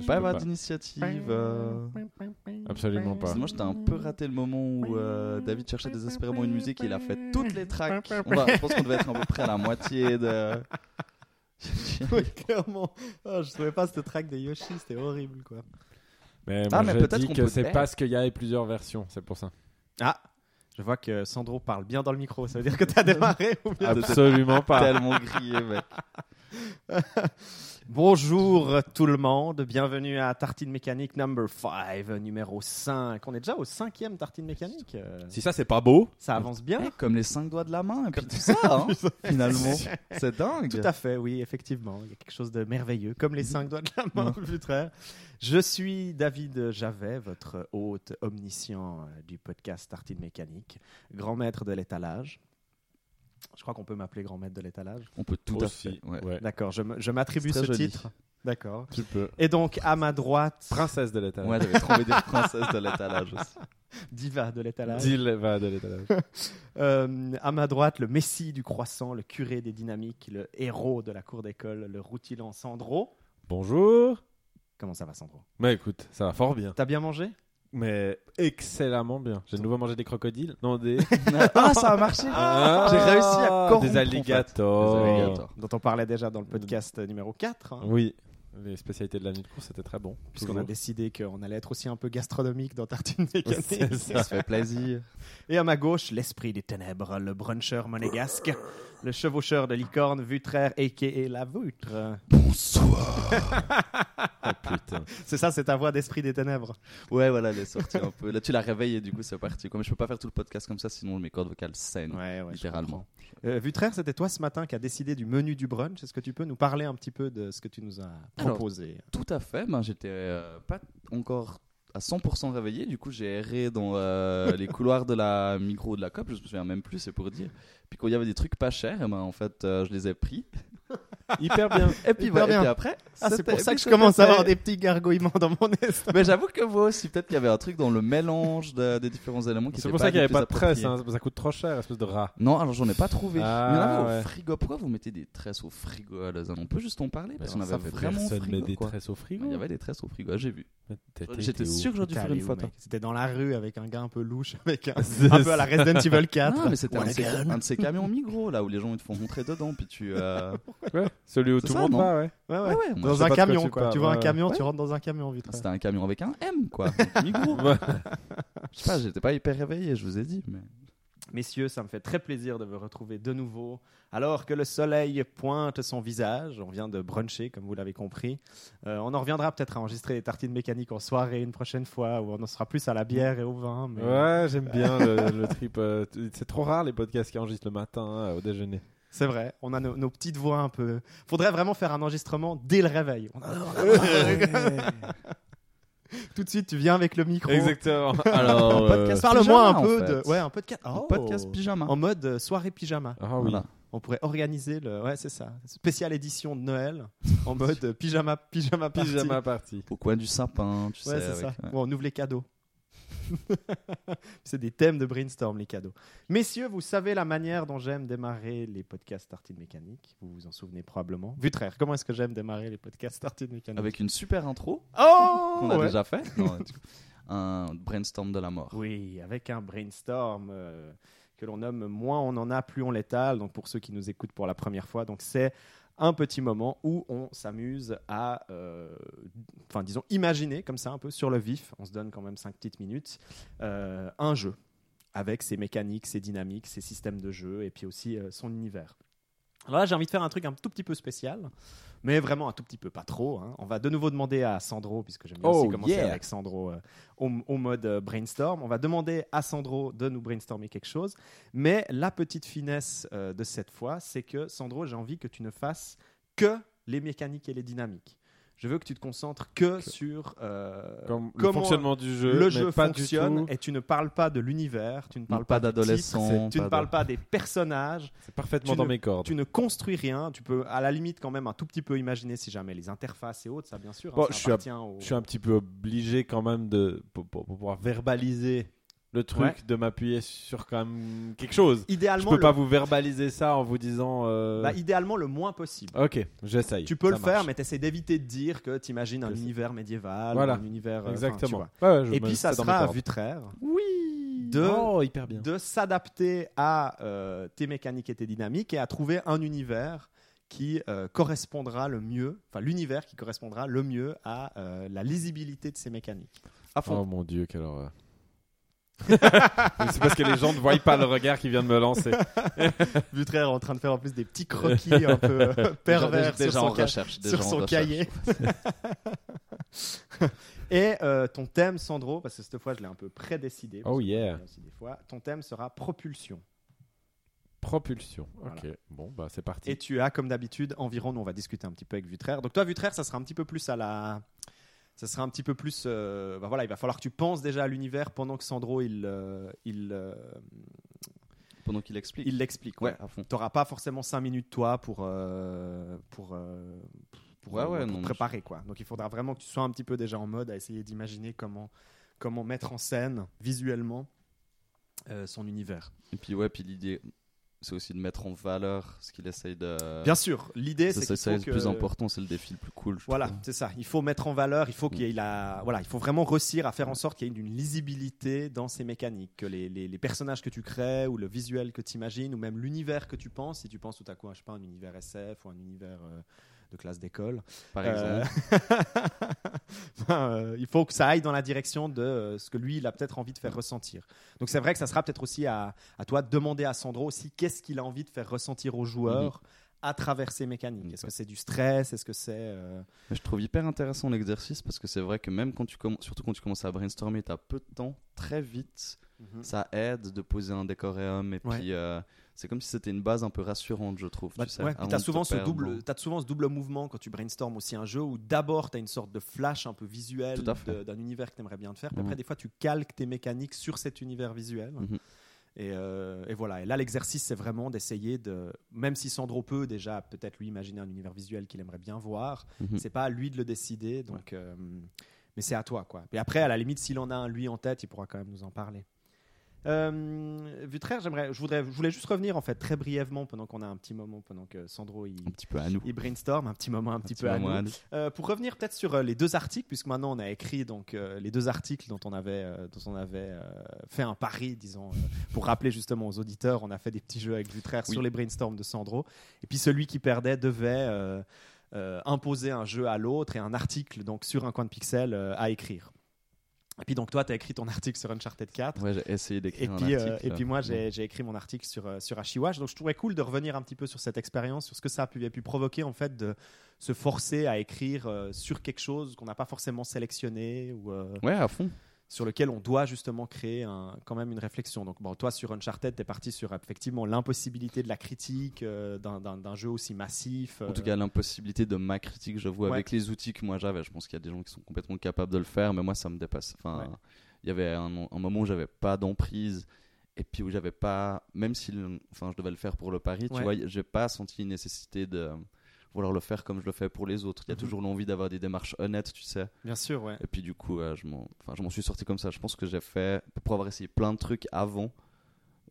Je Pas avoir d'initiative. euh. Absolument pas. Moi, j'étais un peu raté le moment où euh, David cherchait désespérément une musique et il a fait toutes les tracks. On va- je pense qu'on devait être à peu près à la moitié de. Oui, clairement. Ah, je trouvais pas cette track de Yoshi, c'était horrible quoi. Mais Ah, moi, mais je peut-être dis qu'on que peut c'est faire. parce qu'il y a plusieurs versions, c'est pour ça. Ah, je vois que Sandro parle bien dans le micro, ça veut dire que t'as démarré ou bien Absolument pas. Tellement grillé, mec. Bonjour tout le monde, bienvenue à Tartine Mécanique number 5, numéro 5. On est déjà au cinquième Tartine Mécanique. euh, Si ça, c'est pas beau. Ça avance bien. Eh, Comme les cinq doigts de la main et puis tout ça, hein, finalement. C'est dingue. Tout à fait, oui, effectivement. Il y a quelque chose de merveilleux, comme les cinq doigts de la main, putain. Je suis David Javet, votre hôte omniscient euh, du podcast Tartine Mécanique, grand maître de l'étalage. Je crois qu'on peut m'appeler grand maître de l'étalage. On peut tout à Aussi, fait. ouais. ouais. D'accord, je m'attribue ce joli. titre. D'accord. Tu peux. Et donc, à ma droite, Princesse de l'étalage. Ouais, j'avais trop envie de dire princesse de l'étalage aussi. diva de l'étalage. Dis-le, va de l'étalage. Euh, à ma droite, le messie du croissant, le curé des dynamiques, le héros de la cour d'école, le routilant Sandro. Bonjour. Comment ça va, Sandro? Mais écoute, ça va fort bien. T'as bien mangé? Mais excellemment bien. J'ai de nouveau mangé des crocodiles. Non, des. Ah, ça a marché. Ah, J'ai réussi à corrompre, Des en fait. alligators. Des alligators. dont on parlait déjà dans le podcast numéro 4, hein, Oui. Les spécialités de la nuit de course, c'était très bon. puisqu'on a décidé qu'on allait être aussi un peu gastronomique dans Tartine Mécanique. Ça se fait plaisir. Et à ma gauche, l'esprit des ténèbres, le bruncher monégasque, le chevaucheur de licorne, Vutraire, a.k.a. la Vutre. Oh putain. C'est ça, c'est ta voix d'esprit des ténèbres. Ouais, voilà, elle est sortie un peu. Là, tu la réveilles et du coup, c'est parti. Comme je peux pas faire tout le podcast comme ça, sinon mes cordes vocales saignent. Ouais, ouais, littéralement. Euh, Vutraire, c'était toi ce matin qui a décidé du menu du brunch. Est-ce que tu peux nous parler un petit peu de ce que tu nous as Alors, proposé? Tout à fait. Ben, j'étais euh, pas encore à 100% réveillé. Du coup, j'ai erré dans euh, les couloirs de la micro de la COP. Je me souviens même plus, c'est pour dire. Puis quand il y avait des trucs pas chers, eh ben, en fait, euh, je les ai pris. Hyper bien. Et puis, Hyper voilà, et bien. puis après, Ah, c'est pour ça et que je commence à avoir des petits gargouillements dans mon estomac. Mais j'avoue que moi aussi, peut-être qu'il y avait un truc dans le mélange de- des différents éléments qui C'est pour ça qu'il n'y avait pas de plus tresse. appropriés. hein. Ça coûte trop cher, espèce de rat. Non, alors j'en ai pas trouvé. Ah, Il y en avait ouais. au frigo. Pourquoi vous mettez des tresses au frigo à Lausanne On peut juste en parler parce qu'on ça avait vraiment personne frigo. met des quoi. tresses au frigo. Il y avait des tresses au frigo, j'ai vu. J'étais sûr que j'aurais dû faire une photo. C'était dans la rue avec un gars un peu louche, avec un, peu à la Resident Evil 4. Non, mais c'était un, de ces- gun un de ces camions Migros là où les gens ils te font rentrer dedans puis tu. euh, Ouais, celui où tout ça, le monde non va, ouais. Ouais, ouais. Ouais, ouais, moi, Dans un quoi camion, tu quoi. Tu vois un camion, tu rentres dans un camion, vite. C'était un camion avec un M quoi. Ouais. Je sais pas, j'étais pas hyper réveillé, je vous ai dit. Mais... Messieurs, ça me fait très plaisir de vous retrouver de nouveau. Alors que le soleil pointe son visage, on vient de bruncher, comme vous l'avez compris. Euh, on en reviendra peut-être à enregistrer des tartines mécaniques en soirée une prochaine fois, où on en sera plus à la bière et au vin. Mais... Ouais, j'aime bien le, le trip. euh, c'est trop rare les podcasts qui enregistrent le matin euh, au déjeuner. C'est vrai, on a nos, nos petites voix un peu. Faudrait vraiment faire un enregistrement dès le réveil. On a- Tout de suite, tu viens avec le micro. Exactement. Alors, euh, podcast Parle-moi un en peu fait. de. Ouais, un podcast. Oh. podcast pyjama. En mode euh, soirée pyjama. Ah oui. Voilà. On pourrait organiser le. Ouais, c'est ça. Spéciale édition de Noël en mode euh, pyjama, pyjama party. Pyjama party. Au coin du sapin, tu Ouais, sais. c'est ça. ouais. Bon, on ouvre les cadeaux. c'est des thèmes de brainstorm, les cadeaux. Messieurs, vous savez la manière dont j'aime démarrer les podcasts Tartine Mécanique. Vous vous en souvenez probablement. Vutraire, comment est-ce que j'aime démarrer les podcasts Tartine Mécanique Avec une super intro Oh qu'on a ouais. déjà fait. Non, un brainstorm de la mort. Oui, avec un brainstorm euh, que l'on nomme moins on en a, plus on l'étale. Donc pour ceux qui nous écoutent pour la première fois, donc c'est un petit moment où on s'amuse à, euh, enfin disons, imaginer comme ça un peu sur le vif. On se donne quand même cinq petites minutes euh, un jeu avec ses mécaniques, ses dynamiques, ses systèmes de jeu et puis aussi euh, son univers. Alors là, j'ai envie de faire un truc un tout petit peu spécial, mais vraiment un tout petit peu, pas trop. hein. On va de nouveau demander à Sandro, puisque j'aime bien Oh, aussi commencer yeah. avec Sandro euh, au, au mode euh, brainstorm. On va demander à Sandro de nous brainstormer quelque chose. Mais la petite finesse euh, de cette fois, c'est que Sandro, j'ai envie que tu ne fasses que les mécaniques et les dynamiques. Je veux que tu te concentres que sur euh, Comme le comment fonctionnement du jeu. le mais jeu pas du fonctionne tout. et tu ne parles pas de l'univers, tu ne parles Non, pas, pas du titre, d'adolescent, tu ne parles de- pas des personnages, C'est parfaitement tu dans ne- mes cordes. tu ne construis rien, tu peux à la limite quand même un tout petit peu imaginer si jamais les interfaces et autres, ça bien sûr, hein, ça je suis à- au- Je suis un petit peu obligé quand même de pour, pour- pour pouvoir verbaliser le truc Ouais. de m'appuyer sur quand même quelque chose. Je Idéalement, peux le... pas vous verbaliser ça en vous disant. euh, bah, idéalement le moins possible. Ok, j'essaye. Tu peux le faire, mais tu essaies d'éviter de dire que tu imagines un Je univers médiéval, Voilà. un univers. euh, Exactement. vois. Ouais, ouais, je Et puis ça sera à. Vutraire Oui. de- Oh, hyper bien. de s'adapter à euh, tes mécaniques et tes dynamiques et à trouver un univers qui euh, correspondra le mieux, enfin l'univers qui correspondra le mieux à euh, la lisibilité de ces mécaniques. À fond. Oh mon dieu, quelle horreur. C'est parce que les gens ne voient pas le regard qui vient de me lancer. Vutraire est en train de faire en plus des petits croquis un peu euh, pervers déjà, sur son, ca- recherche. déjà sur en son recherche. cahier. et euh, ton thème, Sandro, parce que cette fois je l'ai un peu prédécidé. Oh yeah. j'en ai aussi des fois, ton thème sera propulsion. Propulsion. Ok, Voilà. bon, bah c'est parti. Et tu as, comme d'habitude, environ, nous on va discuter un petit peu avec Vutraire. Donc toi, Vutraire, ça sera un petit peu plus à la... Ça sera un petit peu plus... euh, bah voilà, il va falloir que tu penses déjà à l'univers pendant que Sandro, il euh, il euh, Pendant qu'il explique. il l'explique. Ouais. Tu n'auras pas forcément 5 minutes, toi, pour... pour pour, Ouais, ouais, pour non, préparer quoi. Donc il faudra vraiment que tu sois un petit peu déjà en mode à essayer d'imaginer comment comment mettre en scène visuellement son univers. Et puis, ouais, puis l'idée, c'est aussi de mettre en valeur ce qu'il essaye de. Bien sûr, l'idée c'est c'est ça, le que plus important, c'est le défi le plus cool. je Voilà, c'est ça. Il faut mettre en valeur, il faut qu'il y ait la, voilà, il faut vraiment réussir à faire en sorte qu'il y ait une lisibilité dans ces mécaniques, que les, les- les personnages que tu crées ou le visuel que tu imagines ou même l'univers que tu penses, si tu penses tout à coup, à, je sais pas, un univers SF ou un univers euh, de classe d'école, Par euh, exemple. ben, euh, il faut que ça aille dans la direction de euh, ce que lui, il a peut-être envie de faire ressentir. Donc c'est vrai que ça sera peut-être aussi à, à toi de demander à Sandro aussi qu'est-ce qu'il a envie de faire ressentir aux joueurs. À travers ces mécaniques. Mhm. Est-ce que c'est du stress? Est-ce que c'est euh, je trouve hyper intéressant l'exercice parce que c'est vrai que même quand tu commences, surtout quand tu commences à brainstormer, tu as peu de temps, très vite, ça aide de poser un décoréum et Ouais. puis euh, c'est comme si c'était une base un peu rassurante, je trouve. Bah, tu sais, ouais, t'as souvent, ce double, t'as souvent ce double mouvement quand tu brainstormes aussi un jeu où d'abord tu as une sorte de flash un peu visuel d'un univers que tu aimerais bien te faire, puis Mhm. après des fois tu calques tes mécaniques sur cet univers visuel. Mhm. Et, euh, et voilà, et là l'exercice c'est vraiment d'essayer de, même si Sandro peut déjà peut-être lui imaginer un univers visuel qu'il aimerait bien voir, Mhm. c'est pas à lui de le décider, donc, euh, mais c'est à toi quoi. Et après, à la limite, s'il en a un lui en tête, il pourra quand même nous en parler. Euh, Vutraire, j'aimerais, je voudrais, je voulais juste revenir en fait très brièvement pendant qu'on a un petit moment, pendant que Sandro il, Un petit peu à nous. il brainstorm un petit moment, un petit, petit peu à nous. à nous. Euh, pour revenir peut-être sur euh, les deux articles, puisque maintenant on a écrit donc euh, les deux articles dont on avait, dont on avait fait un pari, disons, pour rappeler justement aux auditeurs, on a fait des petits jeux avec Vutraire Oui. sur les brainstorms de Sandro, et puis celui qui perdait devait imposer un jeu à l'autre et un article donc sur un coin de pixel à écrire. Et puis donc toi, tu as écrit ton article sur Uncharted 4. Ouais, j'ai essayé Et d'écrire un puis, euh, article. et puis moi, j'ai j'ai écrit mon article sur, euh, sur Ashiwash. Donc, je trouvais cool de revenir un petit peu sur cette expérience, sur ce que ça a pu, a pu provoquer, en fait, de se forcer à écrire euh, sur quelque chose qu'on n'a pas forcément sélectionné ou euh, Ouais, à fond. Sur lequel on doit justement créer un- quand même une réflexion. Donc, bon, toi, sur Uncharted, tu es parti sur effectivement l'impossibilité de la critique euh, d'un- jeu aussi massif. En tout euh, cas, l'impossibilité de ma critique, j'avoue, Ouais. avec les outils que moi j'avais. Je pense qu'il y a des gens qui sont complètement capables de le faire, mais moi, ça me dépasse. Enfin, Ouais. il y avait un, un moment où j'avais pas d'emprise. Et puis où j'avais pas, même si enfin, je devais le faire pour le pari, Ouais. tu vois, j'ai pas senti une nécessité de vouloir le faire comme je le fais pour les autres. Il y a Mhm. toujours l'envie d'avoir des démarches honnêtes, tu sais. Bien sûr, ouais. Et puis du coup, euh, je m'en enfin, suis sorti comme ça. Je pense que j'ai fait, pour avoir essayé plein de trucs avant,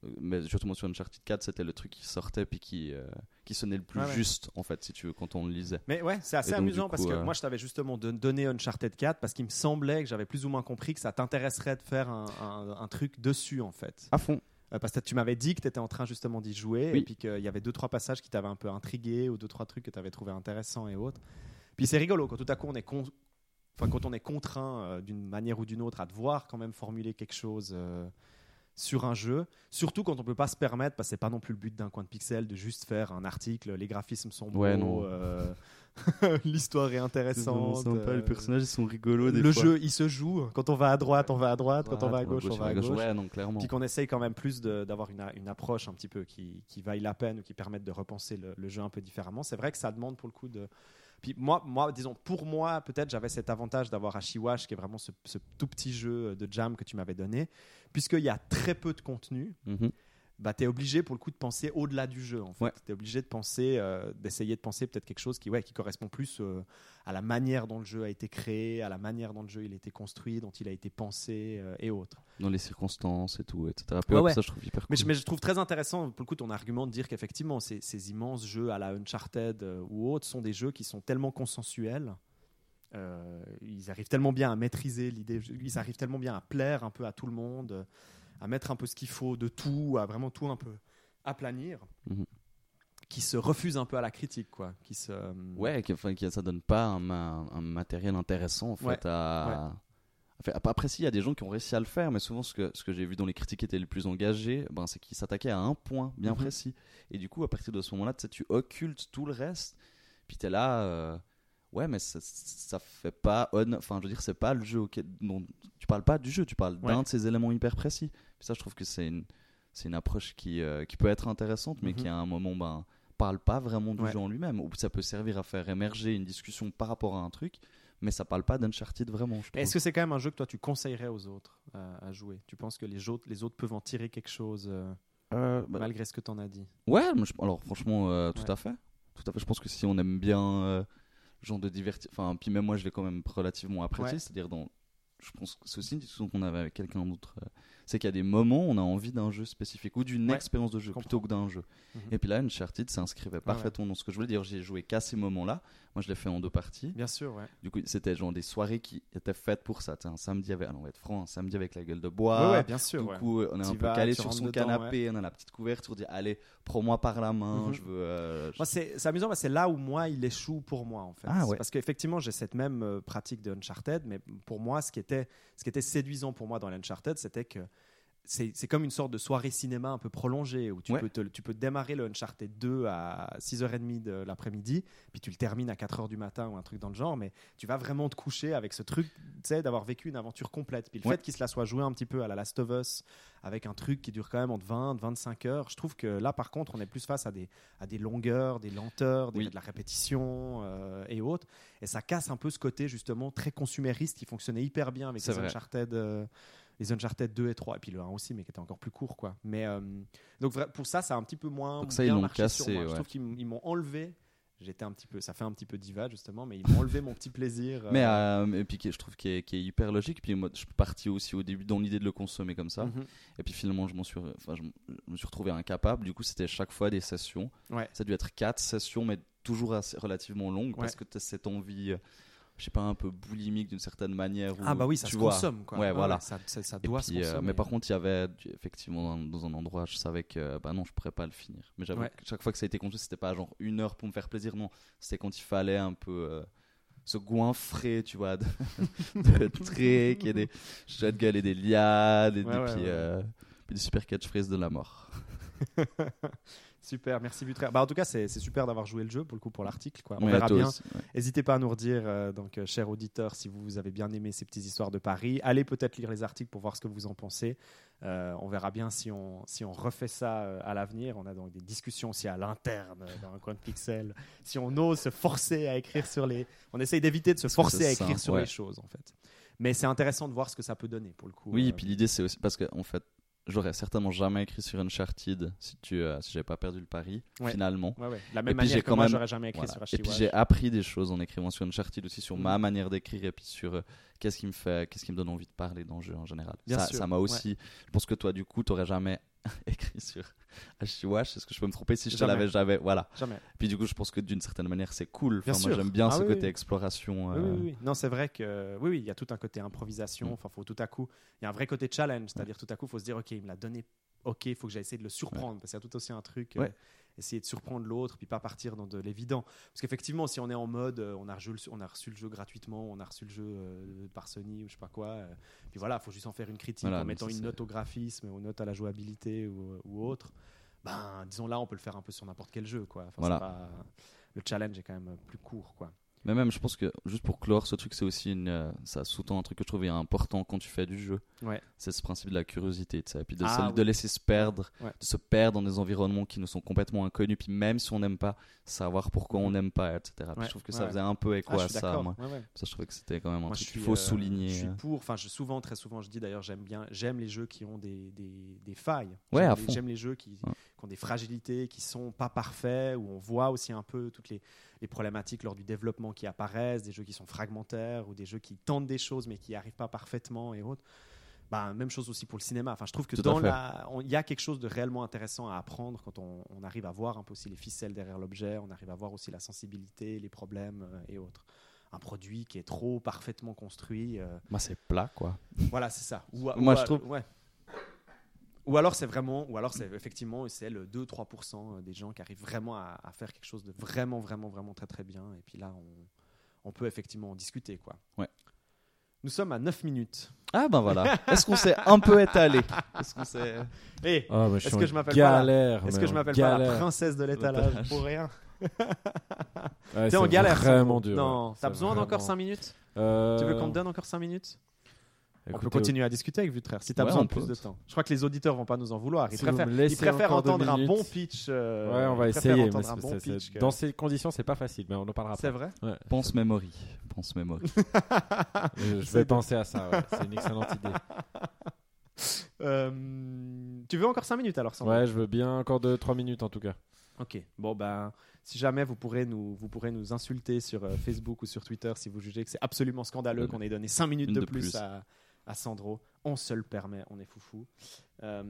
euh, mais surtout moi sur Uncharted 4, c'était le truc qui sortait puis qui, euh, qui sonnait le plus ouais. juste, en fait, si tu veux, quand on le lisait. Mais ouais, c'est assez donc, amusant parce que euh, moi je t'avais justement don- donné Uncharted 4 parce qu'il me semblait que j'avais plus ou moins compris que ça t'intéresserait de faire un, un- un truc dessus en fait. À fond. Euh, parce que tu m'avais dit que tu étais en train justement d'y jouer Oui. et puis qu'il y avait deux trois passages qui t'avaient un peu intrigué ou deux trois trucs que tu avais trouvé intéressants et autres. Puis c'est rigolo quand tout à coup on est con- enfin quand on est contraint euh, d'une manière ou d'une autre à devoir quand même formuler quelque chose euh, sur un jeu, surtout quand on peut pas se permettre parce que c'est pas non plus le but d'un coin de pixel de juste faire un article, les graphismes sont beaux, Ouais, euh, l'histoire est intéressante. sympa, les euh, personnages ils sont rigolos. Des le fois. jeu, il se joue. Quand on va à droite, on va à droite. Quand on va à gauche, on va à gauche. Ouais, non, clairement. Puis qu'on essaye quand même plus de- d'avoir une, une approche un petit peu qui, qui vaille la peine ou qui permette de repenser le, le jeu un peu différemment. C'est vrai que ça demande pour le coup de. Puis moi, disons, pour moi, peut-être j'avais cet avantage d'avoir Ashiwash, qui est vraiment ce, ce tout petit jeu de jam que tu m'avais donné, puisqu'il y a très peu de contenu. Mhm. Bah, tu es obligé pour le coup de penser au-delà du jeu. En fait. Ouais. Tu es obligé de penser, euh, d'essayer de penser peut-être quelque chose qui, ouais, qui correspond plus euh, à la manière dont le jeu a été créé, à la manière dont le jeu il a été construit, dont il a été pensé euh, et autres. Dans les circonstances et tout, etc. Ouais, ouais. Ça, je trouve hyper cool. Mais je, mais je trouve très intéressant, pour le coup, ton argument de dire qu'effectivement, ces, ces immenses jeux à la Uncharted ou autres sont des jeux qui sont tellement consensuels. ils arrivent tellement bien à maîtriser l'idée, ils arrivent tellement bien à plaire un peu à tout le monde, à mettre un peu ce qu'il faut de tout, à vraiment tout un peu aplanir, Mhm. qui se refusent un peu à la critique, quoi. Qui se, Ouais, qui, enfin, qui- ça donne pas un, ma- un matériel intéressant en fait Ouais, à. Ap- après, si, il y a des gens qui ont réussi à le faire, mais souvent, ce que, ce que j'ai vu dans les critiques qui étaient les plus engagés, ben, c'est qu'ils s'attaquaient à un point bien Mhm. précis. Et du coup, à partir de ce moment-là, tu occultes tout le reste, puis tu es là. euh, Ouais, mais ça, ça fait pas. hon- Enfin, je veux dire, c'est pas le jeu auquel. dont- tu parles pas du jeu, tu parles d'un de ces éléments hyper précis. Puis ça, je trouve que c'est une, c'est une approche qui, euh, qui peut être intéressante, mais Mhm. qui à un moment, ben parle pas vraiment du Ouais. jeu en lui-même. Ou ça peut servir à faire émerger une discussion par rapport à un truc, mais ça parle pas d'Uncharted vraiment. je Est-ce que c'est quand même un jeu que toi tu conseillerais aux autres euh, à jouer? Tu penses que les autres, les autres peuvent en tirer quelque chose euh, Euh, bah, malgré ce que tu en as dit? Ouais, alors franchement, tout Ouais. à fait. Tout à fait. Je pense que si on aime bien genre de divertir, enfin, puis même moi, je l'ai quand même relativement apprécié. Ouais. C'est-à-dire dans, je pense que c'est aussi une discussion qu'on avait avec quelqu'un d'autre. Euh, c'est qu'il y a des moments où on a envie d'un jeu spécifique ou d'une Ouais, expérience de jeu je plutôt que d'un jeu. Mhm. Et puis là, Uncharted s'inscrivait parfaitement dans ce que je voulais dire. J'ai joué qu'à ces moments-là. Moi, je l'ai fait en deux parties. Bien sûr, ouais. Du coup, c'était genre des soirées qui étaient faites pour ça. Un samedi avec, alors, on va être franc, un samedi avec la gueule de bois. ouais, bien sûr. Du coup, on est un peu vas, calé sur son dedans, canapé, on a la petite couverture, on dit allez, prends-moi par la main, Mhm. je veux. euh, je- Moi, c'est amusant, parce que c'est là où moi, il échoue pour moi, en fait. Ah. Parce qu'effectivement, j'ai cette même euh, pratique de Uncharted, mais pour moi, ce qui était, ce qui était séduisant pour moi dans l'Uncharted, c'était que c'est comme une sorte de soirée cinéma un peu prolongée, où tu, Ouais. peux, te- tu peux démarrer le Uncharted 2 à 6h30 de l'après-midi, puis tu le termines à 4h du matin ou un truc dans le genre, mais tu vas vraiment te coucher avec ce truc, tu sais, d'avoir vécu une aventure complète. Puis le Ouais. fait qu'il se la soit joué un petit peu à la Last of Us, avec un truc qui dure quand même entre 20 25 heures, je trouve que là, par contre, on est plus face à des, à des longueurs, des lenteurs, des- Oui. de la répétition euh, et autres. Et ça casse un peu ce côté justement très consumériste qui fonctionnait hyper bien avec les vrai. Uncharted, euh, les Uncharted 2 et 3, et puis le 1 aussi, mais qui était encore plus court. quoi. Mais euh, donc pour ça, ça a un petit peu moins Donc ça, bien ils l'ont marché sur cassé. Je ouais. trouve qu'ils m'ont enlevé. J'étais un petit peu, ça fait un petit peu diva justement, mais ils m'ont enlevé mon petit plaisir. Mais euh, euh, et puis je trouve qu'il est, hyper logique. Puis moi, je suis parti aussi au début dans l'idée de le consommer comme ça. mhm. Et puis finalement, je m'en suis, enfin, je, me suis retrouvé incapable. Du coup, c'était chaque fois des sessions. Ouais. Ça a dû être quatre sessions, mais toujours assez, relativement longues parce que tu as cette envie, euh, je sais pas, un peu boulimique d'une certaine manière. où, Ah bah oui, ça tu se vois, consomme quoi. Ouais, voilà. ça, ça- ça Et doit puis, se euh, consommer. mais par contre, il y avait effectivement dans, dans un endroit, je savais que bah non, je pourrais pas le finir. Mais j'avoue Ouais. que chaque fois que ça a été construit, c'était pas genre une heure pour me faire plaisir, non. C'était quand il fallait un peu euh, se goinfrer, tu vois, de, de trucs et des gueule et des liades et Ouais, des, puis, euh, puis des super catchphrases de la mort. Super, merci Vutraire. Bah, en tout cas, c'est super d'avoir joué le jeu pour le coup pour l'article. On Ouais, verra bien. ouais. N'hésitez pas à nous redire, euh, donc, euh, chers auditeurs, si vous avez bien aimé ces petites histoires de Paris. Allez peut-être lire les articles pour voir ce que vous en pensez. Euh, on verra bien si on, si on refait ça euh, à l'avenir. On a donc des discussions aussi à l'interne, dans un coin de pixel. Si on ose se forcer à écrire sur les. On essaye d'éviter de se forcer à écrire ça, sur ouais. les choses, en fait. Mais c'est intéressant de voir ce que ça peut donner, pour le coup. Oui, et puis l'idée c'est aussi parce que en fait, j'aurais certainement jamais écrit sur Uncharted si tu euh, si j'avais pas perdu le pari Ouais. finalement. ouais, ouais. La Et même puis j'ai manière que quand moi, même- j'aurais jamais écrit Voilà. sur Et puis j'ai appris des choses en écrivant sur Uncharted aussi sur Mm. ma manière d'écrire et puis sur euh, qu'est-ce qui me fait, qu'est-ce qui me donne envie de parler dans le jeu en général. Bien ça, m'a aussi. Je pense que toi du coup t'aurais jamais écrit sur Watch. Est-ce que je peux me tromper si je te l'avais jamais Voilà. Jamais. Puis du coup je pense que d'une certaine manière c'est cool. Bien moi j'aime bien Ah ce oui, côté oui. exploration. Oui, euh, oui, oui. Non, c'est vrai que oui, oui, il y a tout un côté improvisation. Mm. Enfin, faut tout à coup, il y a un vrai côté challenge, c'est-à-dire tout à coup, il faut se dire, ok, il me l'a donné, ok, il faut que j'aille essayer de le surprendre, parce qu'il y a tout aussi un truc, euh, Ouais. Essayer de surprendre l'autre, puis pas partir dans de l'évident. Parce qu'effectivement, si on est en mode, euh, on a, reçu, le- on a reçu le jeu gratuitement, on a reçu le jeu euh, par Sony ou je sais pas quoi, euh, puis voilà, il faut juste en faire une critique Voilà, en mettant une note au graphisme ou une note à la jouabilité ou, ou autre. Ben, disons là, on peut le faire un peu sur n'importe quel jeu, quoi. Enfin, Voilà. c'est pas- Le challenge est quand même plus court, quoi. Mais même, je pense que juste pour clore ce truc, c'est aussi une, euh, ça sous-tend un truc que je trouvais important quand tu fais du jeu. Ouais. C'est ce principe de la curiosité, tu sais, et puis de, Ah, se- oui. de laisser se perdre, Ouais. de se perdre dans des environnements qui nous sont complètement inconnus, puis même si on n'aime pas, savoir pourquoi on n'aime pas, etc. Puis. Ouais, je trouve que ça faisait un peu écho Ah, à ça, moi. Ça, je trouvais que c'était quand même un Moi, truc qu'il faut euh, souligner. Je suis euh. pour. Enfin, je, souvent, très souvent, je dis d'ailleurs, j'aime bien, j'aime les jeux qui ont des, des, des failles. Ouais, à les- fond. J'aime les jeux qui. Qui ont des fragilités, qui sont pas parfaits, où on voit aussi un peu toutes les, les problématiques lors du développement qui apparaissent, des jeux qui sont fragmentaires ou des jeux qui tentent des choses mais qui arrivent pas parfaitement et autres. Bah, même chose aussi pour le cinéma. Enfin, je trouve que Tout dans la, il y a quelque chose de réellement intéressant à apprendre quand on, on arrive à voir un peu aussi les ficelles derrière l'objet, on arrive à voir aussi la sensibilité, les problèmes euh, et autres. Un produit qui est trop parfaitement construit. euh, Moi, c'est plat, quoi. voilà, c'est ça. Ou, Moi, ou- je trouve- Ouais. Ou alors c'est vraiment, ou alors c'est effectivement c'est le 2-3% des gens qui arrivent vraiment à, à faire quelque chose de vraiment, vraiment, vraiment très très bien. Et puis là, on, on peut effectivement en discuter quoi. Ouais. Nous sommes à 9 minutes. Ah ben voilà. Est-ce qu'on s'est un peu étalé? Est-ce qu'on s'est... Et Oh, mais je Est-ce suis que je m'appelle pas la- galère est-ce que je m'appelle pas la princesse de l'étalage pour rien? Ouais, T'es en c'est galère. Vraiment dur. Non, t'as besoin d'encore vraiment- 5 minutes? Euh, Tu veux qu'on te donne encore 5 minutes? On peut continuer à discuter avec Vutraire si t'as Ouais, besoin de plus peut. de temps. Je crois que les auditeurs vont pas nous en vouloir. Ils Si préfèrent, ils entendre un bon pitch. euh, Ouais, on va essayer. mais bon que- Dans ces conditions, c'est pas facile, mais on en parlera C'est vrai Pense memory. Pense memory. Je vais bon. penser à ça. ouais. C'est une excellente idée. Euh, Tu veux encore 5 minutes alors Sandro Ouais, je veux bien encore 2-3 minutes en tout cas. Ok. Bon, ben, si jamais vous pourrez nous, vous pourrez nous insulter sur euh, Facebook ou sur Twitter si vous jugez que c'est absolument scandaleux Ouais. qu'on ait donné 5 minutes de, de plus, plus. À, à Sandro. On se le permet, on est foufou. Euh,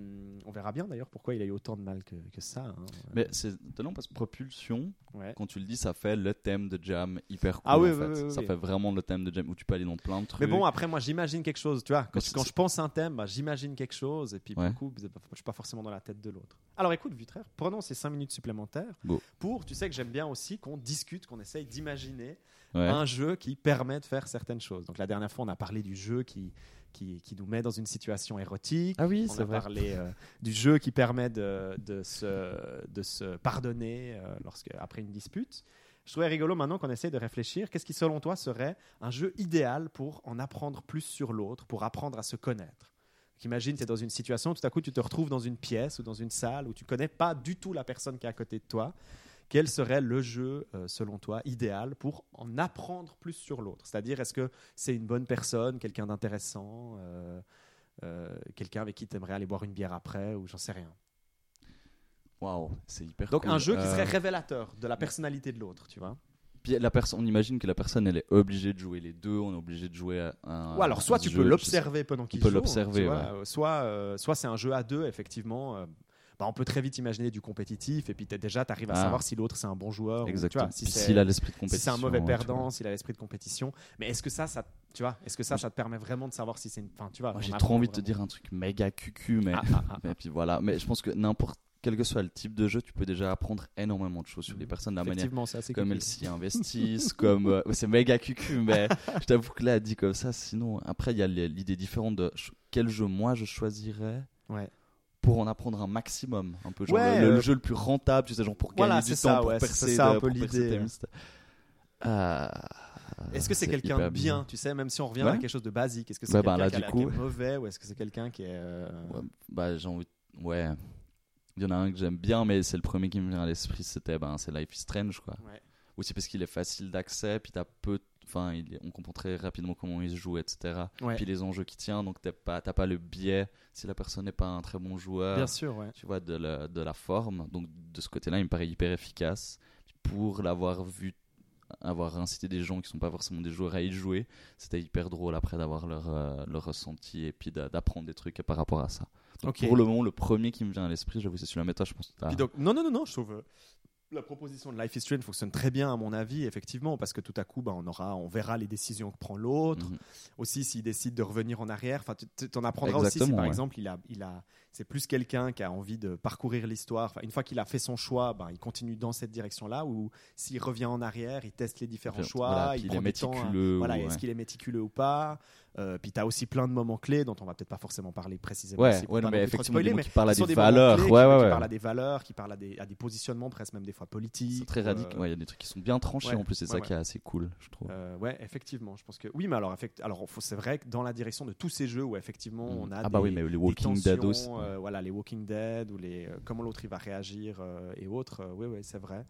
on verra bien d'ailleurs pourquoi il a eu autant de mal que, que ça. hein. Mais c'est étonnant parce que Propulsion, Ouais. quand tu le dis, ça fait le thème de Jam hyper cool. Ah oui, en oui, fait. oui, ça fait vraiment le thème de Jam où tu peux aller dans plein de trucs. Mais bon, après, moi, j'imagine quelque chose. Tu vois, quand, quand je pense à un thème, bah, j'imagine quelque chose. Et puis, Ouais. du coup, je ne suis pas forcément dans la tête de l'autre. Alors, écoute, Vutraire, prenons ces 5 minutes supplémentaires Go. pour. Tu sais que j'aime bien aussi qu'on discute, qu'on essaye d'imaginer Ouais. un jeu qui permet de faire certaines choses. Donc, la dernière fois, on a parlé du jeu qui, qui, qui nous met dans une situation érotique. Ah oui, On a parlé euh, du jeu qui permet de, de, se, de se pardonner euh, lorsque, après une dispute. Je trouvais rigolo maintenant qu'on essaye de réfléchir. Qu'est-ce qui, selon toi, serait un jeu idéal pour en apprendre plus sur l'autre, pour apprendre à se connaître? Donc, Imagine, tu es dans une situation, tout à coup, tu te retrouves dans une pièce ou dans une salle où tu connais pas du tout la personne qui est à côté de toi. Quel serait le jeu, euh, selon toi, idéal pour en apprendre plus sur l'autre? C'est-à-dire, est-ce que c'est une bonne personne, quelqu'un d'intéressant, euh, euh, quelqu'un avec qui tu aimerais aller boire une bière après, ou j'en sais rien? Waouh, c'est hyper Donc cool. un jeu qui serait révélateur de la personnalité de l'autre, tu vois? La personne, on imagine que la personne, elle est obligée de jouer les deux. On est obligé de jouer à un. Ou alors soit tu jeu, peux l'observer pendant qu'il joue, l'observer, tu ouais. euh, soit euh, soit c'est un jeu à deux effectivement. euh, bah, on peut très vite imaginer du compétitif et puis déjà tu arrives à Ah. savoir si l'autre c'est un bon joueur ou, tu Exactement. vois, si s'il a l'esprit de si compétition. c'est un mauvais perdant, s'il a l'esprit de compétition. Mais est-ce que ça, ça, tu vois, est-ce que ça, ça te permet vraiment de savoir si c'est une, enfin, tu vois, Moi, j'ai trop envie de te dire un truc méga cucu, mais. Ah, ah, ah, Et puis voilà. Mais je pense que n'importe quel que soit le type de jeu, tu peux déjà apprendre énormément de choses sur les personnes, la manière comme elles s'y investissent, comme euh, c'est méga cucu, mais je t'avoue que là, dit comme ça, sinon après il y a l'idée différente de quel jeu moi je choisirais Ouais. Pour en apprendre un maximum, un peu genre Ouais, le, le euh, jeu le plus rentable, tu sais, genre pour Voilà, gagner du c'est temps, ça, pour ouais, percer, ça un de- peu l'idée. Ah, Est-ce que c'est quelqu'un de bien, tu sais, même si on revient Ouais. à quelque chose de basique Est-ce que c'est Ouais, quelqu'un bah, qui, du coup- est mauvais ou est-ce que c'est quelqu'un qui est euh, Ouais, bah j'ai envie, ouais. Il y en a un que j'aime bien, mais c'est le premier qui me vient à l'esprit, c'était ben c'est Life is Strange quoi. Ouais. Aussi parce qu'il est facile d'accès, puis t'as peu, enfin il on comprend très rapidement comment il se joue, etc. Ouais. Puis les enjeux qui tient, donc t'as pas, t'as pas le biais si la personne n'est pas un très bon joueur. Bien sûr, ouais. Tu vois de la, de la forme, donc de ce côté-là, il me paraît hyper efficace. Pour l'avoir vu, avoir incité des gens qui sont pas forcément des joueurs à y jouer, c'était hyper drôle après d'avoir leur, euh, leur ressenti et puis d'a- d'apprendre des trucs par rapport à ça. Donc. Pour le moment, le premier qui me vient à l'esprit, j'avoue, c'est celui-là. Mais toi, je pense que donc, non, non, non, non, je trouve euh, la proposition de Life is Strange fonctionne très bien à mon avis, effectivement, parce que tout à coup, bah, on aura, on verra les décisions que prend l'autre. Mhm. Aussi, s'il décide de revenir en arrière, enfin, tu en apprendras aussi si par ouais. exemple, il a, il a, c'est plus quelqu'un qui a envie de parcourir l'histoire. Une fois qu'il a fait son choix, bah, il continue dans cette direction-là, ou s'il revient en arrière, il teste les différents choix, il il prend est temps. Voilà, est-ce qu'il est méticuleux ou pas? Euh, puis tu as aussi plein de moments clés dont on va peut-être pas forcément parler précisément. Ouais, non, mais effectivement, spoiler, mais qui parlent à des valeurs. clés qui- Ouais, qui ouais. parlent à des valeurs, qui parlent à des, à des positionnements presque même des fois politiques. C'est très radical. euh, Ouais, il y a des trucs qui sont bien tranchés en plus, c'est ça qui est assez cool, je trouve. euh, ouais, effectivement, je pense que oui, mais alors, effect- alors c'est vrai que dans la direction de tous ces jeux où effectivement on a ah des, bah oui, mais les Walking Dead aussi. euh, voilà, les Walking Dead ou les euh, comment l'autre il va réagir et autres. oui, oui, c'est vrai.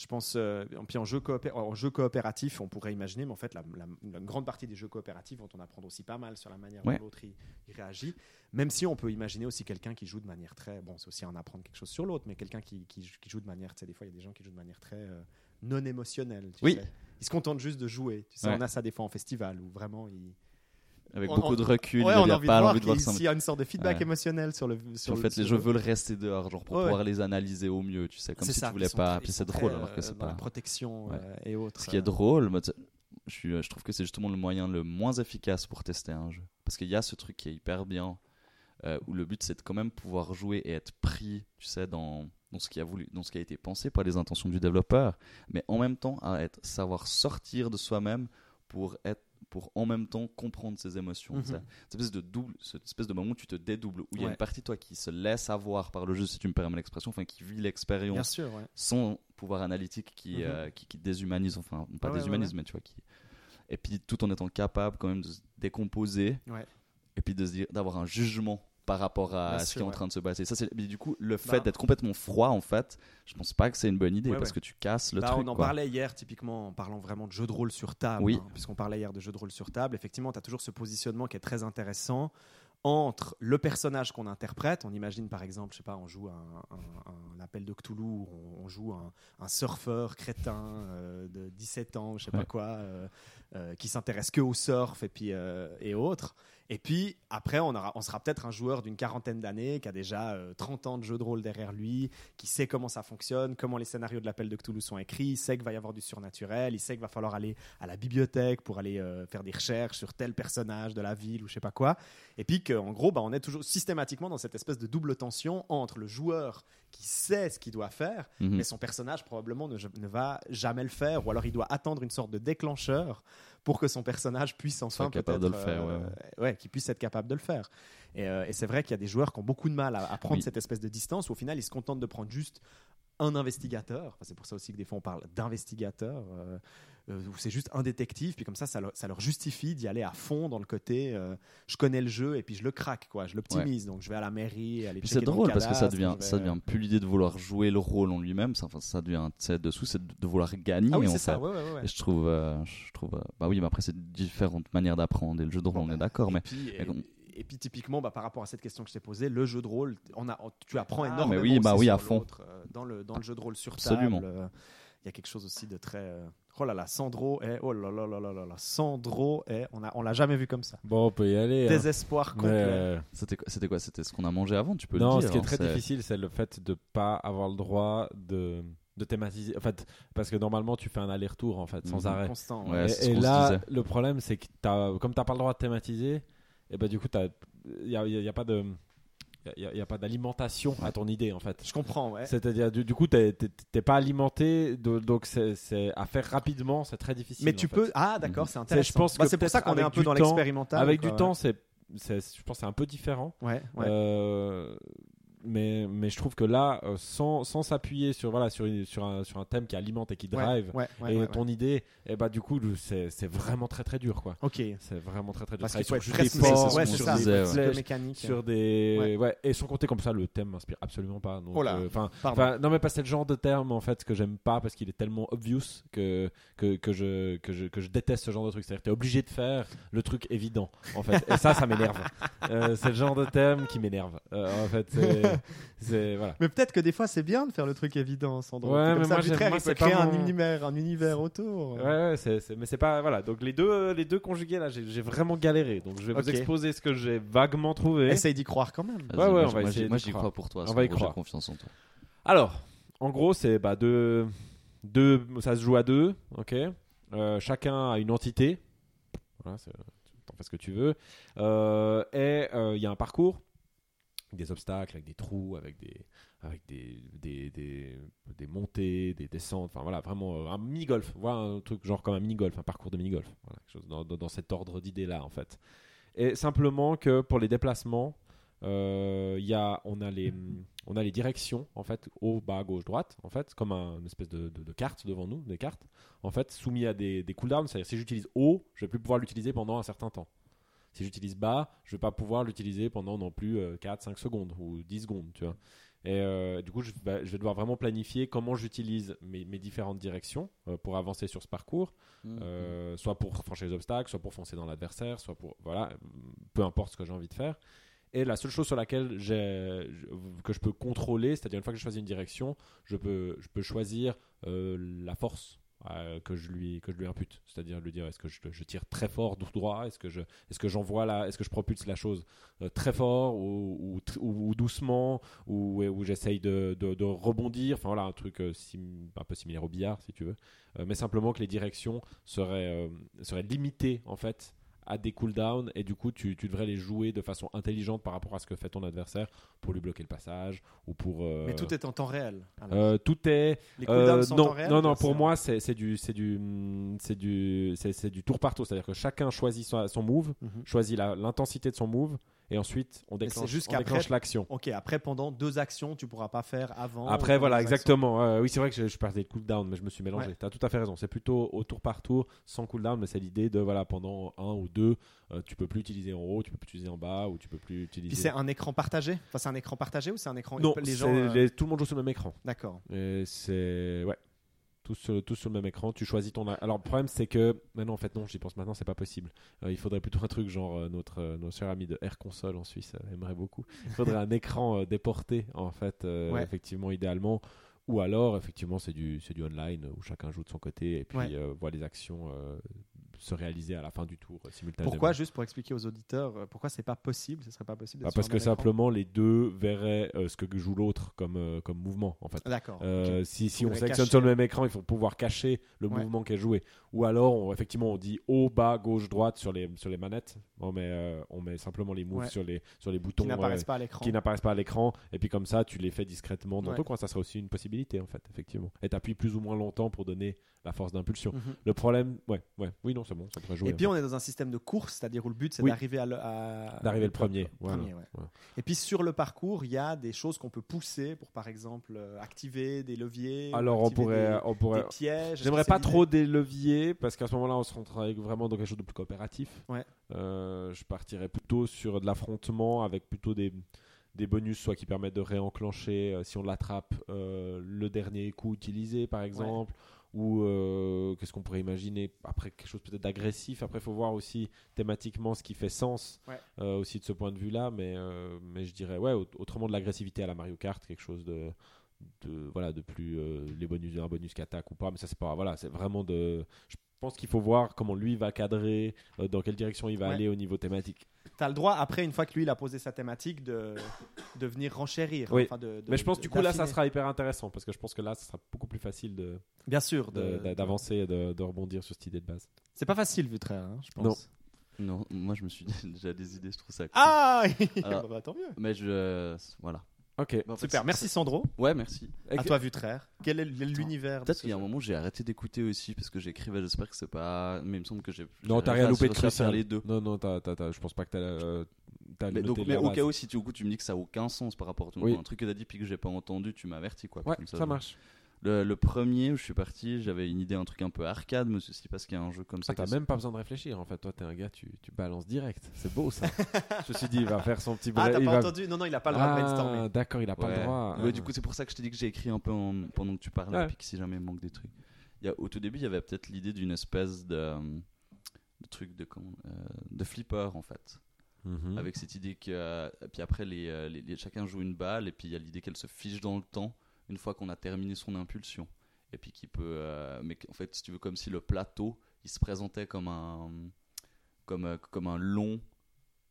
Je pense, euh, puis en jeu, en jeu coopératif, on pourrait imaginer, mais en fait, la, la- la grande partie des jeux coopératifs vont en apprendre aussi pas mal sur la manière Ouais. dont l'autre il, il réagit. Même si on peut imaginer aussi quelqu'un qui joue de manière très. Bon, c'est aussi en apprendre quelque chose sur l'autre, mais quelqu'un qui, qui, qui joue de manière. Tu sais, des fois, il y a des gens qui jouent de manière très euh, non émotionnelle. tu Oui. sais. Ils se contentent juste de jouer. Tu sais, Ouais. on a ça des fois en festival où vraiment ils. Avec on- beaucoup on- de recul, Ouais, il on n'y a a envie pas de voir envie de voir ça. s'il y a une sorte de feedback Ouais. émotionnel sur le. Sur le- fait, les jeux le- veulent rester dehors, genre pour Ouais, pouvoir les analyser au mieux, tu sais, comme si ça, tu voulais pas. très- Puis c'est drôle alors que euh, c'est la pas. protection Ouais. euh, et autres. Ce qui est euh, drôle, je, suis, je trouve que c'est justement le moyen le moins efficace pour tester un jeu. Parce qu'il y a ce truc qui est hyper bien, euh, où le but c'est de quand même pouvoir jouer et être pris, tu sais, dans, dans, ce qui a voulu, dans ce qui a été pensé par les intentions du développeur, mais en même temps à être, savoir sortir de soi-même pour être pour en même temps comprendre ses émotions. Sais. Cette espèce de double, cette espèce de moment où tu te dédoubles, où il y a une partie de toi qui se laisse avoir par le jeu, si tu me permets l'expression, enfin qui vit l'expérience ouais. sans pouvoir analytique qui, Mhm. euh, qui, qui déshumanise, enfin, pas ouais, déshumanise, mais tu vois, qui. Et puis tout en étant capable quand même de se décomposer, et puis d'avoir un jugement par rapport à Bien ce qui est en train de se passer. Ça, c'est, du coup, le fait Bah. d'être complètement froid, en fait, je pense pas que c'est une bonne idée Ouais, parce ouais. que tu casses le Bah, truc. on en quoi. parlait hier, typiquement, en parlant vraiment de jeux de rôle sur table. Oui. hein, puisqu'on parlait hier de jeux de rôle sur table. Effectivement, tu as toujours ce positionnement qui est très intéressant entre le personnage qu'on interprète. On imagine, par exemple, je sais pas, on joue un, un- un appel de Cthulhu, on, on joue un, un surfeur crétin euh, de 17 ans, je sais pas quoi, euh, euh, qui s'intéresse que au surf et, puis, euh, et autres. Et puis après, on, aura, on sera peut-être un joueur d'une quarantaine d'années qui a déjà euh, 30 ans de jeu de rôle derrière lui, qui sait comment ça fonctionne, comment les scénarios de l'appel de Cthulhu sont écrits, il sait qu'il va y avoir du surnaturel, il sait qu'il va falloir aller à la bibliothèque pour aller euh, faire des recherches sur tel personnage de la ville ou je sais pas quoi. Et puis qu'en gros, bah, on est toujours systématiquement dans cette espèce de double tension entre le joueur qui sait ce qu'il doit faire, Mhm. mais son personnage probablement ne, ne va jamais le faire, ou alors il doit attendre une sorte de déclencheur pour que son personnage puisse enfin capable de peut-être, le faire, ouais, euh, ouais, qu'il puisse être capable de le faire. Et, euh, et c'est vrai qu'il y a des joueurs qui ont beaucoup de mal à, à prendre Oui. cette espèce de distance, où au final ils se contentent de prendre juste un investigateur. Enfin, c'est pour ça aussi que des fois on parle d'investigateur, euh, où c'est juste un détective, puis comme ça, ça leur, ça leur justifie d'y aller à fond dans le côté euh, je connais le jeu et puis je le craque, quoi, je l'optimise. Donc je vais à la mairie, aller c'est dans le drôle parce que ça cadastre, devient, ça devient plus l'idée de vouloir jouer le rôle en lui-même, ça, enfin, ça devient, sais, dessous, c'est de, de vouloir gagner Ah oui, en c'est fait. ça, ouais, ouais. Et je trouve, euh, je trouve, euh, bah oui, mais après c'est différentes manières d'apprendre et le jeu de rôle, Bon, on est bah, d'accord, mais puis, et, mais comme- et puis typiquement, bah, par rapport à cette question que je t'ai posée, le jeu de rôle, on a, tu apprends Ah, énormément. mais oui, bah oui, à fond. euh, Dans le, dans le jeu de rôle sur Absolument. table, euh, il y a quelque chose aussi de très. euh, Oh là là, Sandro est. Oh là là là là là là, Sandro est. On a, on l'a jamais vu comme ça. Bon, on peut y aller. hein. Désespoir complet. euh, c'était quoi, c'était quoi, c'était ce qu'on a mangé avant, tu peux non, le dire. ce qui est hein, très c'est- difficile, c'est le fait de pas avoir le droit de, de thématiser. En fait, parce que normalement, tu fais un aller-retour en fait, sans Mhm. arrêt. Constant. Ouais, Et- là, le problème, c'est que as, comme tu n'as pas le droit de thématiser, et ben du coup, il a, y a- y a pas de. Il y a, pas d'alimentation à ton idée en fait. Je comprends, ouais. C'est-à-dire, du, du coup, t'es- t'es t'es pas alimenté, de- donc c'est à faire rapidement, c'est très difficile. Mais tu fait. peux. Ah, d'accord, c'est intéressant. je pense Bah, que c'est pour ça qu'on est un peu dans temps- l'expérimental. Avec quoi, du ouais. temps, c'est, c'est- je pense, que c'est un peu différent. Ouais, ouais. Euh, mais, mais je trouve que là, euh, sans, sans s'appuyer sur, voilà, sur, une- sur, un, sur un thème qui alimente et qui drive, ouais, ouais, et ouais, ton ouais. idée, et bah, du coup, c'est, c'est vraiment très très dur. Quoi. Ok. C'est vraiment très très dur. Parce qu'il faut sur être juste très des ouais. Sur flèches, le mécanique. sur des Ouais. ouais. et sans compter comme ça le thème m'inspire absolument pas donc, Oh là, euh, non mais pas c'est le genre de terme en fait que j'aime pas parce qu'il est tellement obvious que que, que je que je que je déteste ce genre de truc c'est-à-dire t'es obligé de faire le truc évident en fait et ça ça m'énerve Euh, c'est le genre de terme qui m'énerve Euh, en fait c'est c'est voilà Mais peut-être que des fois c'est bien de faire le truc évident, Sandro. Ouais, comme mais ça, arbitraire, il peut créer un mon- univers, un univers autour. Ouais, mais c'est pas voilà. Donc les deux, les deux conjugués là, j'ai, vraiment galéré. Donc je vais vous exposer ce que j'ai vaguement trouvé. Essaye d'y croire quand même. Ouais, ouais, moi, on j'y- va moi, essayer j'y- moi, crois pour toi. On va y croire. J'ai confiance en toi. Alors, en gros, c'est bah deux, deux, ça se joue à deux, ok. Euh, chacun a une entité. Voilà, c'est- t'en fais ce que tu veux. Euh, et euh, il y a un parcours. Des obstacles, avec des trous, avec des, avec des, des, des, des montées, des descentes. Enfin voilà, vraiment euh, un mini-golf. Voilà un truc genre comme un mini-golf, un parcours de mini-golf. Voilà, quelque chose dans, dans- cet ordre d'idées-là, en fait. Et simplement que pour les déplacements, euh, y a, on, a les, on a les directions, en fait, haut, bas, gauche, droite, en fait, comme un- une espèce de, de, de carte devant nous, des cartes, en fait, soumis à des, des cooldowns. C'est-à-dire, si j'utilise haut, je vais plus pouvoir l'utiliser pendant un certain temps. Si j'utilise bas, je vais pas pouvoir l'utiliser pendant non plus 4-5 secondes ou 10 secondes, tu vois. Et euh, du coup, je vais, je vais devoir vraiment planifier comment j'utilise mes, mes différentes directions euh, pour avancer sur ce parcours, euh, soit pour franchir les obstacles, soit pour foncer dans l'adversaire, soit pour voilà, peu importe ce que j'ai envie de faire. Et la seule chose sur laquelle j'ai que je peux contrôler, c'est-à-dire une fois que j'ai choisi une direction, je peux je peux choisir euh, la force euh, que je lui que je lui impute, c'est-à-dire lui dire est-ce que je, tire très fort droit, est-ce que je est-ce que j'envoie là, est-ce que je propulse la chose euh, très fort ou, ou, ou- ou doucement ou où j'essaye de, de- rebondir, enfin voilà un truc euh, un peu similaire au billard si tu veux, mais simplement que les directions seraient seraient limitées en fait à des cooldowns et du coup tu, tu devrais les jouer de façon intelligente par rapport à ce que fait ton adversaire pour lui bloquer le passage ou pour euh, Mais tout est en temps réel. euh, tout est les euh, cooldowns sont en non, temps réel non, non, c'est pour moi, c'est c'est du, c'est du, mm, c'est du, c'est c'est du tour par tour. C'est-à-dire que chacun choisit son, son move, Mhm. choisit la- l'intensité de son move, et ensuite on déclenche, juste on qu'après- déclenche l'action. Ok, après pendant deux actions, tu pourras pas faire avant. Après, ou voilà, exactement. Euh, oui, c'est vrai que je, je parlais de cooldown, mais je me suis mélangé. Ouais. Tu as tout à fait raison. C'est plutôt au tour par tour, sans cooldown, mais c'est l'idée de, voilà, pendant un ou deux, euh, tu peux plus utiliser en haut, tu peux plus utiliser en bas, ou tu peux plus Puis utiliser. c'est un écran partagé? Enfin, c'est un écran partagé ou c'est un écran non, les gens euh, les- tout le monde joue sur le même écran. D'accord. Et c'est ouais. Tous sur, tous sur le même écran, tu choisis ton. Alors le problème c'est que maintenant en fait non, j'y pense maintenant, c'est pas possible. Euh, il faudrait plutôt un truc genre euh, notre euh, nos chers amis de Air Console en Suisse euh, aimerait beaucoup. Il faudrait un écran euh, déporté en fait, Ouais. effectivement idéalement. Ou alors effectivement c'est du c'est du online où chacun joue de son côté et puis Ouais. voit les actions se réaliser à la fin du tour euh, simultanément. Pourquoi Juste pour expliquer aux auditeurs, euh, pourquoi c'est pas possible Ce serait pas possible. Bah, Parce que simplement les deux verraient euh, ce que joue l'autre comme euh, comme mouvement en fait. D'accord. Euh, si, si on sélectionne sur le même écran, il faut pouvoir cacher le Ouais. mouvement qui est joué. Ou alors, on- effectivement, on dit haut, bas, gauche, droite sur les, sur les manettes. On met, on met simplement les moves Ouais. sur, les, sur les boutons Qui n'apparaissent pas à l'écran. qui n'apparaissent pas à l'écran. Et puis comme ça, tu les fais discrètement dans Ouais. ton coin. Ça serait aussi une possibilité, en fait, effectivement. Et tu appuies plus ou moins longtemps pour donner la force d'impulsion. Mhm. Le problème, ouais, ouais, oui, non, c'est bon, ça pourrait jouer. Et puis on est dans un système de course, c'est-à-dire où le but c'est Oui. d'arriver à, D'arriver le premier, voilà. ouais. Et puis sur le parcours, il y a des choses qu'on peut pousser pour par exemple euh, activer des leviers. Alors, on pourrait, des, on pourrait, des pièges. Est-ce J'aimerais pas trop des leviers parce qu'à ce moment-là, on se rentrerait vraiment dans quelque chose de plus coopératif. Ouais. Euh, je partirais plutôt sur de l'affrontement avec plutôt des, des bonus, soit qui permettent de réenclencher euh, si on l'attrape euh, le dernier coup utilisé, par exemple. Ou euh, qu'est-ce qu'on pourrait imaginer après quelque chose peut-être d'agressif. Après, il faut voir aussi thématiquement ce qui fait sens Ouais. euh, aussi de ce point de vue-là. Mais, euh, mais je dirais, ouais, aut- autrement de l'agressivité à la Mario Kart, quelque chose de, de voilà de plus les bonus un bonus qu'attaque ou pas mais ça c'est pas voilà c'est vraiment de je pense qu'il faut voir comment lui va cadrer euh, dans quelle direction il va Ouais. aller au niveau thématique T'as le droit après une fois que lui il a posé sa thématique de, de venir renchérir. Oui. enfin, de- de- mais je pense de- du coup là ça sera hyper intéressant parce que je pense que là ça sera beaucoup plus facile de bien sûr de- de- d'a- d'avancer et de, de rebondir sur cette idée de base C'est pas facile vu très, hein, je pense. Non. Non, moi je me suis déjà des idées, je trouve ça cool. Ah Alors- Bah, tant mieux. Mais je. Voilà. Ok fait, Super, merci Sandro. Ouais, merci. À toi Vutraire. Quel est l'univers de Peut-être qu'il y a un moment où j'ai arrêté d'écouter aussi parce que j'écrivais, j'espère que c'est pas. Mais il me semble que j'ai. non t'as rien loupé de crucial les deux. non non t'as, t'as- t'as- je pense pas que t'as euh, t'as Mais, donc, mais au cas où, si tu, au coup, tu me dis que ça a aucun sens par rapport à ton Oui. un truc que t'as dit puis que j'ai pas entendu, tu m'avertis quoi. ouais Comme ça, marche Le, le premier où je suis parti, j'avais une idée, un truc un peu arcade, mais ceci parce qu'il y a un jeu comme ça. Ah, t'as même pas besoin de réfléchir en fait toi t'es un gars tu, tu balances direct c'est beau ça je me suis dit il va faire son petit Ah, t'as pas va- entendu? Non, non, il a pas le droit de Ah, brainstormer. d'accord il a pas Ouais. le droit Ouais, Ah. du coup, c'est pour ça que je t'ai dit que j'ai écrit un peu en- pendant que tu parlais, Ouais. puis que si jamais il manque des trucs. Il y a, au tout début, il y avait peut-être l'idée d'une espèce de, de truc de, comment, euh, de flipper en fait. Mhm. Avec cette idée que. euh, puis après, les, euh, les- les- chacun joue une balle, et puis il y a l'idée qu'elle se fiche dans le temps une fois qu'on a terminé son impulsion. Et puis qui peut. euh, mais en fait, si tu veux, comme si le plateau, il se présentait comme un. Comme, euh, comme un long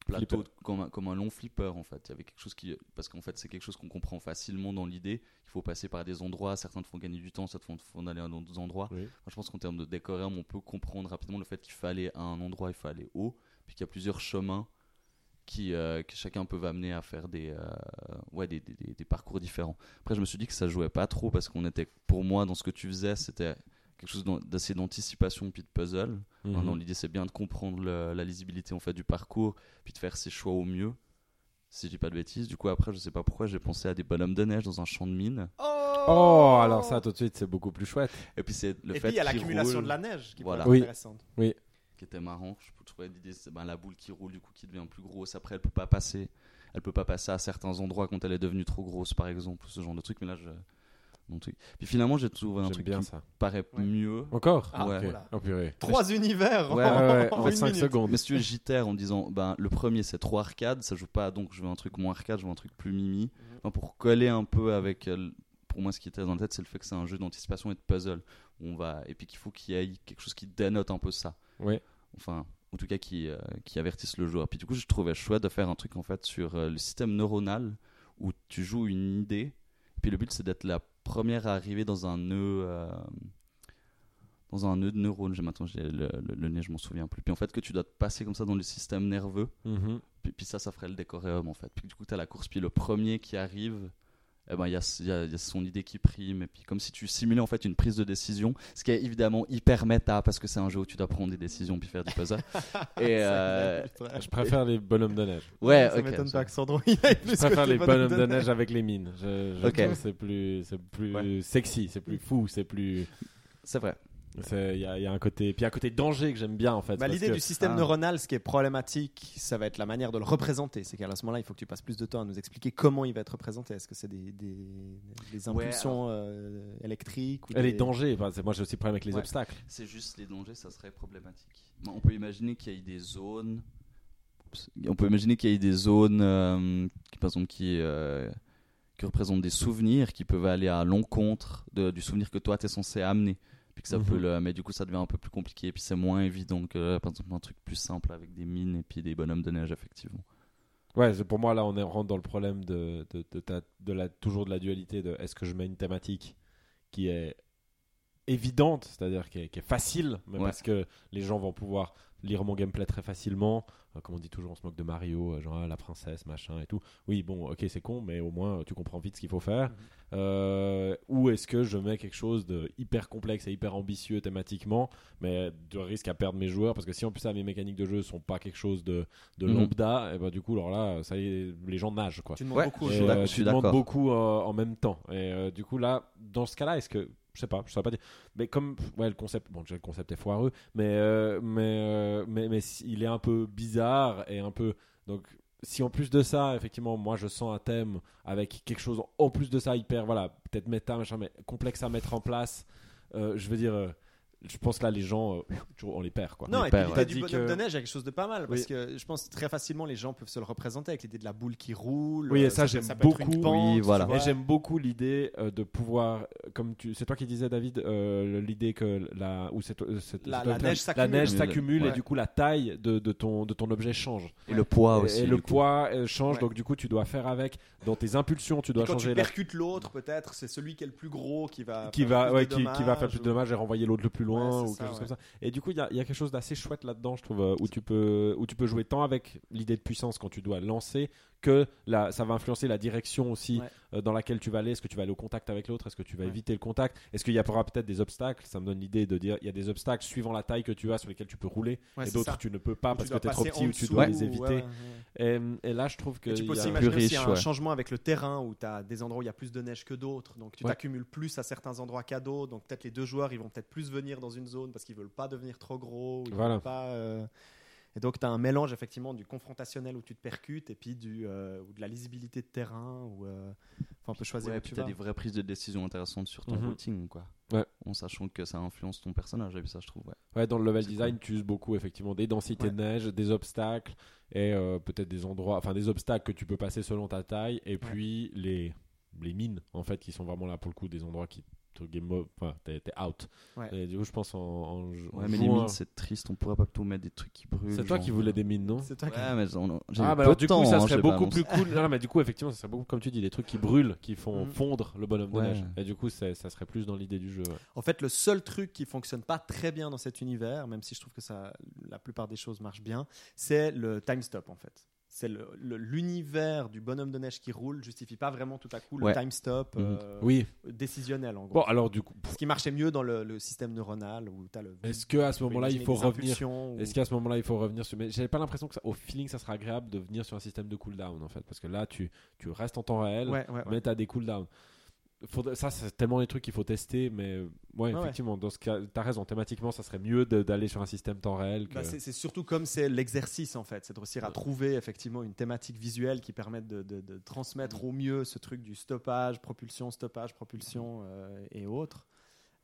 plateau, Flipper. comme un, comme un long flipper en fait. Il y avait quelque chose qui. Parce qu'en fait, c'est quelque chose qu'on comprend facilement dans l'idée. Il faut passer par des endroits, certains te font gagner du temps, certains te font aller à d'autres endroits. Oui. Moi, je pense qu'en termes de décorum, on peut comprendre rapidement le fait qu'il fallait à un endroit, il fallait haut, puis qu'il y a plusieurs chemins qui, euh, que chacun peut amener à faire des, euh, ouais, des, des- parcours différents. Après, je me suis dit que ça jouait pas trop parce qu'on était, pour moi, dans ce que tu faisais, c'était quelque chose d'assez d'anticipation puis de puzzle. Mhm. L'idée, c'est bien de comprendre le- la lisibilité en fait, du parcours puis de faire ses choix au mieux. Si je dis pas de bêtises, du coup, après, je sais pas pourquoi, j'ai pensé à des bonhommes de neige dans un champ de mine. Oh, alors ça, tout de suite, c'est beaucoup plus chouette. Et puis, c'est le Et fait puis il y a l'accumulation de la neige qui Voilà. peut être Oui. intéressante. Qui était marrant. Je trouvais l'idée, c'est ben, la boule qui roule, du coup, qui devient plus grosse. Après, elle peut pas passer. Elle peut pas passer à certains endroits quand elle est devenue trop grosse, par exemple, ce genre de truc. Mais là, je. mon truc. Puis finalement, j'ai trouvé un J'aime truc bien qui ça. paraît Ouais. mieux. Encore? Ah, Ouais. Ok. voilà. Oh purée. Trois univers Ouais, en, Ouais, ouais, en en une 5 minute. secondes. Mais si tu veux JTR en disant, ben, le premier c'est trop arcade, ça joue pas, donc je veux un truc moins arcade, je veux un truc plus mimi. Mhm. Enfin, pour coller un peu avec. euh, pour moi, ce qui était dans la tête, c'est le fait que c'est un jeu d'anticipation et de puzzle. Où on va, et puis qu'il faut qu'il y ait quelque chose qui dénote un peu ça. Ouais. Enfin, en tout cas, qui, euh, qui avertisse le joueur. Puis du coup, je trouvais chouette de faire un truc en fait sur euh, le système neuronal où tu joues une idée. Puis le but, c'est d'être la première à arriver dans un nœud. euh, dans un nœud de neurones, j'ai maintenant j'ai le, le, le nez, je m'en souviens plus. Puis en fait, que tu dois te passer comme ça dans le système nerveux. Mhm. Puis, puis ça, ça ferait le décoréum en fait. Puis du coup, tu as la course, puis le premier qui arrive, eh ben, il y, a, il y a- il y a son idée qui prime. Et puis comme si tu simulais en fait une prise de décision, ce qui est évidemment hyper méta parce que c'est un jeu où tu dois prendre des décisions puis faire du puzzle. et euh, Je préfère les bonhommes de neige. ouais, ça ok. m'étonne pas que Sandro il aille plus Je préfère les bonhommes de neige avec les mines. Je, c'est plus, c'est plus Ouais. sexy, c'est plus fou, c'est plus. C'est vrai. Il y, a- il y a un côté, puis un côté danger que j'aime bien en fait. Bah, L'idée que- du système Ah. neuronal, ce qui est problématique, ça va être la manière de le représenter. C'est qu'à ce moment-là, il faut que tu passes plus de temps à nous expliquer comment il va être représenté. Est-ce que c'est des, des, des Ouais, impulsions euh, électriques ou Et les des- dangers, enfin, c'est- moi j'ai aussi problème avec les Ouais. obstacles. C'est juste les dangers, ça serait problématique. Bon, On peut imaginer qu'il y ait des zones. On peut imaginer qu'il y ait des zones, euh, qui, par exemple, qui, euh, qui représentent des souvenirs qui peuvent aller à l'encontre du souvenir que toi tu es censé amener. Puis que ça Mhm. peut le, mais du coup, ça devient un peu plus compliqué. Et puis c'est moins évident que, par exemple, un truc plus simple avec des mines et puis des bonhommes de neige, effectivement. Ouais, c'est- pour moi là on est, rentre dans le problème de, de, de, ta- de la, toujours de la dualité de est-ce que je mets une thématique qui est évidente, c'est-à-dire qui est, qui est facile, mais Ouais. parce que les gens vont pouvoir lire mon gameplay très facilement. Euh, comme on dit toujours, on se moque de Mario, euh, genre ah, la princesse, machin et tout. Oui, bon, ok, c'est con, mais au moins tu comprends vite ce qu'il faut faire. Mhm. Euh, ou est-ce que je mets quelque chose de hyper complexe et hyper ambitieux thématiquement, mais de risque à perdre mes joueurs? Parce que si en plus ça, mes mécaniques de jeu sont pas quelque chose de, de Mhm. lambda, et ben du coup alors là, ça y est, les gens nagent quoi. Tu demandes Ouais, beaucoup je suis euh, tu demandes beaucoup euh, en même temps. Et euh, du coup là, dans ce cas-là, est-ce que je sais pas, je saurais pas dire. Mais comme ouais, le concept, bon le concept est foireux, mais euh, mais, euh, mais mais si- il est un peu bizarre et un peu donc si en plus de ça, effectivement, moi je sens un thème avec quelque chose en plus de ça hyper, voilà, peut-être méta, mais complexe à mettre en place, euh, je veux dire, je pense que là les gens, euh, on les perd quoi. Non, Les et puis pères, l'idée ouais. du bonhomme que- de neige, il y a quelque chose de pas mal. Parce Oui. que je pense que très facilement, les gens peuvent se le représenter avec l'idée de la boule qui roule. Oui, et euh, ça, j'aime peut être une beaucoup. pente, Oui, voilà. Et j'aime beaucoup l'idée euh, de pouvoir, comme tu, c'est toi qui disais David, euh, l'idée que la, ou c'est, euh, c'est- La- la neige la s'accumule. neige s'accumule et du coup la taille de, de ton de ton objet change. Et le poids Et- aussi. et le coup. poids euh, change, Ouais. donc du coup tu dois faire avec. Dans tes impulsions, tu Et dois quand changer tu percutes l'autre, peut-être, c'est celui qui est le plus gros qui va. qui faire va, qui, va faire plus de dommages et renvoyer l'autre le plus loin Ouais, c'est ou ça, quelque chose ouais. comme ça. Et du coup, il y a, y a quelque chose d'assez chouette là-dedans, je trouve, euh, où tu peux, où tu peux jouer tant avec l'idée de puissance quand tu dois lancer que ça va influencer la direction aussi Ouais. euh, dans laquelle tu vas aller. Est-ce que tu vas aller au contact avec l'autre? Est-ce que tu vas Ouais. éviter le contact? Est-ce qu'il y aura peut-être des obstacles? Ça me donne l'idée de dire il y a des obstacles suivant la taille que tu as sur lesquels tu peux rouler Ouais, et d'autres tu ne peux pas Ou parce que tu es trop petit ou tu dois les éviter. Et, et là, je trouve que Et tu peux il y a- aussi imaginer aussi riche, un changement avec le terrain où tu as des endroits où il y a plus de neige que d'autres, donc tu t'accumules plus à certains endroits qu'à d'autres, donc peut-être les deux joueurs ils vont peut-être plus venir dans une zone parce qu'ils veulent pas devenir trop gros, ils Voilà. veulent pas. euh, Et donc tu as un mélange effectivement du confrontationnel où tu te percutes et puis du, euh, ou de la lisibilité de terrain où euh, enfin, on peut choisir Ouais, tu vas. des vraies prises de décision intéressantes sur ton Mhm. routing, quoi. Ouais. En sachant que ça influence ton personnage, et puis ça, je trouve, ouais. Ouais, dans le level design, tu uses beaucoup effectivement des densités Ouais. de neige, des obstacles et euh, peut-être des endroits, enfin des obstacles que tu peux passer selon ta taille et puis les les mines en fait qui sont vraiment là pour le coup des endroits qui game over, enfin t'es out. Ouais. Et du coup, je pense en, en, en Ouais, mais les mines, c'est triste, on pourrait pas plutôt mettre des trucs qui brûlent. c'est toi genre. qui voulais des mines, non C'est toi qui- Ouais, mais Ah, bah alors du temps, coup, ça hein, serait beaucoup plus cool. Non, mais du coup, effectivement, ça serait beaucoup, comme tu dis, des trucs qui brûlent, qui font Mhm. fondre le bonhomme de neige. Et du coup, ça serait plus dans l'idée du jeu. ouais. En fait, le seul truc qui fonctionne pas très bien dans cet univers, même si je trouve que ça, la plupart des choses marchent bien, c'est le time stop en fait. C'est l'univers du bonhomme de neige qui roule justifie pas vraiment tout à coup le Ouais. time stop Mhm. euh, Oui. décisionnel en gros. Bon, alors du coup, Ce qui marchait mieux dans le, le système neuronal où tu as le. est-ce que à ce moment-là, il faut revenir ou- Est-ce qu'à ce moment-là, il faut revenir sur. Mais j'avais pas l'impression que ça, au feeling, ça sera agréable de venir sur un système de cooldown en fait. Parce que là, tu, tu restes en temps réel, Ouais, ouais, ouais. mais tu as des cooldowns. Faudrait- ça, c'est tellement des trucs qu'il faut tester, mais euh, ouais, effectivement, dans ce cas, t'as raison, thématiquement, ça serait mieux d'aller sur un système temps réel. Que... Bah, c'est surtout comme c'est l'exercice en fait, c'est de réussir à Ouais. trouver effectivement une thématique visuelle qui permette de, de- de transmettre au mieux ce truc du stoppage, propulsion, stoppage, propulsion euh, et autres.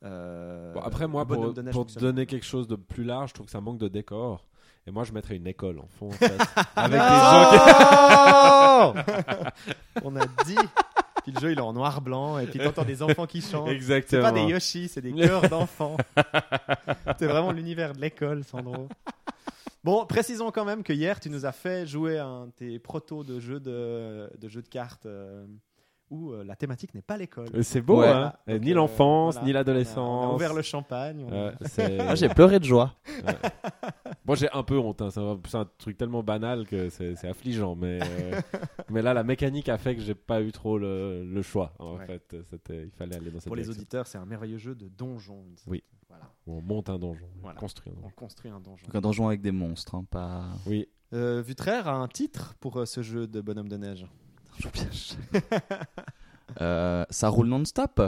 Euh, Bon, après, moi, pour, de pour donner quelque chose de plus large, je trouve que ça manque de décor. Et moi, je mettrais une école en fond, en fait, avec des gens qui... On a dit. Puis le jeu il est en noir blanc et puis t'entends des enfants qui chantent. C'est Exactement. pas des Yoshi, c'est des cœurs d'enfants. c'est vraiment l'univers de l'école, Sandro. Bon, précisons quand même que hier, tu nous as fait jouer à un de tes protos de jeux de, de, jeux de cartes euh, où euh, la thématique n'est pas l'école. Euh, C'est beau, Ouais. hein Donc, Ni euh, l'enfance, voilà, ni on a- l'adolescence. On a ouvert le champagne. on a- c'est- Ah, j'ai pleuré de joie. Moi j'ai un peu honte, hein. c'est un, truc tellement banal que c'est affligeant, mais, euh, mais là la mécanique a fait que j'ai pas eu trop le, le choix. En Ouais. fait, C'était- il fallait aller dans cette Pour les auditeurs, c'est un merveilleux jeu de donjon. Oui. Voilà, On monte un donjon, on construit un on donjon. construit un donjon. Donc un donjon avec des monstres, hein, pas. Oui. Euh, Vutraire a un titre pour euh, ce jeu de bonhomme de neige. Je piège. Euh, ça roule non-stop.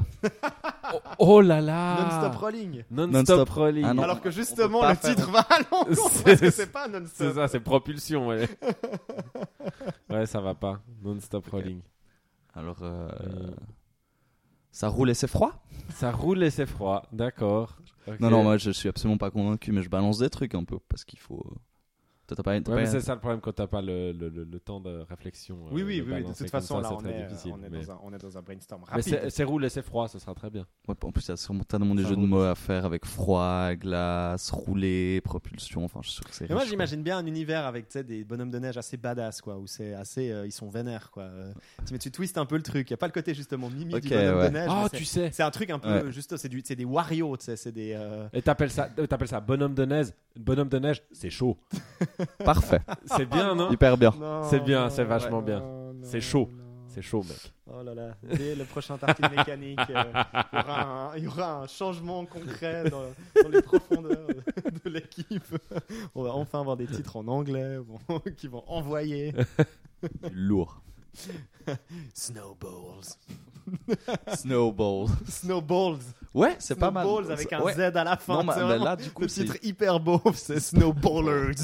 Oh, oh là là Non-stop rolling. Non-stop rolling. Ah non. Alors que justement, le faire- titre va à l'encontre C'est- parce que c'est pas non-stop. C'est ça, c'est propulsion. Ouais. ouais, ça va pas. Non-stop rolling. Alors, euh, Euh. ça roule et c'est froid? Ça roule et c'est froid, d'accord. Non, non, moi je suis absolument pas convaincu, mais je balance des trucs un peu parce qu'il faut. Toi, t'as pas. t'as Ouais, pas- mais c'est ça le problème quand t'as pas le, le, le- le temps de réflexion. euh, Oui, oui, de oui, oui, de toute façon, ça, là, c'est on très est, difficile. on, est mais dans un, on est dans un brainstorm mais c'est rapide. c'est roule et c'est froid, ça sera très bien. Ouais, en plus, il y a sûrement tellement des Ça jeux de mots à faire avec froid, glace, rouler, propulsion. Enfin, je suis sûr que c'est. Mais moi, riche, j'imagine bien un univers avec des bonhommes de neige assez badass, quoi, où c'est assez, euh, ils sont vénères, quoi. Euh, tu, mais tu twistes un peu le truc. Il y a pas le côté justement mimi Ok, du bonhomme ouais. de neige. C'est- tu sais C'est un truc un peu Ouais. juste, c'est des Wario, tu sais, c'est des. euh, Et t'appelles ça, euh, t'appelles ça bonhomme de neige Bonhomme de neige, c'est chaud. Parfait. C'est bien, non? Hyper bien. C'est bien, c'est vachement bien. C'est chaud. C'est chaud, mec. Oh là là, dès le prochain tartine mécanique, euh, il, y aura un, il y aura un changement concret dans, dans les profondeurs de l'équipe. On va enfin avoir des titres en anglais bon, qui vont envoyer Lourd. Snowballs. Snowball. Snowballs. Ouais, c'est pas mal. Snowballs avec un Ouais. Z à la fin. Non, mais- là, du coup, le titre hyper beau, c'est Snowballers.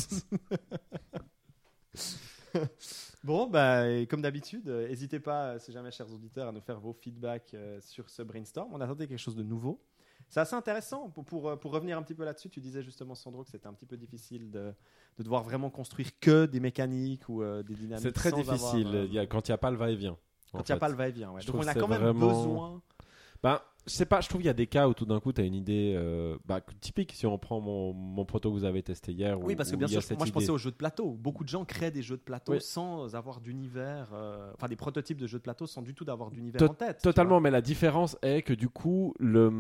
Bon, bah, et comme d'habitude, euh, n'hésitez pas, euh, si jamais, chers auditeurs, à nous faire vos feedbacks euh, sur ce brainstorm. On a tenté quelque chose de nouveau. C'est assez intéressant. Pour, pour, euh, pour revenir un petit peu là-dessus, tu disais justement, Sandro, que c'était un petit peu difficile de, de devoir vraiment construire que des mécaniques ou euh, des dynamiques. C'est très sans difficile avoir, euh, il y a, quand il n'y a pas le va-et-vient. en quand il n'y a pas le va-et-vient. ouais. Donc on a quand même vraiment- besoin. Ben, je sais pas, je trouve qu'il y a des cas où tout d'un coup tu as une idée euh, bah, typique si on prend mon, mon proto que vous avez testé hier. Oui, parce que bien sûr, moi je pensais aux jeux de plateau. Beaucoup de gens créent des jeux de plateau Oui. sans avoir d'univers, euh, enfin des prototypes de jeux de plateau sans du tout d'avoir d'univers en tête. Totalement, mais la différence est que du coup, le,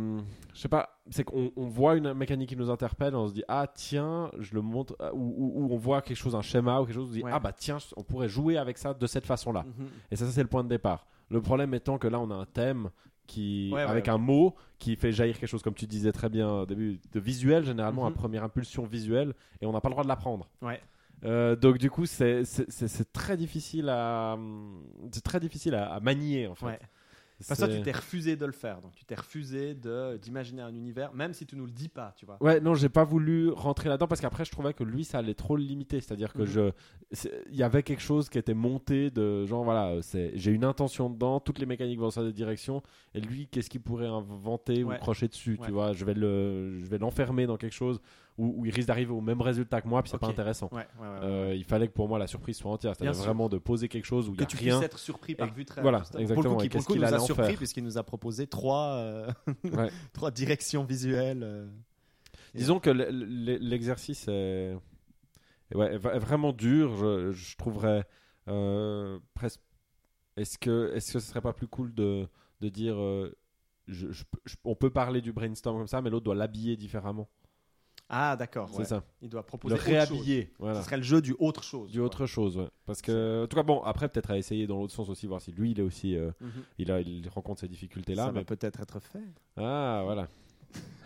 je sais pas, c'est qu'on on voit une mécanique qui nous interpelle, on se dit ah tiens, je le montre, euh, ou, ou- ou on voit quelque chose, un schéma ou quelque chose, on se dit Ouais. ah bah tiens, on pourrait jouer avec ça de cette façon-là. Mhm. Et ça, ça, c'est le point de départ. Le problème étant que là, on a un thème qui, Ouais, ouais, avec ouais. un mot qui fait jaillir quelque chose, comme tu disais très bien au début, de visuel, généralement, à première impulsion visuelle, et on n'a pas le droit de l'apprendre. Ouais. Euh, donc du coup, c'est très difficile à, c'est très difficile à, à manier en fait. Parce que toi, C'est- tu t'es refusé de le faire. Donc, tu t'es refusé de- d'imaginer un univers, même si tu nous le dis pas, tu vois. Ouais, non, j'ai pas voulu rentrer là-dedans parce qu'après, je trouvais que lui, ça allait trop le limiter. C'est-à-dire que Mhm. je, il y avait quelque chose qui était monté de genre voilà, c'est, j'ai une intention dedans, toutes les mécaniques vont dans cette direction, et lui, qu'est-ce qu'il pourrait inventer Ouais. ou crocher dessus, Ouais. tu vois? Je vais le, je vais l'enfermer dans quelque chose où, où il risque d'arriver au même résultat que moi, puis c'est pas Ok. intéressant. Ouais, ouais, ouais, ouais. Euh, il fallait que pour moi la surprise soit entière, c'est-à-dire vraiment de poser quelque chose où il y a tu rien. puisses être surpris par Et- Vutraire. voilà, justement. exactement. Pour le coup, pour le qu'est-ce coup, nous a en surpris puisqu'il nous a proposé trois, euh, trois directions visuelles. euh. Disons que l'exercice est, vraiment dur. Je, je trouverais presque. Est-ce que, est-ce que ce serait pas plus cool de, de dire. je- je- on peut parler du brainstorm comme ça, mais l'autre doit l'habiller différemment? Ah, d'accord. C'est ouais. ça. Il doit proposer Le réhabiller. Voilà. Ce serait le jeu du autre chose. Du quoi. autre chose, ouais. Parce que, en tout cas, bon, après, peut-être à essayer dans l'autre sens aussi, voir si lui, il est aussi. euh, Mhm. il, a, il rencontre ces difficultés-là. Ça mais- va peut-être être fait. Ah, voilà.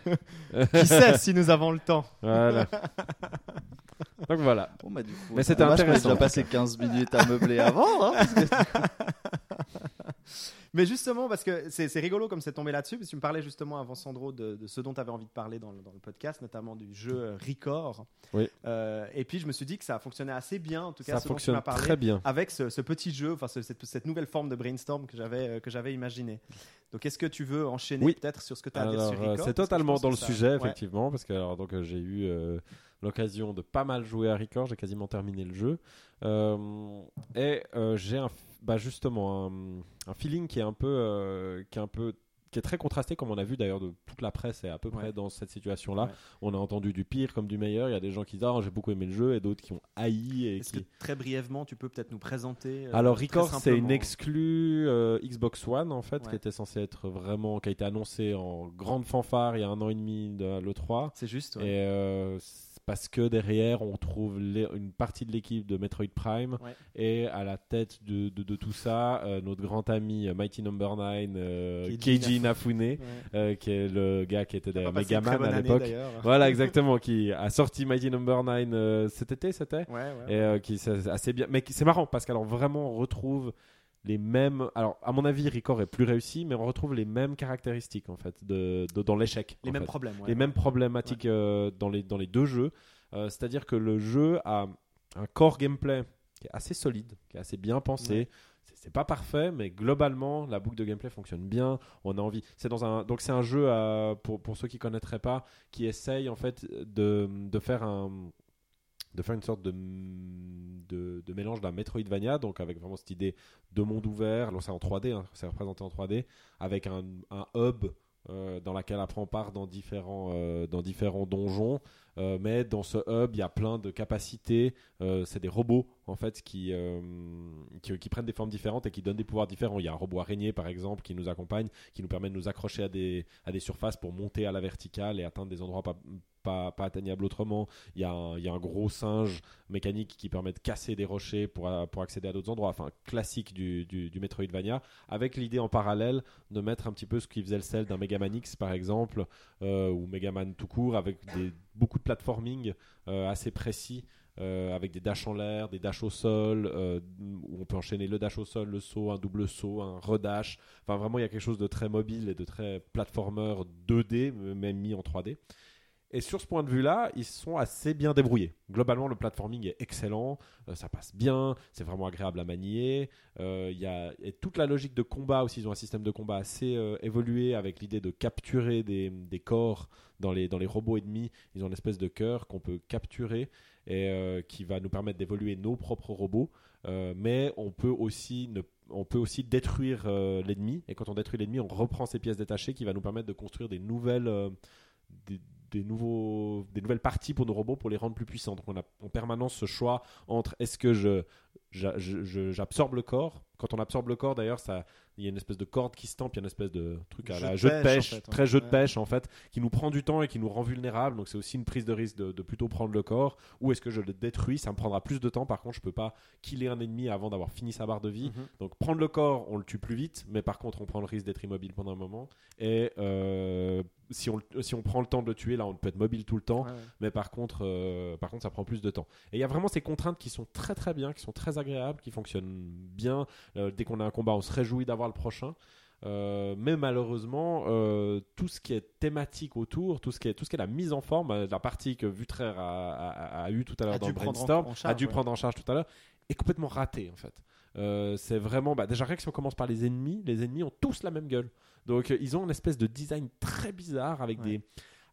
Qui sait si nous avons le temps Voilà. Donc voilà. Bon, bah, du coup, Mais c'était dommage qu'on ait intéressant, déjà passé 15 minutes à meubler avant. hein, parce que- Mais justement, parce que c'est rigolo comme c'est tombé là-dessus, parce que tu me parlais justement avant Sandro de, de ce dont tu avais envie de parler dans le, dans le podcast, notamment du jeu euh, Record. Oui. Euh, et puis je me suis dit que ça fonctionnait assez bien, en tout cas, Ça ce dont tu fonctionne parlé, très bien. avec ce, ce petit jeu, enfin ce- cette, cette nouvelle forme de brainstorm que j'avais euh, que j'avais imaginé. Donc est-ce que tu veux enchaîner Oui. peut-être sur ce que tu as à dire Alors, sur Record c'est totalement dans le ça- sujet, ouais. effectivement, parce que alors, donc, j'ai eu euh, l'occasion de pas mal jouer à Record, j'ai quasiment terminé le jeu. Euh, et euh, j'ai un, bah, justement un, un feeling qui est un peu. euh, qui est un peu qui est très contrasté comme on a vu d'ailleurs de toute la presse est à peu près dans cette situation là Ouais. on a entendu du pire comme du meilleur il y a des gens qui disent ah j'ai beaucoup aimé le jeu et d'autres qui ont haï et Est-ce qui que très brièvement, tu peux peut-être nous présenter euh, alors Record c'est une exclue euh, Xbox One en fait Ouais. qui était censée être vraiment qui a été annoncée en grande fanfare il y a un an et demi de l'E3 C'est juste. et euh, c'est parce que derrière on trouve les- une partie de l'équipe de Metroid Prime. Ouais. et à la tête de, de- de tout ça euh, notre grand ami euh, Mighty Number 9 euh, Keiji Inafune. Ouais. euh, qui est le gars qui était derrière Megaman à l'époque. voilà exactement qui a sorti Mighty Number 9 euh, cet été c'était. Ouais, et qui c'est assez bien. Mais c'est marrant parce qu'alors vraiment on retrouve les mêmes alors à mon avis Record est plus réussi mais on retrouve les mêmes caractéristiques en fait de, de- dans l'échec Les mêmes fait. problèmes. ouais, les ouais. mêmes problématiques euh, dans les dans les deux jeux Euh, c'est-à-dire que le jeu a un core gameplay qui est assez solide qui est assez bien pensé c'est pas parfait mais globalement la boucle de gameplay fonctionne bien on a envie c'est dans un donc c'est un jeu à- pour pour ceux qui connaîtraient pas qui essaye en fait de de faire un de faire une sorte de, de, de mélange d'un Metroidvania, donc avec vraiment cette idée de monde ouvert, c'est en 3D, hein, c'est représenté en 3D, avec un, hub euh, dans laquelle après on part dans différents, euh, dans différents donjons, euh, mais dans ce hub il y a plein de capacités, c'est des robots en fait qui, qui, qui prennent des formes différentes et qui donnent des pouvoirs différents. Il y a un robot araignée par exemple qui nous accompagne, qui nous permet de nous accrocher à des, à des surfaces pour monter à la verticale et atteindre des endroits pas, pas, atteignables autrement. Il y, a un, gros singe mécanique qui permet de casser des rochers pour, euh, pour accéder à d'autres endroits. Enfin, classique du, du, du Metroidvania, avec l'idée en parallèle de mettre un petit peu ce qui faisait le sel d'un Mega Man X, par exemple, euh, ou Mega Man tout court, avec beaucoup de platforming euh, assez précis. euh, avec des dashs en l'air, des dashs au sol, où on peut enchaîner le dash au sol, le saut, un double saut, un redash. Enfin, vraiment, il y a quelque chose de très mobile et de très platformer 2D, même mis en 3D. Et sur ce point de vue-là, ils sont assez bien débrouillés. Globalement, le platforming est excellent, euh, ça passe bien, c'est vraiment agréable à manier. Euh, Il y a toute la logique de combat aussi, ils ont un système de combat assez euh, évolué avec l'idée de capturer des, corps dans les, dans les robots ennemis. Ils ont une espèce de cœur qu'on peut capturer et qui va nous permettre d'évoluer nos propres robots. Mais on peut aussi on peut aussi détruire l'ennemi et quand on détruit l'ennemi on reprend ses pièces détachées qui va nous permettre de construire des nouvelles des nouveaux, des nouvelles parties pour nos robots pour les rendre plus puissants. Donc on a en permanence ce choix entre est-ce que je, j'a- je- je- j'absorbe le corps. Quand on absorbe le corps, d'ailleurs, ça, il y a une espèce de corde qui se tampe, il y a une espèce de truc à Jeu la de jeu de pêche, pêche, en fait, hein. très jeu de pêche en fait, qui nous prend du temps et qui nous rend vulnérables. Donc c'est aussi une prise de risque de, de plutôt prendre le corps. Ou est-ce que je le détruis? Ça me prendra plus de temps. Par contre, je peux pas killer un ennemi avant d'avoir fini sa barre de vie. Mhm. Donc prendre le corps, on le tue plus vite, mais par contre on prend le risque d'être immobile pendant un moment. Et euh, si, on, si on prend le temps de le tuer, là on peut être mobile tout le temps, Ouais, ouais. mais par contre, euh, par contre ça prend plus de temps. Et il y a vraiment ces contraintes qui sont très très bien, qui sont très agréables, qui fonctionnent bien. Euh, dès qu'on a un combat, on se réjouit d'avoir le prochain. Euh, mais malheureusement, euh, tout ce qui est thématique autour, tout ce qui est, tout ce qui est la mise en forme, euh, la partie que Vutraire a, a- a eu tout à l'heure dans le en- brainstorm, a dû ouais. prendre en charge tout à l'heure, est complètement raté en fait. Euh, c'est vraiment, bah, déjà rien que si on commence par les ennemis, les ennemis ont tous la même gueule. Donc ils ont une espèce de design très bizarre avec Ouais. des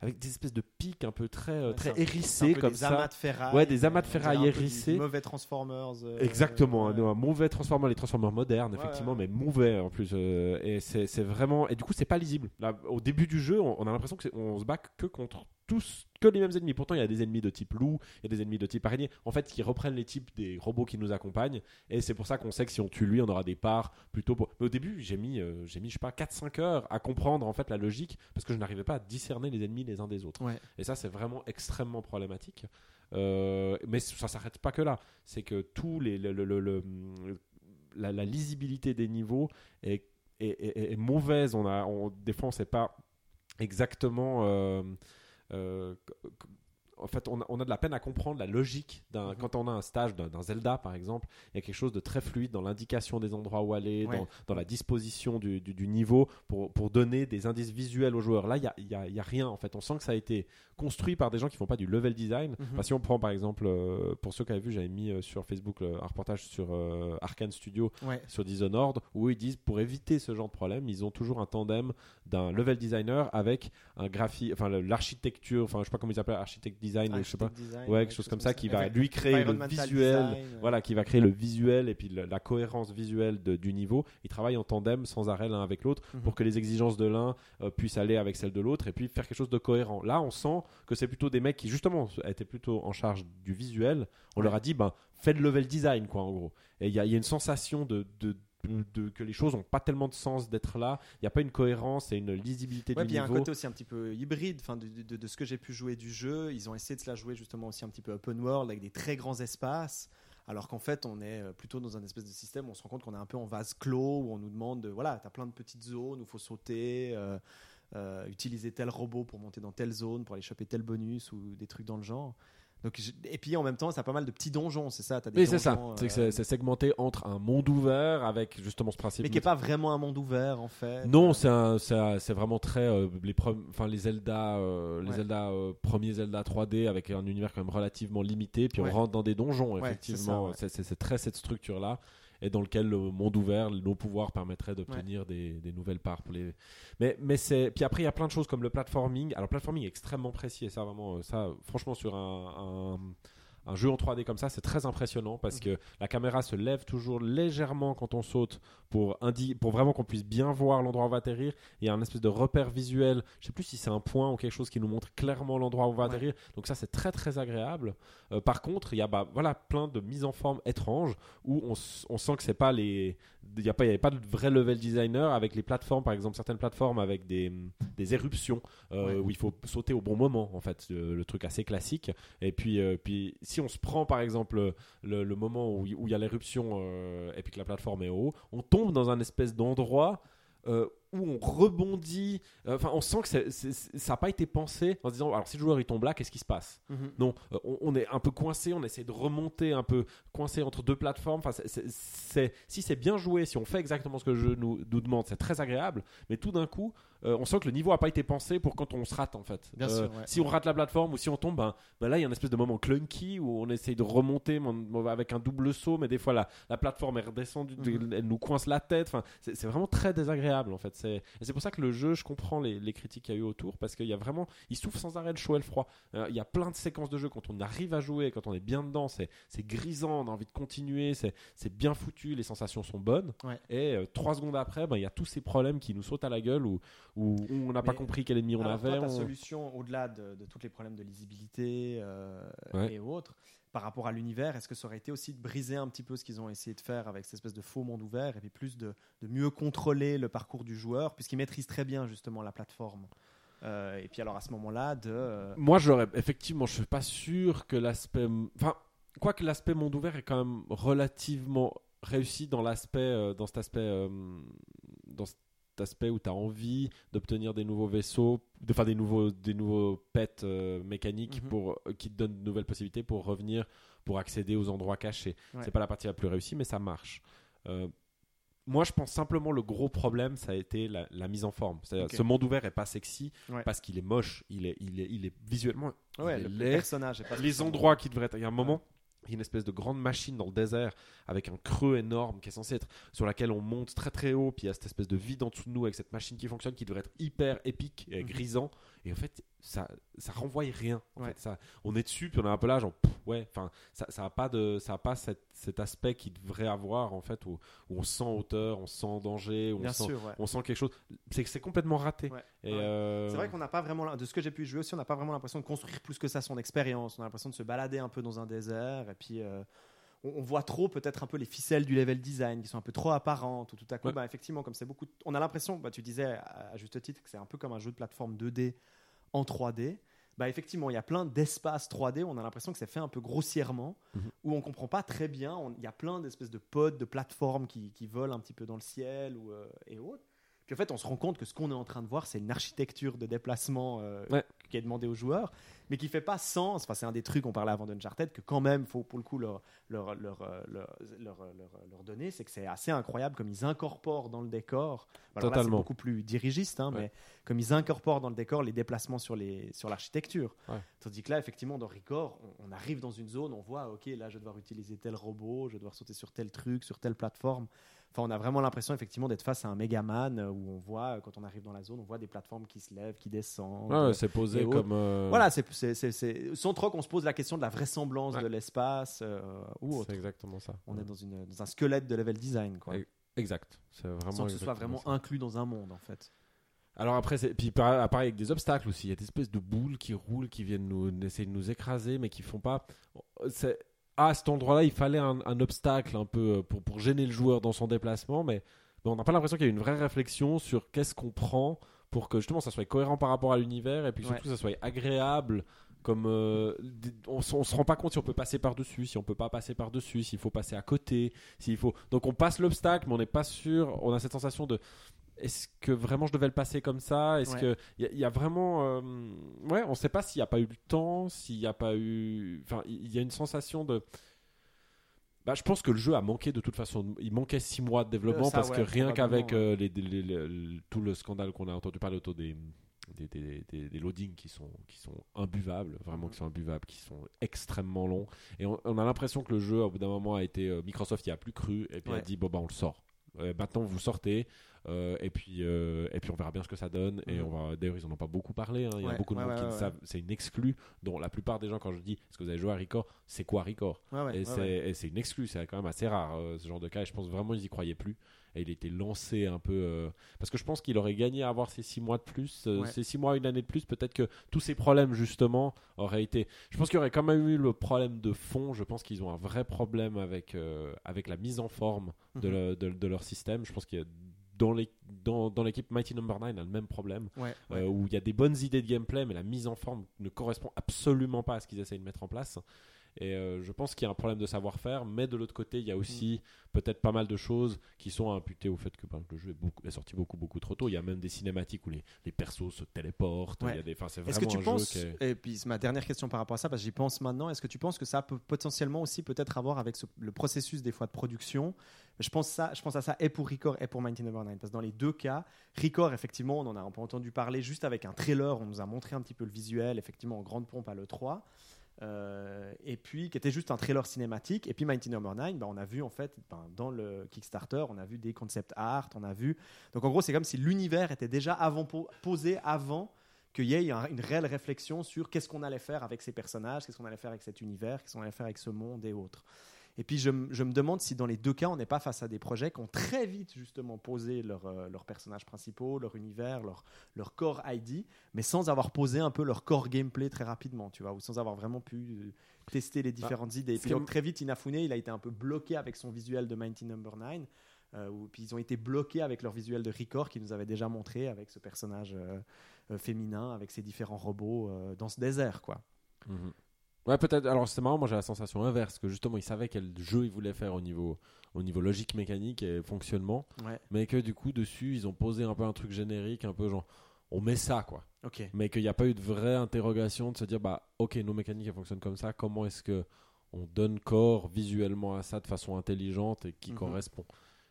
avec des espèces de pics un peu très euh, Ouais, très hérissés peu comme des ça. amas de ferraille. Ouais, des amas de ferraille hérissés. Mauvais Transformers. euh, Exactement, ouais. un, mauvais transformer, les transformers modernes, Ouais, effectivement, mais mauvais en plus. euh, et c'est c'est vraiment. Et du coup, c'est pas lisible. Là, au début du jeu, on, on a l'impression qu'on se bat que contre tous que les mêmes ennemis. Pourtant, il y a des ennemis de type loup, il y a des ennemis de type araignée, en fait, qui reprennent les types des robots qui nous accompagnent. Et c'est pour ça qu'on sait que si on tue lui, on aura des parts plutôt. Pour... Mais au début, j'ai mis, euh, j'ai mis, je sais pas, 4-5 heures à comprendre en fait la logique parce que je n'arrivais pas à discerner les ennemis les uns des autres. Ouais. Et ça, c'est vraiment extrêmement problématique. Euh, mais ça s'arrête pas que là. C'est que les, le- le- le- le- la, la lisibilité des niveaux est, est- est- est mauvaise. On a, on, des fois, on sait pas exactement. euh, euh, en fait, on a, on a de la peine à comprendre la logique d'un. Mhm. Quand on a un stage d'un Zelda, par exemple, il y a quelque chose de très fluide dans l'indication des endroits où aller, Ouais. dans, dans la disposition du, du- du niveau pour, pour donner des indices visuels aux joueurs. Là, il n'y a, rien, en fait. On sent que ça a été construit par des gens qui font pas du level design. Enfin, si on prend, par exemple, euh, pour ceux qui avaient vu, j'avais mis euh, sur Facebook euh, un reportage sur euh, Arkane Studio Ouais. sur Dishonored où ils disent pour éviter ce genre de problème, ils ont toujours un tandem d'un level designer avec un graphique, enfin l'architecture, enfin je sais pas comment ils appellent, architecte design, je sais pas. Architect design, Ouais, quelque chose comme ça qui va lui créer le visuel, design, voilà, qui va créer le visuel et puis le- la cohérence visuelle de- du niveau. Ils travaillent en tandem sans arrêt l'un avec l'autre Mhm. pour que les exigences de l'un euh, puissent aller avec celles de l'autre et puis faire quelque chose de cohérent. Là, on sent que c'est plutôt des mecs qui justement étaient plutôt en charge du visuel. On Ouais. leur a dit, ben, faites le level design, quoi, en gros. Et il y, a il y a une sensation de, de- de- que les choses n'ont pas tellement de sens d'être là. Il n'y a pas une cohérence et une lisibilité Ouais, du puis il y a un niveau. côté aussi un petit peu hybride enfin, de, de- de ce que j'ai pu jouer du jeu. Ils ont essayé de se la jouer justement aussi un petit peu open world avec des très grands espaces. Alors qu'en fait, on est euh, plutôt dans un espèce de système où on se rend compte qu'on est un peu en vase clos, où on nous demande, de, voilà, tu as plein de petites zones où il faut sauter, euh, euh, utiliser tel robot pour monter dans telle zone, pour aller choper tel bonus ou des trucs dans le genre. Donc, et puis en même temps, ça a pas mal de petits donjons, c'est ça des Oui, c'est ça. donjons, C'est que euh, c'est- segmenté entre un monde ouvert avec justement ce principe. mais qui n'est pas vraiment un monde ouvert en fait. Non, c'est vraiment très euh, les enfin les Zelda, euh, les Ouais. Zelda euh, premiers Zelda 3D avec un univers quand même relativement limité. Puis Ouais. on rentre dans des donjons effectivement. c'est très cette structure là et dans lequel le monde ouvert, nos pouvoirs permettraient d'obtenir des, des nouvelles parts pour les. Mais mais c'est puis après il y a plein de choses comme le platforming. Alors platforming est extrêmement précis et ça vraiment euh, ça franchement sur un, un un jeu en 3D comme ça, c'est très impressionnant parce que la caméra se lève toujours légèrement quand on saute pour, indi- pour vraiment qu'on puisse bien voir l'endroit où on va atterrir. Il y a un espèce de repère visuel. Je sais plus si c'est un point ou quelque chose qui nous montre clairement l'endroit où on va Ouais. atterrir. Donc ça, c'est très très agréable. Euh, par contre, il y a bah, voilà, plein de mises en forme étranges où on, on sent que c'est pas les. Il n'y avait pas de vrai level designer avec les plateformes, par exemple, certaines plateformes avec des, des éruptions euh, Ouais. où il faut sauter au bon moment, en fait, le, le truc assez classique. Et puis, euh, puis si on se prend par exemple le, le moment où il où il y a l'éruption et puis que la plateforme est haut, on tombe dans un espèce d'endroit euh, où on rebondit. euh, Enfin, on sent que ça n'a pas été pensé en se disant alors si le joueur il tombe là, qu'est-ce qui se passe? Mhm. non, euh, on, on est un peu coincé, on essaie de remonter un peu coincé entre deux plateformes. Enfin, c'est- si c'est bien joué, si on fait exactement ce que le jeu nous, nous demande, c'est très agréable. Mais tout d'un coup, euh, on sent que le niveau n'a pas été pensé pour quand on se rate en fait. Bien Euh, sûr, ouais. Si on rate la plateforme ou si on tombe, ben, ben là il y a une espèce de moment clunky où on essaye de remonter mon- avec un double saut, mais des fois la, la plateforme est redescendue, Mhm. elle nous coince la tête. Enfin, c'est vraiment très désagréable en fait. C'est pour ça que le jeu, je comprends les, les critiques qu'il y a eu autour parce qu'il y a vraiment, il souffre sans arrêt le chaud et le froid. Euh, Il y a plein de séquences de jeu quand on arrive à jouer, quand on est bien dedans, c'est grisant, on a envie de continuer, c'est bien foutu, les sensations sont bonnes. Ouais. Et euh, trois secondes après, ben, il y a tous ces problèmes qui nous sautent à la gueule où, où on n'a pas compris quel ennemi on avait. toi, ta on- solution, au-delà de, de tous les problèmes de lisibilité euh, Ouais. et autres, par rapport à l'univers, est-ce que ça aurait été aussi de briser un petit peu ce qu'ils ont essayé de faire avec cette espèce de faux monde ouvert et puis plus de, de mieux contrôler le parcours du joueur, puisqu'ils maîtrisent très bien justement la plateforme Euh, Et puis alors à ce moment-là, de. euh, Moi, j'aurais effectivement, je suis pas sûr que l'aspect, enfin, quoique l'aspect monde ouvert est quand même relativement réussi dans l'aspect, euh, dans cet aspect, euh, dans cet aspect où tu as envie d'obtenir des nouveaux vaisseaux, de faire des nouveaux, des nouveaux pets euh, mécaniques Mhm. pour euh, qui te donnent de nouvelles possibilités pour revenir, pour accéder aux endroits cachés. Ouais. C'est pas la partie la plus réussie, mais ça marche. Euh, moi, je pense simplement le gros problème, ça a été la, la mise en forme. Ce monde ouvert est pas sexy Ouais. parce qu'il est moche, il est, il est, il est visuellement ouais, il le, est le laid. personnage est pas les endroits qui devraient être. Il y a un moment, il y a une espèce de grande machine dans le désert avec un creux énorme qui est censé être sur laquelle on monte très très haut. Puis il y a cette espèce de vide en dessous de nous avec cette machine qui fonctionne qui devrait être hyper épique et Mhm. grisant. Et en fait, ça, ça renvoie rien. en Ouais. fait. ça, on est dessus, puis on est un peu là, genre, pff, ouais, enfin, ça, ça a pas de, ça a pas cet, cet aspect qu'il devrait avoir en fait, où, où on se sent hauteur, on se sent en danger, où on sent, sûr, ouais. on sent quelque chose. C'est que c'est complètement raté. Ouais. Euh, C'est vrai qu'on n'a pas vraiment, de ce que j'ai pu jouer aussi, on n'a pas vraiment l'impression de construire plus que ça son expérience. On a l'impression de se balader un peu dans un désert et puis euh, on, voit trop peut-être un peu les ficelles du level design qui sont un peu trop apparentes ou tout à coup, Ouais. bah, effectivement, comme c'est beaucoup, on a l'impression, bah, tu disais à juste titre que c'est un peu comme un jeu de plateforme 2D en 3D. Bah effectivement, il y a plein d'espaces 3D où on a l'impression que c'est fait un peu grossièrement, Mhm. où on comprend pas très bien. Il y a plein d'espèces de pods, de plateformes qui, qui volent un petit peu dans le ciel ou, euh, et autres. Puis en fait, on se rend compte que ce qu'on est en train de voir, c'est une architecture de déplacement euh, Ouais. Qui est demandée aux joueurs, mais qui fait pas sens. Enfin, c'est un des trucs, on parlait avant d'Uncharted, que quand même, faut pour le coup leur, leur, leur, euh, leur, leur, leur- leur donner, c'est que c'est assez incroyable comme ils incorporent dans le décor. Alors là, c'est Totalement. beaucoup plus dirigiste, hein, Ouais. mais comme ils incorporent dans le décor les déplacements sur les sur l'architecture. Ouais. Tandis que là, effectivement, dans Record, on, on arrive dans une zone, on voit, ok, là, je vais devoir utiliser tel robot, je vais devoir sauter sur tel truc, sur telle plateforme. Enfin, on a vraiment l'impression effectivement d'être face à un Megaman euh, où on voit, euh, quand on arrive dans la zone, on voit des plateformes qui se lèvent, qui descendent. ouais, ouais, c'est posé comme. euh, Voilà, c'est, c'est, c'est, c'est- sans trop qu'on se pose la question de la vraisemblance Ouais. de l'espace euh, ou autre. C'est exactement ça. On est dans, une, dans un squelette de level design, quoi. Exact. C'est vraiment. sans que ce soit vraiment ça. inclus dans un monde, en fait. Alors après, c'est- puis par- pareil avec des obstacles aussi. Il y a des espèces de boules qui roulent, qui viennent nous essayer de nous écraser, mais qui font pas. C'est à cet endroit-là, il fallait un, un obstacle un peu euh, pour, pour gêner le joueur dans son déplacement, mais, mais on n'a pas l'impression qu'il y a une vraie réflexion sur qu'est-ce qu'on prend pour que justement ça soit cohérent par rapport à l'univers et puis surtout ça soit agréable. Comme euh, on, on se rend pas compte si on peut passer par dessus, si on peut pas passer par dessus, s'il faut passer à côté, s'il faut. Donc on passe l'obstacle, mais on n'est pas sûr. On a cette sensation de est-ce que vraiment je devais le passer comme ça? Est-ce Ouais. que il y, a- il y a vraiment euh, ouais, on sait pas s'il n'y a pas eu le temps, s'il n'y a pas eu enfin il y a une sensation de bah, je pense que le jeu a manqué de toute façon. Il manquait six mois de développement Euh, ça, parce ouais, que rien qu'avec euh, les, les- les- les- tout le scandale qu'on a entendu parler autour des, des, des, des- des loadings qui sont, qui sont imbuvables, vraiment qui sont imbuvables, qui sont extrêmement longs. Et on, on a l'impression que le jeu, au bout d'un moment, a été. euh, Microsoft y a plus cru et puis a dit bon, bah on le sort. Maintenant, vous sortez. euh, et puis euh, et puis on verra bien ce que ça donne et Mhm. on va d'ailleurs ils en ont pas beaucoup parlé hein. il y a Ouais, beaucoup de ouais, monde ouais, qui ouais. savent c'est une exclue dont la plupart des gens quand je dis est-ce que vous avez joué à Record c'est quoi Record et c'est une exclue, c'est quand même assez rare euh, ce genre de cas. Et je pense vraiment ils y croyaient plus. Et il était lancé un peu. euh, parce que je pense qu'il aurait gagné à avoir ces six mois de plus, euh, Ouais. ces six mois, une année de plus. Peut-être que tous ces problèmes, justement, auraient été. Je pense qu'il y aurait quand même eu le problème de fond. Je pense qu'ils ont un vrai problème avec, euh, avec la mise en forme de, Mhm. le- de, de leur système. Je pense qu'il y a. Dans les- dans, dans l'équipe Mighty Number 9 a le même problème Ouais, euh, ouais. où il y a des bonnes idées de gameplay, mais la mise en forme ne correspond absolument pas à ce qu'ils essayent de mettre en place. Et euh, je pense qu'il y a un problème de savoir-faire, mais de l'autre côté, il y a aussi peut-être pas mal de choses qui sont imputées au fait que ben, le jeu est, beaucoup- est sorti beaucoup beaucoup trop tôt. Il y a même des cinématiques où les, les persos se téléportent. Ouais. Il y a des, enfin, c'est Est-ce que tu un penses, jeu qui est- et puis ma dernière question par rapport à ça, parce que j'y pense maintenant, est-ce que tu penses que ça peut potentiellement aussi peut-être avoir avec ce- le processus des fois de production? Je pense, ça, je pense à ça et pour Record et pour Mighty Number 9, parce que dans les deux cas, Record, effectivement, on en a un peu entendu parler juste avec un trailer, on nous a montré un petit peu le visuel, effectivement, en grande pompe à l'E3. Euh, et puis qui était juste un trailer cinématique. Et puis Mighty Number 9 bah, on a vu en fait ben, dans le Kickstarter on a vu des concept art on a vu. Donc en gros c'est comme si l'univers était déjà avant po- posé avant qu'il y ait un- une réelle réflexion sur qu'est-ce qu'on allait faire avec ces personnages, qu'est-ce qu'on allait faire avec cet univers, qu'est-ce qu'on allait faire avec ce monde et autres. Et puis je, me demande si dans les deux cas, on n'est pas face à des projets qui ont très vite justement posé leurs euh, leurs personnages principaux, leur univers, leur, leur core ID, mais sans avoir posé un peu leur core gameplay très rapidement, tu vois, ou sans avoir vraiment pu euh, tester les différentes idées. Et puis donc, très vite, Inafune, il a été un peu bloqué avec son visuel de Mighty Number 9. Euh, ou- puis ils ont été bloqués avec leur visuel de Record qui nous avait déjà montré avec ce personnage euh, euh, féminin, avec ses différents robots euh, dans ce désert, quoi. Mhm. Ouais, peut-être. Alors, c'est marrant, moi j'ai la sensation inverse, que justement, ils savaient quel jeu ils voulaient faire au niveau, au niveau logique mécanique et fonctionnement, Ouais. mais que du coup, dessus, ils ont posé un peu un truc générique, un peu genre, on met ça, quoi. Ok. Mais qu'il n'y a pas eu de vraie interrogation de se dire, bah, ok, nos mécaniques, elles fonctionnent comme ça, comment est-ce que on donne corps visuellement à ça de façon intelligente et qui Mhm. correspond?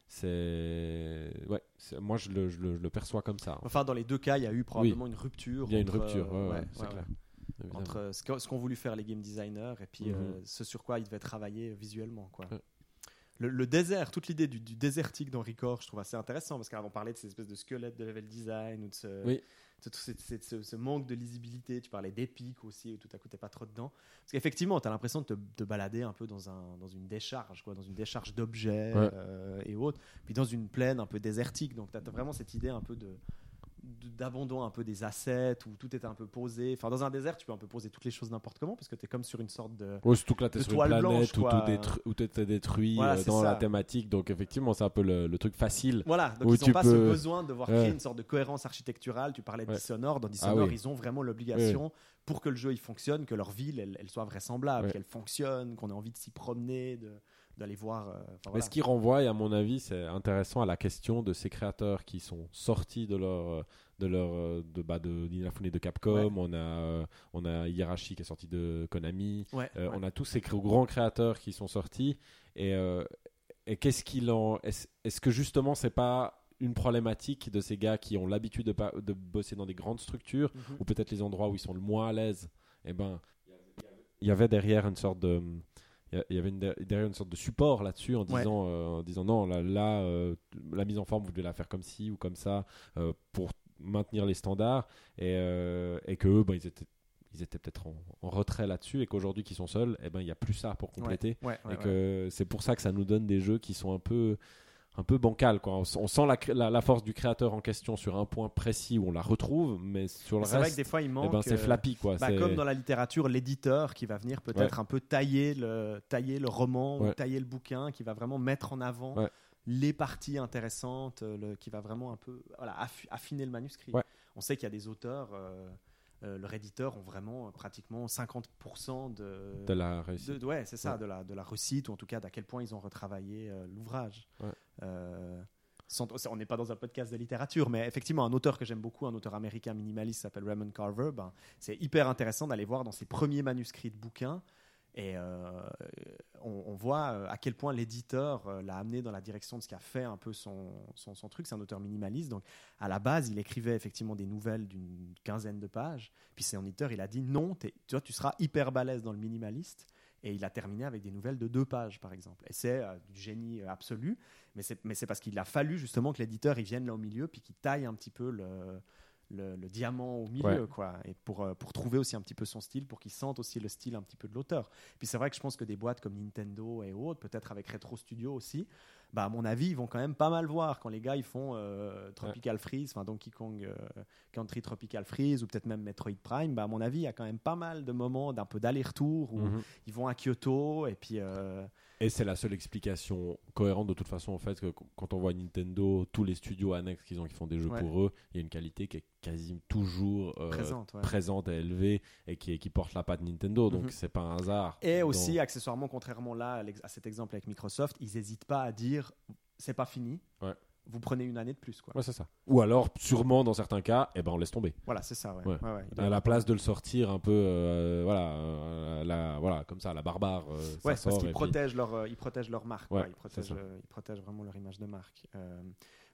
C'est ouais moi je le, je, le, je le perçois comme ça Enfin, dans les deux cas, il y a eu probablement une rupture. il y a une entre, rupture euh, ouais, ouais, ouais, c'est clair. Évidemment. Entre ce qu'ont voulu faire les game designers et puis Mhm. euh, ce sur quoi ils devaient travailler visuellement, quoi. Ouais. le, le désert, toute l'idée du, du désertique dans Record, je trouve assez intéressant parce qu'avant on parlait de ces espèces de squelettes de level design ou de ce, Oui. de tout ce, ce- ce- ce manque de lisibilité. Tu parlais d'épique aussi, où tout à coup t'es pas trop dedans. Parce qu'effectivement, tu as l'impression de te, balader un peu dans, un, dans une décharge, quoi, dans une décharge d'objets Ouais. euh, et autres, puis dans une plaine un peu désertique. Donc tu as vraiment cette idée un peu de- d'abandon un peu des assets où tout est un peu posé enfin dans un désert tu peux un peu poser toutes les choses n'importe comment parce que tu es comme sur une sorte de Ouais, surtout que là, de sur une planète blanche, où, tout est détruit Voilà, euh, dans la thématique. Donc, effectivement, c'est un peu le, le truc facile. Voilà, donc Où ils n'ont tu pas ce besoin de devoir Ouais. créer une sorte de cohérence architecturale. Tu parlais de Ouais. Dans Ah Dishonored, oui. ils ont vraiment l'obligation, pour que le jeu il fonctionne, que leur ville elle, elle soit vraisemblable, qu'elle fonctionne, qu'on ait envie de s'y promener, de- d'aller voir. euh, enfin, Mais ce qui renvoie, et à mon avis, c'est intéressant à la question de ces créateurs qui sont sortis de leur euh, de leur euh, de bah, de de Capcom. Ouais. On a on a Hirashi qui est sorti de Konami. Ouais, Euh, ouais. On a tous ces grands créateurs qui sont sortis. Et, euh, et qu'est-ce qu'il en est-ce que justement c'est pas une problématique de ces gars qui ont l'habitude de, de bosser dans des grandes structures Mhm. ou peut-être les endroits où ils sont le moins à l'aise, eh ben, il y avait derrière une sorte de, il y avait une- derrière une sorte de support là-dessus en Ouais. disant, euh, en disant non, là, là, euh, la mise en forme, vous devez la faire comme ci ou comme ça euh, pour maintenir les standards. Et, et que eux, ben, ils étaient, ils étaient peut-être en, en retrait là-dessus et qu'aujourd'hui qu'ils sont seuls, eh ben, il n'y a plus ça pour compléter. Ouais, ouais, et que c'est pour ça que ça nous donne des jeux qui sont un peu un peu bancal quoi. On, sent la, la, la force du créateur en question sur un point précis où on la retrouve mais sur le C'est vrai que reste des fois il eh manque. ben, c'est euh, flappy quoi bah, C'est- comme dans la littérature, l'éditeur qui va venir peut-être un peu tailler le, tailler le roman ou tailler le bouquin, qui va vraiment mettre en avant Ouais. les parties intéressantes, le- qui va vraiment un peu voilà, affi- affiner le manuscrit. On sait qu'il y a des auteurs, euh, euh, leurs éditeurs ont vraiment euh, pratiquement 50% de, de la réussite de- ouais, c'est ça, Ouais. de, la, de la réussite, ou en tout cas d'à quel point ils ont retravaillé euh, l'ouvrage. Ouais. Euh, sans- on n'est pas dans un podcast de littérature, mais effectivement, un auteur que j'aime beaucoup, un auteur américain minimaliste s'appelle Raymond Carver, ben, c'est hyper intéressant d'aller voir dans ses premiers manuscrits de bouquins. Et euh, on, voit euh, à quel point l'éditeur euh, l'a amené dans la direction de ce qu'a fait un peu son, son, son truc. C'est un auteur minimaliste. Donc, à la base, il écrivait effectivement des nouvelles d'une quinzaine de pages. Puis un éditeur, il a dit non, tu, tu seras hyper balèze dans le minimaliste. Et il a terminé avec des nouvelles de deux pages, par exemple. Et c'est du génie euh, absolu. Mais c'est parce qu'il a fallu justement que l'éditeur il vienne là au milieu, puis qu'il taille un petit peu le, le, le diamant au milieu, Ouais. quoi. Et pour, euh, pour trouver aussi un petit peu son style, pour qu'il sente aussi le style un petit peu de l'auteur. Puis c'est vrai que je pense que des boîtes comme Nintendo et autres, peut-être avec Retro Studio aussi, bah à mon avis, ils vont quand même pas mal voir quand les gars ils font euh, Tropical Freeze, enfin Donkey Kong euh, Country Tropical Freeze ou peut-être même Metroid Prime. Bah à mon avis, il y a quand même pas mal de moments d'un peu d'aller-retour où Mhm. ils vont à Kyoto et puis Et c'est la seule explication cohérente de toute façon en fait que qu- quand on voit Nintendo, tous les studios annexes qu'ils ont qui font des jeux Ouais. pour eux, il y a une qualité qui est quasi toujours euh, présente. ouais. présente et élevée et qui, qui porte la patte Nintendo. Donc Mhm. c'est pas un hasard. Et aussi, accessoirement, contrairement là à cet exemple avec Microsoft, ils n'hésitent pas à dire c'est pas fini. Ouais. Vous prenez une année de plus, quoi. Ouais, c'est ça. Ou alors, sûrement dans certains cas, eh ben on laisse tomber. Voilà, c'est ça. Ouais. Ouais. Ouais, À la place de le sortir un peu, euh, voilà, euh, la, voilà, comme ça, la barbare. euh, ça parce qu'ils puis- protègent leur, euh, ils protègent leur marque. Quoi. Ils protègent, euh, ils protègent vraiment leur image de marque.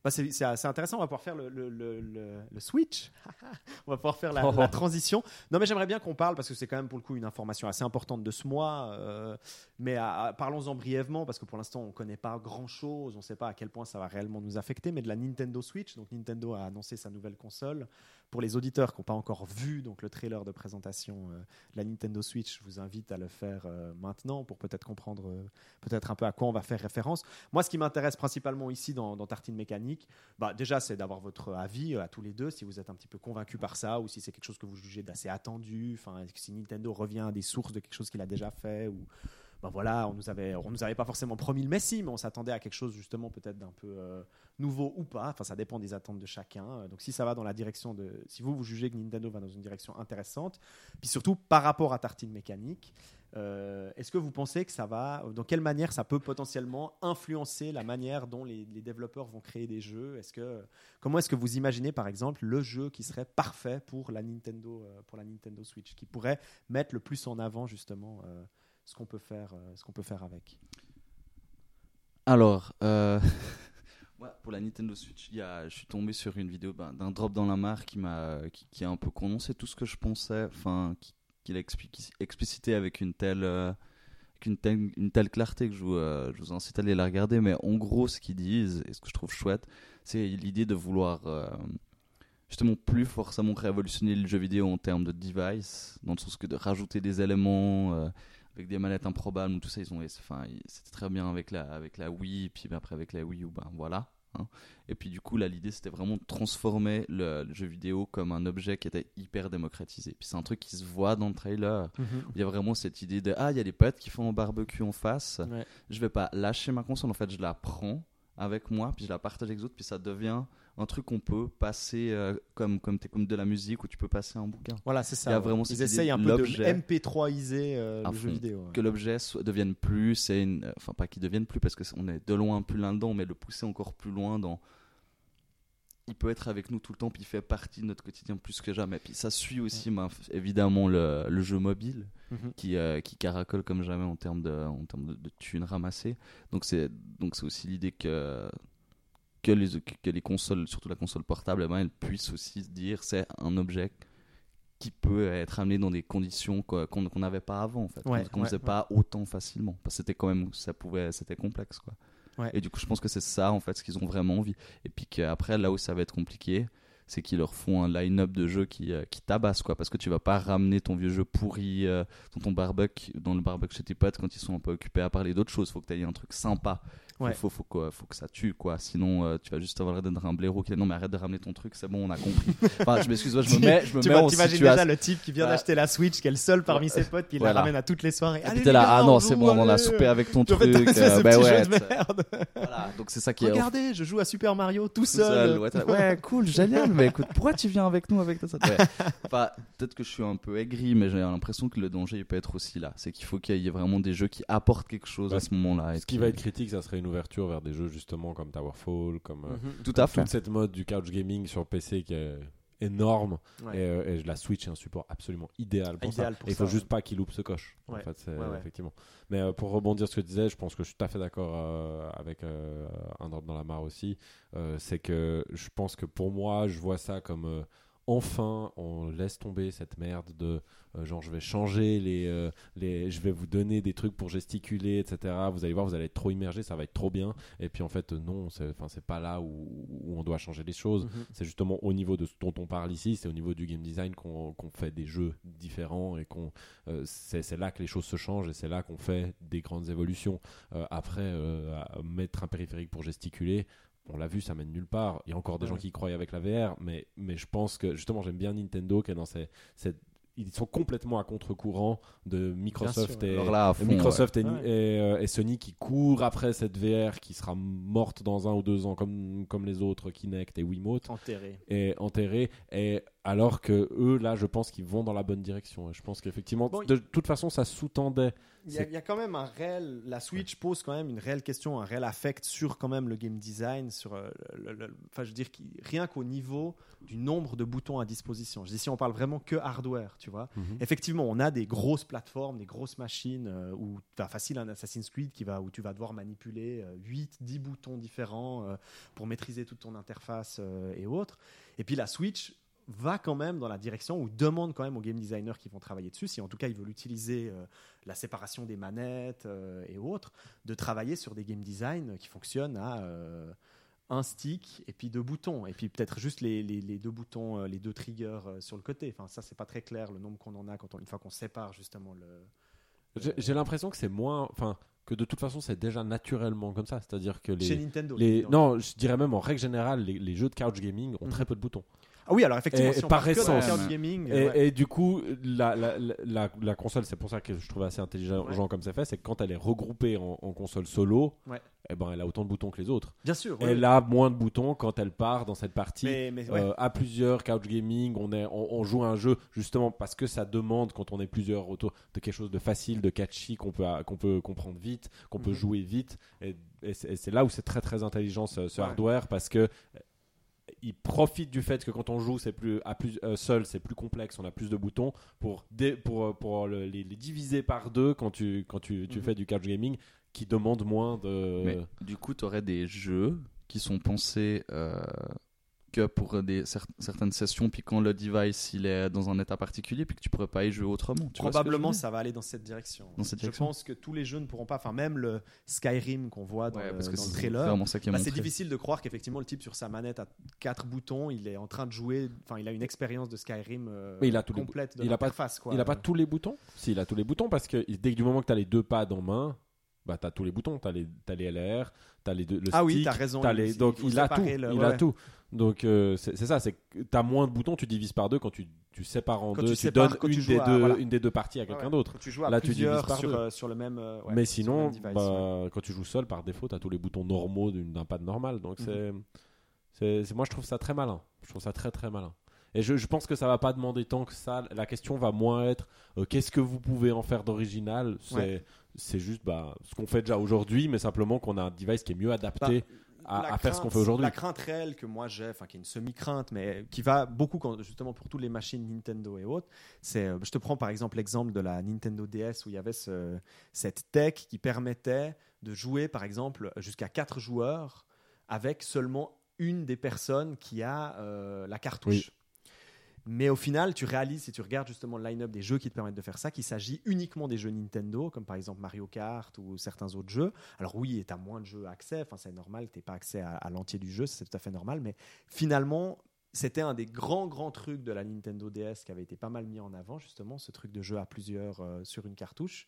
Bah, c'est assez intéressant. On va pouvoir faire le, le, le, switch. on va pouvoir faire la, Oh. la transition. Non, mais j'aimerais bien qu'on parle parce que c'est quand même pour le coup une information assez importante de ce mois. euh, mais parlons-en brièvement parce que pour l'instant on connaît pas grand chose. On sait pas à quel point ça va réellement nous affecter. Mais de la Nintendo Switch. Donc Nintendo a annoncé sa nouvelle console. Pour les auditeurs qui n'ont pas encore vu donc le trailer de présentation euh, de la Nintendo Switch, je vous invite à le faire euh, maintenant pour peut-être comprendre euh, peut-être un peu à quoi on va faire référence. Moi, ce qui m'intéresse principalement ici dans, Tartine Mécanique, bah, déjà, c'est d'avoir votre avis à tous les deux, si vous êtes un petit peu convaincu par ça, ou si c'est quelque chose que vous jugez d'assez attendu, si Nintendo revient à des sources de quelque chose qu'il a déjà fait, ou ben voilà, on nous avait, on nous avait pas forcément promis le Messi, mais on s'attendait à quelque chose justement peut-être d'un peu euh, nouveau ou pas. Enfin, ça dépend des attentes de chacun. Euh, Donc, si ça va dans la direction de, si vous vous jugez que Nintendo va dans une direction intéressante, puis surtout par rapport à Tartine Mécanique, euh, est-ce que vous pensez que ça va, dans quelle manière ça peut potentiellement influencer la manière dont les, développeurs vont créer des jeux? Est-ce que, comment est-ce que vous imaginez par exemple le jeu qui serait parfait pour la Nintendo, pour la Nintendo Switch, qui pourrait mettre le plus en avant justement ce qu'on peut faire, euh, ce qu'on peut faire avec Alors, euh, ouais, pour la Nintendo Switch, il y a, je suis tombé sur une vidéo ben, d'un drop dans la mare qui m'a, qui, qui a un peu condensé tout ce que je pensais, enfin, qui- qu'il a expli- explicité avec une telle, euh, qu'une telle, une telle clarté que je vous, euh, je vous incite à aller la regarder. Mais en gros, ce qu'ils disent, et ce que je trouve chouette, c'est l'idée de vouloir euh, justement plus forcément révolutionner le jeu vidéo en termes de device, dans le sens que de rajouter des éléments euh, avec des manettes improbables, tout ça, ils ont, enfin, c'était très bien avec la, avec la Wii, puis après avec la Wii U, ben voilà. Hein. Et puis du coup, là, l'idée, c'était vraiment de transformer le, jeu vidéo comme un objet qui était hyper démocratisé. Puis c'est un truc qui se voit dans le trailer. Mhm. Il y a vraiment cette idée de ah, il y a des potes qui font un barbecue en face. Ouais. Je vais pas lâcher ma console. En fait, je la prends avec moi, puis je la partage avec les autres, puis ça devient un truc qu'on peut passer euh, comme, comme, de la musique où tu peux passer un bouquin. Voilà, c'est ça. Il y a vraiment Ils essayent un peu de l'objet. MP3iser euh, le jeu vidéo. ouais. Que l'objet devienne plus, une... euh, enfin pas qu'il devienne plus parce que on est de loin plus là-dedans, mais le pousser encore plus loin dans. Il peut être avec nous tout le temps, puis il fait partie de notre quotidien plus que jamais. Puis ça suit aussi, évidemment, le, le jeu mobile Mhm. qui, euh, qui caracole comme jamais en termes de, en termes de, de thunes ramassées. Donc c'est donc c'est aussi l'idée que que les que les consoles, surtout la console portable, eh ben, elles puissent aussi se dire c'est un objet qui peut être amené dans des conditions qu'on n'avait pas avant en fait, Ouais, qu'on ouais, faisait ouais. pas autant facilement. Parce que c'était quand même ça pouvait c'était complexe quoi. Et du coup je pense que c'est ça en fait ce qu'ils ont vraiment envie. Et puis qu'après là où ça va être compliqué c'est qu'ils leur font un line-up de jeux qui, euh, qui tabasse quoi. Parce que tu vas pas ramener ton vieux jeu pourri euh, dans ton barbecue dans le barbecue chez tes potes quand ils sont un peu occupés à parler d'autres choses. Faut que tu aies un truc sympa Ouais. faut, faut, que, faut que ça tue quoi sinon euh, tu vas juste avoir l'air d'être un blaireau qui dit non mais arrête de ramener ton truc c'est bon on a compris enfin je m'excuse je me mets je me tu mets vois, en situation déjà le type qui vient Voilà. d'acheter la Switch, qui est le seul parmi ses potes, Voilà. la ramène à toutes les soirées. les là ah non on c'est bon on en a soupé avec ton truc euh, bah. Voilà, donc c'est ça qui est Regardez, je joue à Super Mario tout tout seul. seul. Ouais, cool, génial. Mais écoute, pourquoi tu viens avec nous avec ça. Enfin, peut-être que je suis un peu aigri, mais j'ai l'impression que le danger il peut être aussi là. C'est qu'il faut qu'il y ait vraiment des jeux qui apportent quelque chose Bah, à ce moment-là. Ce qui qui- va être critique, ça serait une ouverture vers des jeux justement comme Towerfall, comme euh, Mhm. tout à fait. toute cette mode du couch gaming sur PC qui est énorme. Ouais. Et, euh, et la Switch est un support absolument idéal pour Idéal ça. il faut juste pas qu'il loupe ce coche. En fait, effectivement. Mais euh, pour rebondir sur ce que tu disais, je pense que je suis tout à fait d'accord euh, avec un ordre dans la mare aussi. C'est que je pense que pour moi, je vois ça comme enfin on laisse tomber cette merde de euh, genre je vais changer les, euh, les je vais vous donner des trucs pour gesticuler etc vous allez voir vous allez être trop immergé ça va être trop bien et puis en fait non c'est enfin c'est pas là où, où on doit changer les choses Mhm. c'est justement au niveau de ce dont on parle ici, c'est au niveau du game design qu'on fait des jeux différents et qu'on euh, c'est là que les choses se changent et c'est là qu'on fait des grandes évolutions. Après, mettre un périphérique pour gesticuler, on l'a vu, ça mène nulle part. Il y a encore des Ouais. gens qui y croient avec la VR, mais, mais je pense que justement, j'aime bien Nintendo qui est dans ces, cette- ils sont complètement à contre-courant de Microsoft et, là, Microsoft et, Ouais. et, euh, et Sony qui courent après cette VR qui sera morte dans un ou deux ans comme, comme les autres Kinect et Wiimote Enterré. et enterrés et alors que eux là je pense qu'ils vont dans la bonne direction et je pense qu'effectivement Bon, de toute façon ça sous-tendait Il y, y a quand même un réel. La Switch pose quand même une réelle question, un réel affect sur quand même le game design, sur. euh, Enfin, je veux dire, rien qu'au niveau du nombre de boutons à disposition. Je dis si on parle vraiment que hardware, tu vois. Effectivement, on a des grosses plateformes, des grosses machines euh, où tu as facile un Assassin's Creed qui va, où tu vas devoir manipuler euh, 8, 10 boutons différents euh, pour maîtriser toute ton interface euh, et autres. Et puis la Switch va quand même dans la direction ou demande quand même aux game designers qui vont travailler dessus, si en tout cas ils veulent utiliser la séparation des manettes et autres, de travailler sur des game design qui fonctionnent à un stick et puis deux boutons et puis peut-être juste les, les- les deux boutons, euh, les deux triggers euh, sur le côté. Enfin ça c'est pas très clair le nombre qu'on en a quand on, une fois qu'on sépare justement le. j'ai j'ai l'impression que c'est moins enfin que de toute façon c'est déjà naturellement comme ça c'est à dire que Chez les, Nintendo. les non je dirais même en règle générale les, les jeux de couch gaming ont Mhm. très peu de boutons Ah oui alors effectivement Et si on par Ouais. gaming. Et, ouais. et du coup, la, la, la, console, c'est pour ça que je trouve assez intelligent Ouais. comme c'est fait, c'est que quand elle est regroupée en, en console solo, Ouais. eh ben, elle a autant de boutons que les autres. Bien sûr. Elle a moins de boutons quand elle part dans cette partie. Mais, mais ouais. euh, à plusieurs, couch gaming, on, est, on, on joue un jeu justement parce que ça demande, quand on est plusieurs autour, de quelque chose de facile, de catchy, qu'on peut, qu'on peut comprendre vite, qu'on peut Mhm. jouer vite. Et, et c'est là où c'est très très intelligent ce, hardware parce que euh, il profite du fait que quand on joue c'est plus à plus euh, seul c'est plus complexe on a plus de boutons pour dé- pour euh, pour le- les, les diviser par deux quand tu quand tu, tu Mhm. fais du couch gaming qui demande moins de Mais du coup, tu aurais des jeux qui sont pensés euh, que pour des, cer- certaines sessions, puis quand le device il est dans un état particulier, puis que tu pourrais pas y jouer autrement. Tu Probablement, ça va aller dans cette direction. Dans cette je direction. pense que tous les jeux ne pourront pas. Enfin, même le Skyrim qu'on voit dans, Ouais, le, parce que dans le c'est trailer. vraiment ça qui est Bah, c'est difficile de croire qu'effectivement le type sur sa manette a quatre boutons, il est en train de jouer, enfin il a une expérience de Skyrim euh, Mais il a tous les complète de il a pas- l'interface, quoi. Il a pas tous les boutons? Si, il a tous les boutons parce que dès que du moment que tu as les deux pads en main, bah, tu as tous les boutons. Tu as les, t'as les LR, tu as les deux, le Ah oui, t'as raison, t'as il- les- donc il a tout. le- il ouais, a tout. Donc euh, c'est ça, c'est que tu as moins de boutons, tu divises par deux quand tu, tu sépares en Quand deux, tu tu, sépares, donnes une, tu des à- deux, voilà. une des deux parties à quelqu'un ouais. d'autre. Quand tu joues à Là, tu divises plusieurs par sur, deux. euh, sur le même. euh, ouais, Mais sinon, device, bah, quand tu joues seul, par défaut, tu as tous les boutons normaux d'un pad normal. Donc Mhm. c'est, moi, je trouve ça très malin. Je trouve ça très très malin. Et je, je pense que ça va pas demander tant que ça. La question va moins être euh, qu'est-ce que vous pouvez en faire d'original? C'est, Ouais. C'est juste bah, ce qu'on fait déjà aujourd'hui, mais simplement qu'on a un device qui est mieux adapté à, La à faire ce qu'on fait aujourd'hui. La crainte réelle que moi j'ai, enfin qui est une semi-crainte, mais qui va beaucoup quand- justement pour toutes les machines Nintendo et autres, c'est, euh, je te prends par exemple l'exemple de la Nintendo DS où il y avait ce- cette tech qui permettait de jouer par exemple jusqu'à 4 joueurs avec seulement une des personnes qui a euh, la cartouche. Oui. Mais au final, tu réalises, si tu regardes justement le line-up des jeux qui te permettent de faire ça, qu'il s'agit uniquement des jeux Nintendo, comme par exemple Mario Kart ou certains autres jeux. Alors oui, tu as moins de jeux accès, enfin, c'est normal, tu n'as pas accès à, à l'entier du jeu, c'est tout à fait normal, mais finalement, c'était un des grands, grands trucs de la Nintendo DS qui avait été pas mal mis en avant, justement, ce truc de jeu à plusieurs euh, sur une cartouche.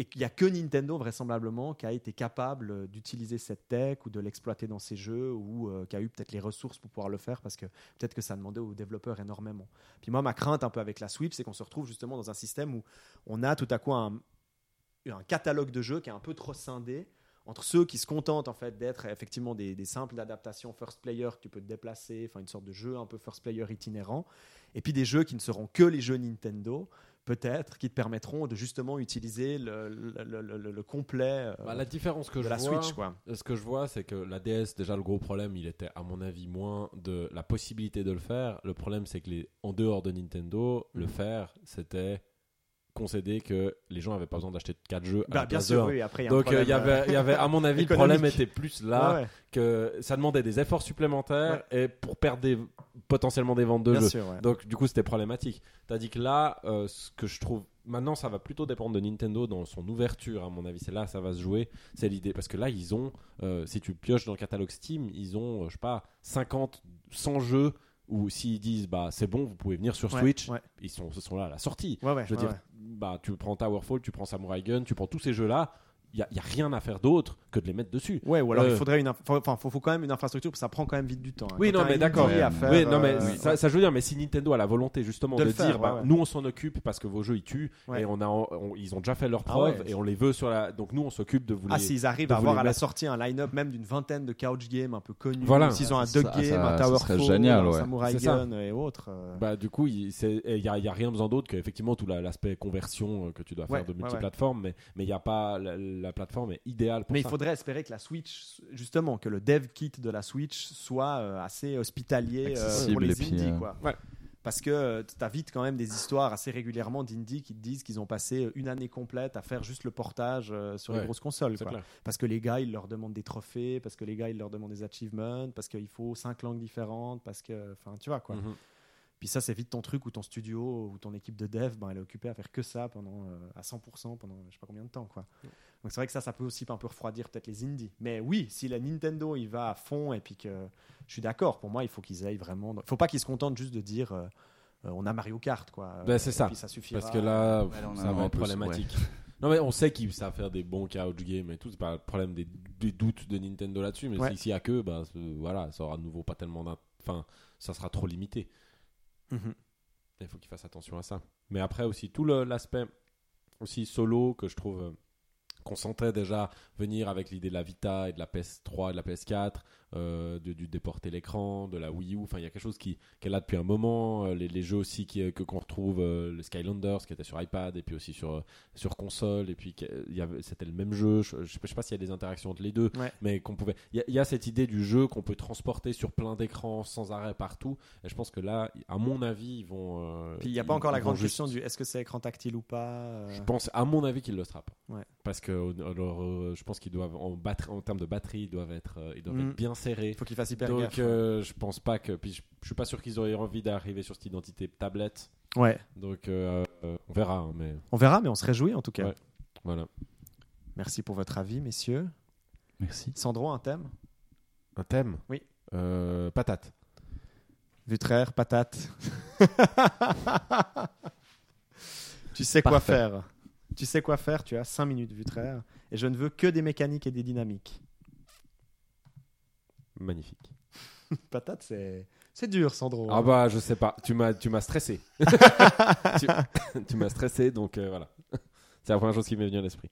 Et qu'il n'y a que Nintendo, vraisemblablement, qui a été capable euh, d'utiliser cette tech ou de l'exploiter dans ses jeux ou euh, qui a eu peut-être les ressources pour pouvoir le faire parce que peut-être que ça demandait aux développeurs énormément. Puis moi, ma crainte un peu avec la Switch, c'est qu'on se retrouve justement dans un système où on a tout à coup un, catalogue de jeux qui est un peu trop scindé entre ceux qui se contentent en fait d'être effectivement des, des simples adaptations first player que tu peux te déplacer, enfin une sorte de jeu un peu first player itinérant, et puis des jeux qui ne seront que les jeux Nintendo, peut-être, qui te permettront de justement utiliser le, le- le- le- le complet euh, Bah, la différence que de je la vois, Switch, quoi. Ce que je vois, c'est que la DS, déjà, le gros problème, il était, à mon avis, moins de la possibilité de le faire. Le problème, c'est que les, en dehors de Nintendo, le Mhm. faire, c'était concéder que les gens n'avaient pas besoin d'acheter 4 jeux à Bah, la bien sûr, oui. Après, il y a un Donc, euh, il y, avait, y avait, à mon avis, le problème était plus là ouais, ouais, que ça demandait des efforts supplémentaires et pour perdre des, potentiellement des ventes de bien jeux. sûr. Donc du coup c'était problématique. T'as dit que là, euh, ce que je trouve, maintenant ça va plutôt dépendre de Nintendo dans son ouverture à mon avis. C'est là que ça va se jouer. C'est l'idée parce que là ils ont, euh, si tu pioches dans le catalogue Steam, ils ont, je sais pas, 50, 100 jeux où s'ils disent bah c'est bon, vous pouvez venir sur Ouais, Switch, ouais. ils sont, ce sont là à la sortie. Ouais, Je veux dire, bah tu prends Towerfall, tu prends Samurai Gun, tu prends tous ces jeux là. Il y, a- rien à faire d'autre que de les mettre dessus. Ouais, ou alors Euh. il faudrait une, enfin, faut, faut quand même une infrastructure, parce que ça prend quand même vite du temps. hein. Oui, non, mais d'accord. Ouais, Oui, non, mais euh, ça, ça, je veux dire, mais si Nintendo a la volonté justement De de, le faire, dire, bah, ouais, nous on s'en occupe parce que vos jeux ils tuent Ouais. et on a, on- ils ont déjà fait leurs Ah preuves ouais. et on les veut sur la, donc nous on s'occupe de vous Ah, les. s'ils arrivent à avoir à la sortie un line-up même d'une vingtaine de couch games un peu connus, Voilà. s'ils ont un Duck ça- Game, un Tower Fall, génial, un ouais. Samurai. Gun et autres. euh, Bah du coup, il c'est- il y a, il y a rien besoin d'autre qu'effectivement tout la- l'aspect conversion euh, que tu dois faire de multiplateforme, mais mais il y a pas la, la plateforme est idéale pour mais il faudrait espérer que la Switch, justement, que le dev kit de la Switch soit euh, assez hospitalier euh, pour les et puis, indies, euh, quoi. Ouais. Parce que tu as vite quand même des histoires assez régulièrement d'indies qui te disent qu'ils ont passé une année complète à faire juste le portage euh, sur les grosses consoles. Quoi. Parce que les gars, ils leur demandent des trophées, parce que les gars, ils leur demandent des achievements, parce qu'il faut cinq langues différentes, parce que, enfin, tu vois quoi. Mhm. Puis ça, c'est vite ton truc où ton studio ou ton équipe de dev, ben, elle est occupée à faire que ça pendant euh, à 100% pendant je sais pas combien de temps quoi. Donc c'est vrai que ça, ça peut aussi un peu refroidir peut-être les indies. Mais oui, si la Nintendo il va à fond et puis que je suis d'accord, pour moi, il faut qu'ils aillent vraiment. Il faut pas qu'ils se contentent juste de dire euh, euh, on a Mario Kart quoi. Ben, Euh, c'est et ça. puis ça suffira. Parce que là, Ouais, ça va être problématique. Non mais on sait qu'ils savent faire des bons couch games et tout, c'est pas le problème des, des doutes de Nintendo là-dessus, mais Ouais. s'il y a que, bah, voilà, ça aura de nouveau pas tellement Enfin, ça sera trop limité. Mhm. Il faut qu'ils fassent attention à ça. Mais après aussi tout l'aspect aussi solo que je trouve euh, qu'on sentait déjà venir avec l'idée de la Vita et de la PS3 et de la PS4, euh, de, du déporter l'écran, de la Wii U. Enfin, il y a quelque chose qui, est là depuis un moment. Euh, les, les jeux aussi qui, euh, que qu'on retrouve, euh, le Skylanders qui était sur iPad et puis aussi sur sur console. Et puis qu'il y avait- c'était le même jeu. Je, je sais pas, s'il y a des interactions entre les deux, Ouais. mais qu'on pouvait. Il y, a- y a cette idée du jeu qu'on peut transporter sur plein d'écrans sans arrêt partout. Et je pense que là, à mon avis, ils vont. Puis il n'y a pas ils- encore la grande juste- question du est-ce que c'est écran tactile ou pas. Je pense, à mon avis, qu'il le sera pas. Ouais. Parce que alors, je pense qu'ils doivent en batterie, en termes de batterie, ils doivent être, ils doivent Mm. être bien serrés. Il faut qu'il fasse hyper Donc, gaffe. euh, je pense pas que. Puis, je, je suis pas sûr qu'ils auraient envie d'arriver sur cette identité tablette. Ouais. Donc, euh, euh, on verra. hein, mais On verra, mais on se réjouit en tout cas. Ouais. voilà. Merci pour votre avis, messieurs. Merci. Sandro, un thème? Un thème? Oui. Euh, patate. Vutraire, patate. tu sais quoi Parfait. faire. Tu sais quoi faire, tu as 5 minutes Vutraire. Et je ne veux que des mécaniques et des dynamiques. Magnifique. Patate, c'est c'est dur, Sandro. Ah bah, je sais pas. Tu m'as, tu m'as stressé. tu, tu m'as stressé, donc euh, voilà. C'est la première chose qui m'est venue à l'esprit.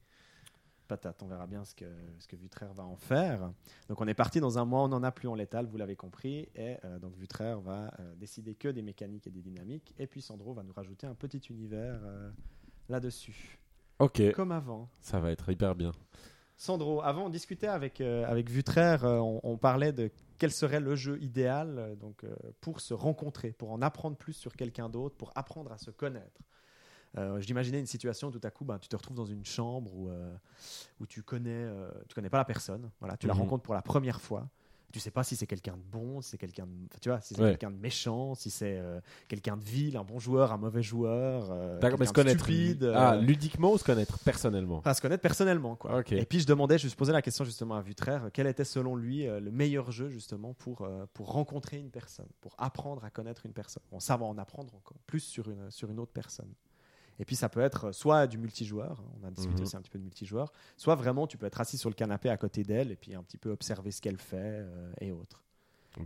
Patate, on verra bien ce que, ce que Vutraire va en faire. Donc on est parti dans un mois, on n'en a plus en létal, vous l'avez compris. Et euh, donc Vutraire va euh, décider que des mécaniques et des dynamiques. Et puis Sandro va nous rajouter un petit univers là-dessus. Ok. Comme avant. Ça va être hyper bien. Sandro, avant on discutait avec, euh, avec Vutraire, euh, on, on parlait de quel serait le jeu idéal euh, donc, pour se rencontrer, pour en apprendre plus sur quelqu'un d'autre, pour apprendre à se connaître. J'imaginais une situation où tout à coup, ben, tu te retrouves dans une chambre où, où tu connais, tu connais pas la personne. Voilà, tu la Mhm. rencontres pour la première fois. Tu sais pas si c'est quelqu'un de bon, si c'est quelqu'un de, tu vois, si c'est Ouais. quelqu'un de méchant, si c'est euh, quelqu'un de vil, un bon joueur, un mauvais joueur, euh, D'accord, mais quelqu'un se connaître. stupide. Ah, euh, ludiquement ou se connaître personnellement? Enfin, se connaître personnellement, quoi. Et puis je demandais, je posais la question justement à Vutraire, quel était selon lui euh, le meilleur jeu justement pour, pour rencontrer une personne, pour apprendre à connaître une personne. Bon, ça va en apprendre encore plus sur une, sur une autre personne? Et puis ça peut être euh, soit du multijoueur, hein, on a discuté Mhm. aussi un petit peu de multijoueur, soit vraiment tu peux être assis sur le canapé à côté d'elle et puis un petit peu observer ce qu'elle fait euh, et autres.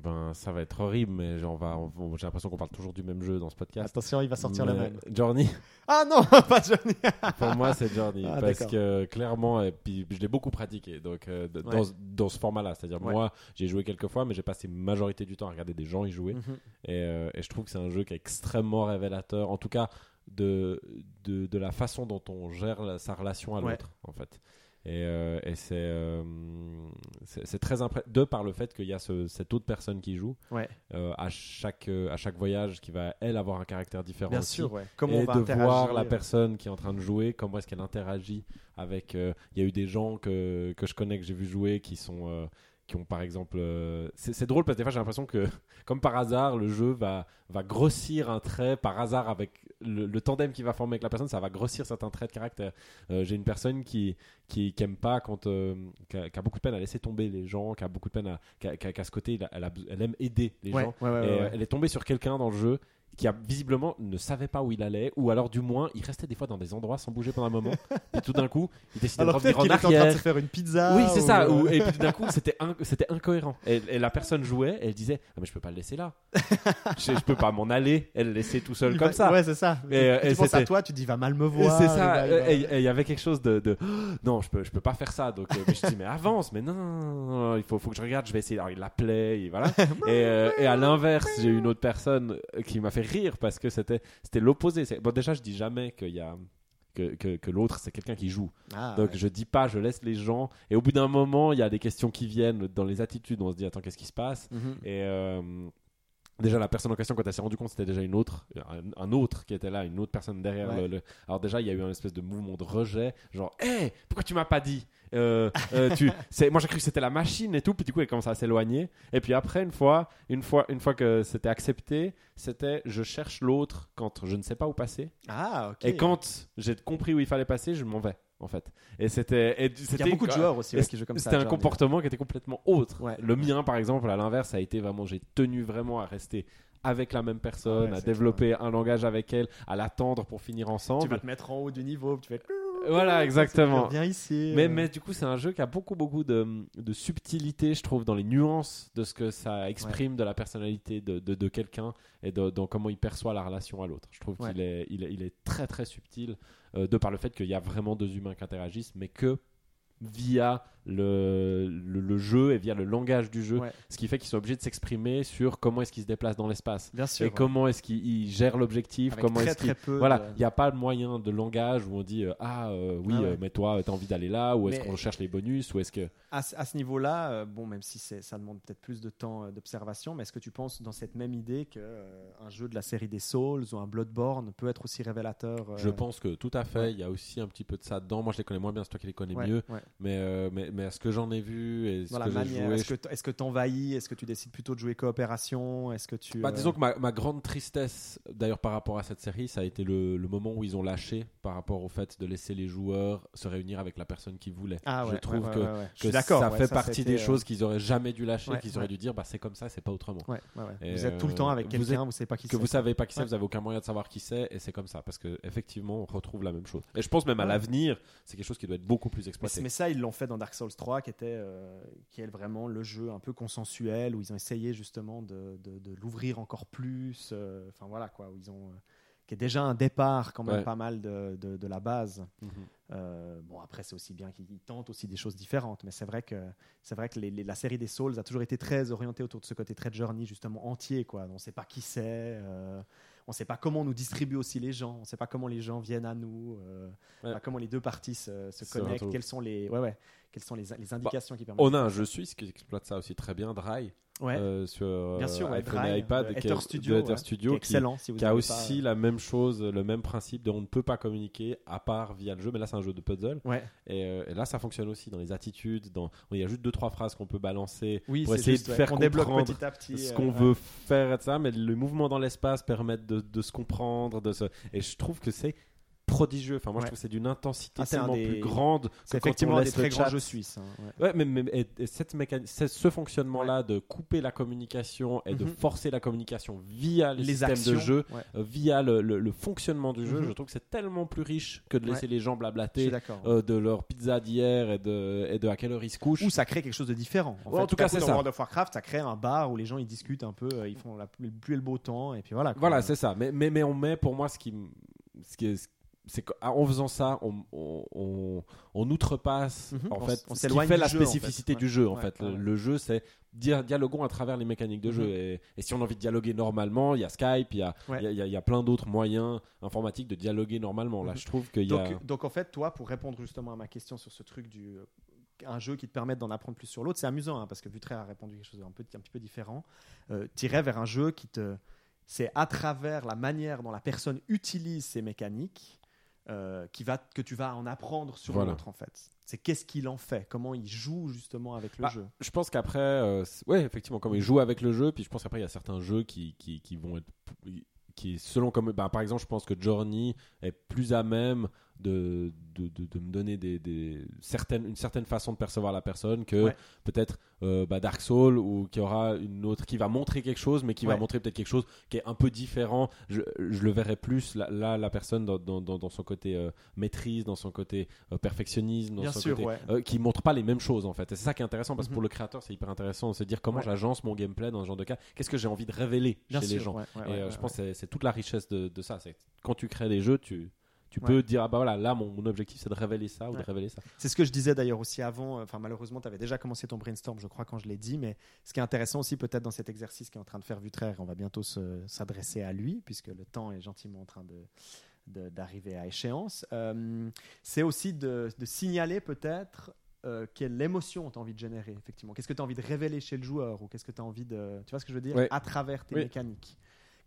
Ben, ça va être horrible, mais genre, on va, on- j'ai l'impression qu'on parle toujours du même jeu dans ce podcast. Attention, il va sortir le même. Journey, Ah non, pas Johnny pour moi, c'est Journey. Ah, parce que clairement, et puis je l'ai beaucoup pratiqué donc, euh, Ouais. dans, ce- dans ce format-là. C'est-à-dire, Ouais. moi, j'ai joué quelques fois, mais j'ai passé majorité du temps à regarder des gens y jouer. Mhm. Et, euh, et je trouve que c'est un jeu qui est extrêmement révélateur, en tout cas de, de, de la façon dont on gère la- sa relation à Ouais. l'autre, en fait. Et, euh, et c'est euh, c'est c'est très impressionnant, de par le fait qu'il y a ce- cette autre personne qui joue Ouais, euh, à, chaque, à chaque voyage qui va, elle, avoir un caractère différent. bien aussi. sûr, ouais. Comment et on va de voir la personne qui est en train de jouer, comment est-ce qu'elle interagit avec. Il y a eu des gens que, que je connais, que j'ai vu jouer, qui sont. Qui ont par exemple. euh, c'est drôle parce que des fois j'ai l'impression que, comme par hasard, le jeu va, va grossir un trait par hasard avec le, le tandem qui va former avec la personne, ça va grossir certains traits de caractère. Euh, j'ai une personne qui, qui, qui aime pas quand. euh, qui, a, qui a beaucoup de peine à laisser tomber les gens, qui a beaucoup de peine à. qui a, qui ce côté, elle, aime aider les Ouais, gens. ouais, ouais, Et, ouais, ouais. elle est tombée sur quelqu'un dans le jeu qui a visiblement ne savait pas où il allait, ou alors du moins il restait des fois dans des endroits sans bouger pendant un moment, et tout d'un coup il décidait Alors de revenir en était en train de se faire une pizza. Oui, c'est ou, ça. euh, ou- et puis tout d'un coup, c'était in- c'était incohérent. Et, et la personne jouait, et elle disait ah, mais je peux pas le laisser là. je, je peux pas m'en aller. Elle le laissait tout seul il comme va- ça. Ouais, c'est ça. Et, tu et penses à toi, tu te dis, va mal me Et voir. c'est il ça. il Et et il y avait quelque chose de, de, non, je peux, je peux pas faire ça. Donc, euh, mais je dis mais avance. Mais non, non, il faut, faut que je regarde. Je vais essayer. Alors il l'appelait, et voilà. et, euh, et à l'inverse, j'ai une autre personne qui m'a fait rire parce que c'était, c'était l'opposé. Bon, déjà, je dis jamais qu'il y a que, que, que l'autre c'est quelqu'un qui joue. Ah, Donc ouais. je dis pas, je laisse les gens. Et au bout d'un moment, il y a des questions qui viennent dans les attitudes. On se dit attends, qu'est-ce qui se passe? Mhm. et euh, déjà, la personne en question, quand elle s'est rendue compte, c'était déjà une autre, un, un autre qui était là, une autre personne derrière. Ouais. Le, le- Alors déjà, il y a eu un espèce de mouvement de rejet, genre, hé, pourquoi tu m'as pas dit Euh, euh, tu, c'est, moi j'ai cru que c'était la machine et tout, puis du coup elle commence à s'éloigner. Et puis après, une fois, une fois, une fois que c'était accepté, c'était je cherche l'autre quand je ne sais pas où passer. Ah, ok. Et quand j'ai compris où il fallait passer, je m'en vais, en fait. Et c'était, et Il y c'était a beaucoup de joueurs aussi ouais, qui jouent comme ça. c'était un comportement qui était complètement autre. Ouais. Le mien, par exemple, à l'inverse, a été vraiment, j'ai tenu vraiment à rester avec la même personne, Ah ouais, à développer un langage avec elle, à l'attendre pour finir Tu ensemble. vas te mettre en haut du niveau, tu fais. Voilà, exactement. Viens ici. Mais, euh. mais du coup, c'est un jeu qui a beaucoup, beaucoup de, de subtilité, je trouve, dans les nuances de ce que ça exprime de la personnalité de, de, de quelqu'un et de, dans comment il perçoit la relation à l'autre. Je trouve Ouais. qu'il est, il est, il est très, très subtil, euh, de par le fait qu'il y a vraiment deux humains qui interagissent, mais que via le, le le jeu et via le langage du jeu, Ouais. ce qui fait qu'ils sont obligés de s'exprimer sur comment est-ce qu'ils se déplacent dans l'espace. Et comment est-ce qu'ils ils gèrent l'objectif, comment très, est-ce qu'ils... Voilà, de- il n'y a pas de moyen de langage où on dit euh, ah euh, oui Ah ouais. euh, mais toi t'as envie d'aller là ou est-ce Mais- qu'on cherche les bonus ou est-ce que À, ce- à ce niveau-là, bon, même si c'est- ça demande peut-être plus de temps d'observation, mais est-ce que tu penses dans cette même idée que euh, un jeu de la série des Souls ou un Bloodborne peut être aussi révélateur je pense que tout à fait il y a aussi un petit peu de ça dedans moi je les connais moins bien c'est toi qui les connais mieux mais mais à ce que j'en ai vu et ce Dans la que j'ai manière, joué est-ce que que t'envahis? Est-ce que tu décides plutôt de jouer coopération? Est-ce que tu Bah, euh, disons que ma, ma grande tristesse, d'ailleurs par rapport à cette série, ça a été le, le moment où ils ont lâché par rapport au fait de laisser les joueurs se réunir avec la personne qu'ils voulaient. ah, je trouve ouais, que, ouais. Je que ça fait partie des euh, choses qu'ils auraient jamais dû lâcher, qu'ils auraient dû dire bah, c'est comme ça, c'est pas autrement. Vous êtes tout le temps avec euh, vous quelqu'un, vous savez pas qui Que c'est. vous savez pas qui c'est, vous avez aucun moyen de savoir qui c'est, et c'est comme ça, parce que effectivement, on retrouve la même chose. Et je pense même à l'avenir, c'est quelque chose qui doit être beaucoup plus exploité. mais ça, ils l'ont fait dans Dark Souls 3, qui était, euh, qui est vraiment le jeu un peu consensuel, où ils ont essayé justement de, de- de l'ouvrir encore plus. euh, Enfin voilà quoi, où ils ont, euh, qui est déjà un départ quand même Ouais. pas mal de, de- de la base. Mhm. Euh, bon après c'est aussi bien qu'ils tentent aussi des choses différentes, mais c'est vrai que c'est vrai que les- les- la série des Souls a toujours été très orientée autour de ce côté très journey justement entier quoi. On ne sait pas qui c'est. euh, on ne sait pas comment on nous distribue aussi les gens, on ne sait pas comment les gens viennent à nous, euh, Ouais. pas comment les deux parties se, se connectent, quelles sont les, ouais, ouais, quelles sont les, les indications qui permettent. On a un jeu suisse qui exploite ça aussi très bien, Dry, ouais, euh, sur bien sûr, ouais, Drive, et iPad, Ether est- Studio, de Ether ouais, Studio, qui excellent. Si vous qui a aussi pas- la même chose, le même principe de on ne peut pas communiquer à part via le jeu, mais là c'est un jeu de puzzle. Et, euh, et là ça fonctionne aussi dans les attitudes, dans... il y a juste deux trois phrases qu'on peut balancer oui, pour essayer juste, de faire on comprendre petit à petit. ce euh, qu'on veut faire ça, mais le mouvement dans l'espace permettent de, de se comprendre, de se... et je trouve que c'est prodigieux. Enfin, moi, Ouais. je trouve que c'est d'une intensité Ah, tellement des- plus grande. Que quand on effectivement un des laisse le très grands jeux suisses. hein, ouais. Ouais, mais, mais- et, et cette c'est ce fonctionnement-là de couper la communication et de Mhm. forcer la communication via les, Les systèmes actions, de jeu, euh, via le, le- le fonctionnement du jeu, Mhm. je trouve que c'est tellement plus riche que de laisser les gens blablater euh, de leur pizza d'hier et de, et de à quelle heure ils se couchent. Ou ça crée quelque chose de différent. En, Ouais, fait, en tout cas, c'est dans ça. World of Warcraft, ça crée un bar où les gens ils discutent un peu, euh, ils font la pluie, et le beau temps, et puis voilà. quoi. Voilà, c'est ça. Mais, mais, mais on met, pour moi, ce qui, ce qui est, c'est qu'en faisant ça, on, on, on, on outrepasse Mhm. en fait s- on ce qui fait la jeu, en fait. spécificité du jeu. En Ouais, fait, ouais, le, jeu, c'est dia- dialoguons à travers les mécaniques de jeu. Mhm. Et, et si on a envie de dialoguer normalement, il y a Skype, il y a, Ouais. y a- il y a, il y a plein d'autres moyens informatiques de dialoguer normalement. Là, Mhm. je trouve qu'il y a. Donc, donc en fait, toi, pour répondre justement à ma question sur ce truc du euh, un jeu qui te permette d'en apprendre plus sur l'autre, c'est amusant hein, parce que Vutre a répondu quelque chose d'un peu, un petit peu différent. Euh, T'irais vers un jeu qui te, c'est à travers la manière dont la personne utilise ces mécaniques euh, qui va que tu vas en apprendre sur Voilà. l'autre en fait. C'est qu'est-ce qu'il en fait, comment il joue justement avec le Bah, jeu? Je pense qu'après, euh, ouais, effectivement, comme ils jouent avec le jeu, puis je pense qu'après, il y a certains jeux qui, qui, qui vont être. Qui, selon comme. bah, par exemple, je pense que Journey est plus à même de, de, de, de me donner des, des, certaines, une certaine façon de percevoir la personne que Ouais. peut-être euh, bah, Dark Soul ou qui aura une autre. qui va montrer quelque chose, mais qui va montrer peut-être quelque chose qui est un peu différent. Je, je le verrais plus, là, là, la personne, dans, dans, dans, dans son côté euh, maîtrise, dans son côté euh, perfectionnisme, dans Bien son sûr, côté ouais. qui montrent pas les mêmes choses en fait. Et c'est ça qui est intéressant parce que Mhm. pour le créateur, c'est hyper intéressant de se dire comment j'agence mon gameplay dans ce genre de cas. Qu'est-ce que j'ai envie de révéler Bien chez sûr, les gens. Et je pense que c'est- c'est toute la richesse de, de ça. C'est quand tu crées des jeux, tu tu Ouais. peux dire ah bah voilà là mon, mon objectif c'est de révéler ça ou de révéler ça. C'est ce que je disais d'ailleurs aussi avant. Enfin, malheureusement, tu avais déjà commencé ton brainstorm, je crois, quand je l'ai dit. Mais ce qui est intéressant aussi, peut-être dans cet exercice qu'est en train de faire Vutraire, on va bientôt se- s'adresser à lui, puisque le temps est gentiment en train de d'arriver à échéance. Euh, c'est aussi de, de signaler peut-être euh, quelle émotion tu as envie de générer, effectivement. Qu'est-ce que tu as envie de révéler chez le joueur ou qu'est-ce que tu as envie de. Tu vois ce que je veux dire. À travers tes Oui. mécaniques.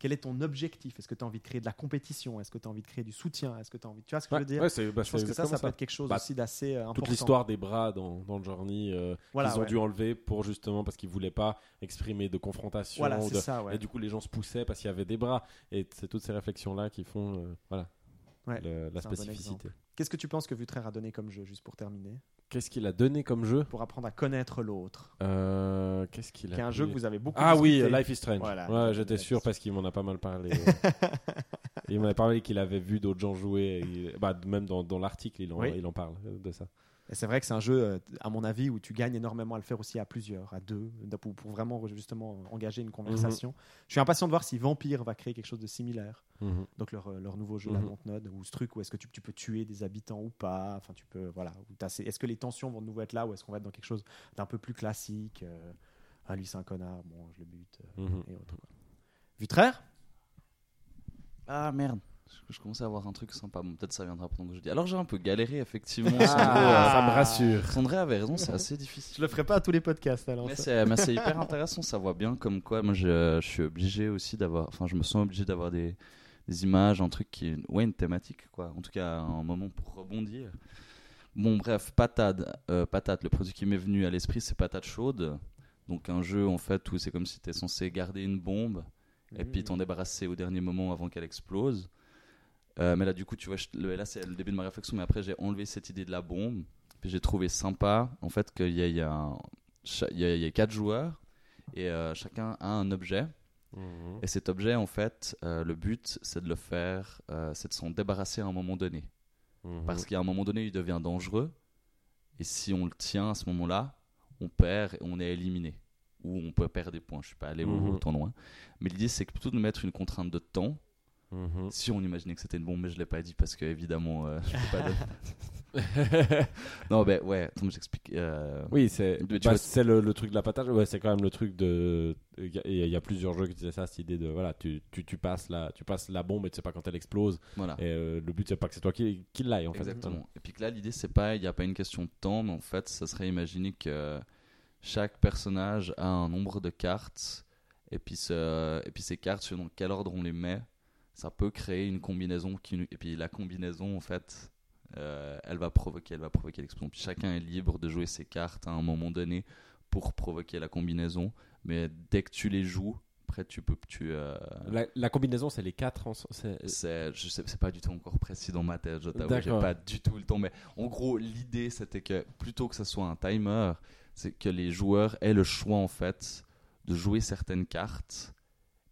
Quel est ton objectif? Est-ce que tu as envie de créer de la compétition? Est-ce que tu as envie de créer du soutien? Est-ce que tu as envie. Tu vois ce que je veux dire? Ouais, c'est bah, Je pense c'est que ça, ça peut être quelque chose Bah, aussi d'assez euh, important. Toute l'histoire des bras dans, dans le Journey, euh, Voilà, qu'ils ont ouais. dû enlever pour justement parce qu'ils voulaient pas exprimer de confrontation. Voilà, de- ça. Et du coup, les gens se poussaient parce qu'il y avait des bras. Et c'est toutes ces réflexions-là qui font euh, voilà, le- la bon spécificité. Qu'est-ce que tu penses que Vutraire a donné comme jeu, juste pour terminer? Qu'est-ce qu'il a donné comme jeu Pour apprendre à connaître l'autre. Euh, Qu'est-ce qu'il a Qui est un jeu que vous avez beaucoup Ah oui. Life is Strange. Voilà. ouais, j'étais sûr parce qu'il m'en a pas mal parlé. il m'en a parlé qu'il avait vu d'autres gens jouer. et bah, même dans, dans l'article, il, en- Oui. il en parle euh, de ça. Et c'est vrai que c'est un jeu, euh, à mon avis, où tu gagnes énormément à le faire aussi à plusieurs, à deux, de- pour, pour vraiment justement engager une conversation. Je suis impatient de voir si Vampire va créer quelque chose de similaire. Mhm. Donc leur, euh, leur nouveau jeu, la Mhm. Dontnod, ou ce truc où est-ce que tu, tu peux tuer des habitants ou pas. Enfin, tu peux, voilà. Est-ce que les tensions vont de nouveau être là ou est-ce qu'on va être dans quelque chose d'un peu plus classique euh, Ah, lui, c'est un connard, bon, je le bute, euh, Mhm. et autres. quoi. Vitraire? Ah merde. Je, commençais à avoir un truc sympa. Bon, peut-être ça viendra pendant que je dis. Alors j'ai un peu galéré effectivement. Ah, Sandro, ça me rassure. euh, Sandré avait raison, c'est assez difficile. Je le ferai pas à tous les podcasts alors. Mais c'est, mais c'est hyper intéressant, ça voit bien comme quoi moi je, je suis obligé aussi d'avoir, enfin je me sens obligé d'avoir des, des images, un truc qui est, ouais une thématique quoi, en tout cas un moment pour rebondir. Bon bref, patate, euh, patate, le produit qui m'est venu à l'esprit c'est patate chaude, donc un jeu en fait où c'est comme si tu es censé garder une bombe et puis t'en débarrasser au dernier moment avant qu'elle explose. Euh, mais là, du coup, tu vois, je- le- là, c'est le début de ma réflexion. Mais après, j'ai enlevé cette idée de la bombe. Puis j'ai trouvé sympa, en fait, qu'il y a, il y, a un- cha- il y a- il y a quatre joueurs et euh, chacun a un objet. Mhm. Et cet objet, en fait, euh, le but, c'est de le faire, c'est de s'en débarrasser à un moment donné. Mhm. Parce qu'à un moment donné, il devient dangereux. Et si on le tient à ce moment-là, on perd et on est éliminé. Ou on peut perdre des points. Je suis pas allé au- Mhm. autant loin. Mais l'idée, c'est plutôt de mettre une contrainte de temps. Mhm. Si on imaginait que c'était une bombe, mais je l'ai pas dit parce que évidemment, euh, je peux pas. le- non, ben ouais. Attends, j'explique. euh, Oui, c'est Mais tu bah, vois- c'est le, le truc de la patate. Ouais, c'est quand même le truc de. Il y, a- il y a plusieurs jeux qui disaient ça, cette idée de voilà, tu, tu, tu passes la, tu passes la bombe et tu sais pas quand elle explose. Voilà. Et euh, le but c'est pas que c'est toi qui, qui l'aille en fait. Exactement. Et puis que là, l'idée, c'est pas, il n'y a pas une question de temps, mais en fait, ça serait imaginer que chaque personnage a un nombre de cartes, et puis, ce- et puis ces cartes, selon quel ordre on les met, ça peut créer une combinaison. Qui, et puis la combinaison, en fait, euh, elle va provoquer, elle va provoquer l'explosion. Puis chacun est libre de jouer ses cartes à un moment donné pour provoquer la combinaison, mais dès que tu les joues, après tu peux, tu, euh, La, la combinaison c'est les quatre. En, c'est- je sais, c'est pas du tout encore précis dans ma tête, je t'avoue, j'ai pas du tout le temps. Mais en gros, l'idée c'était que plutôt que ça soit un timer, c'est que les joueurs aient le choix en fait de jouer certaines cartes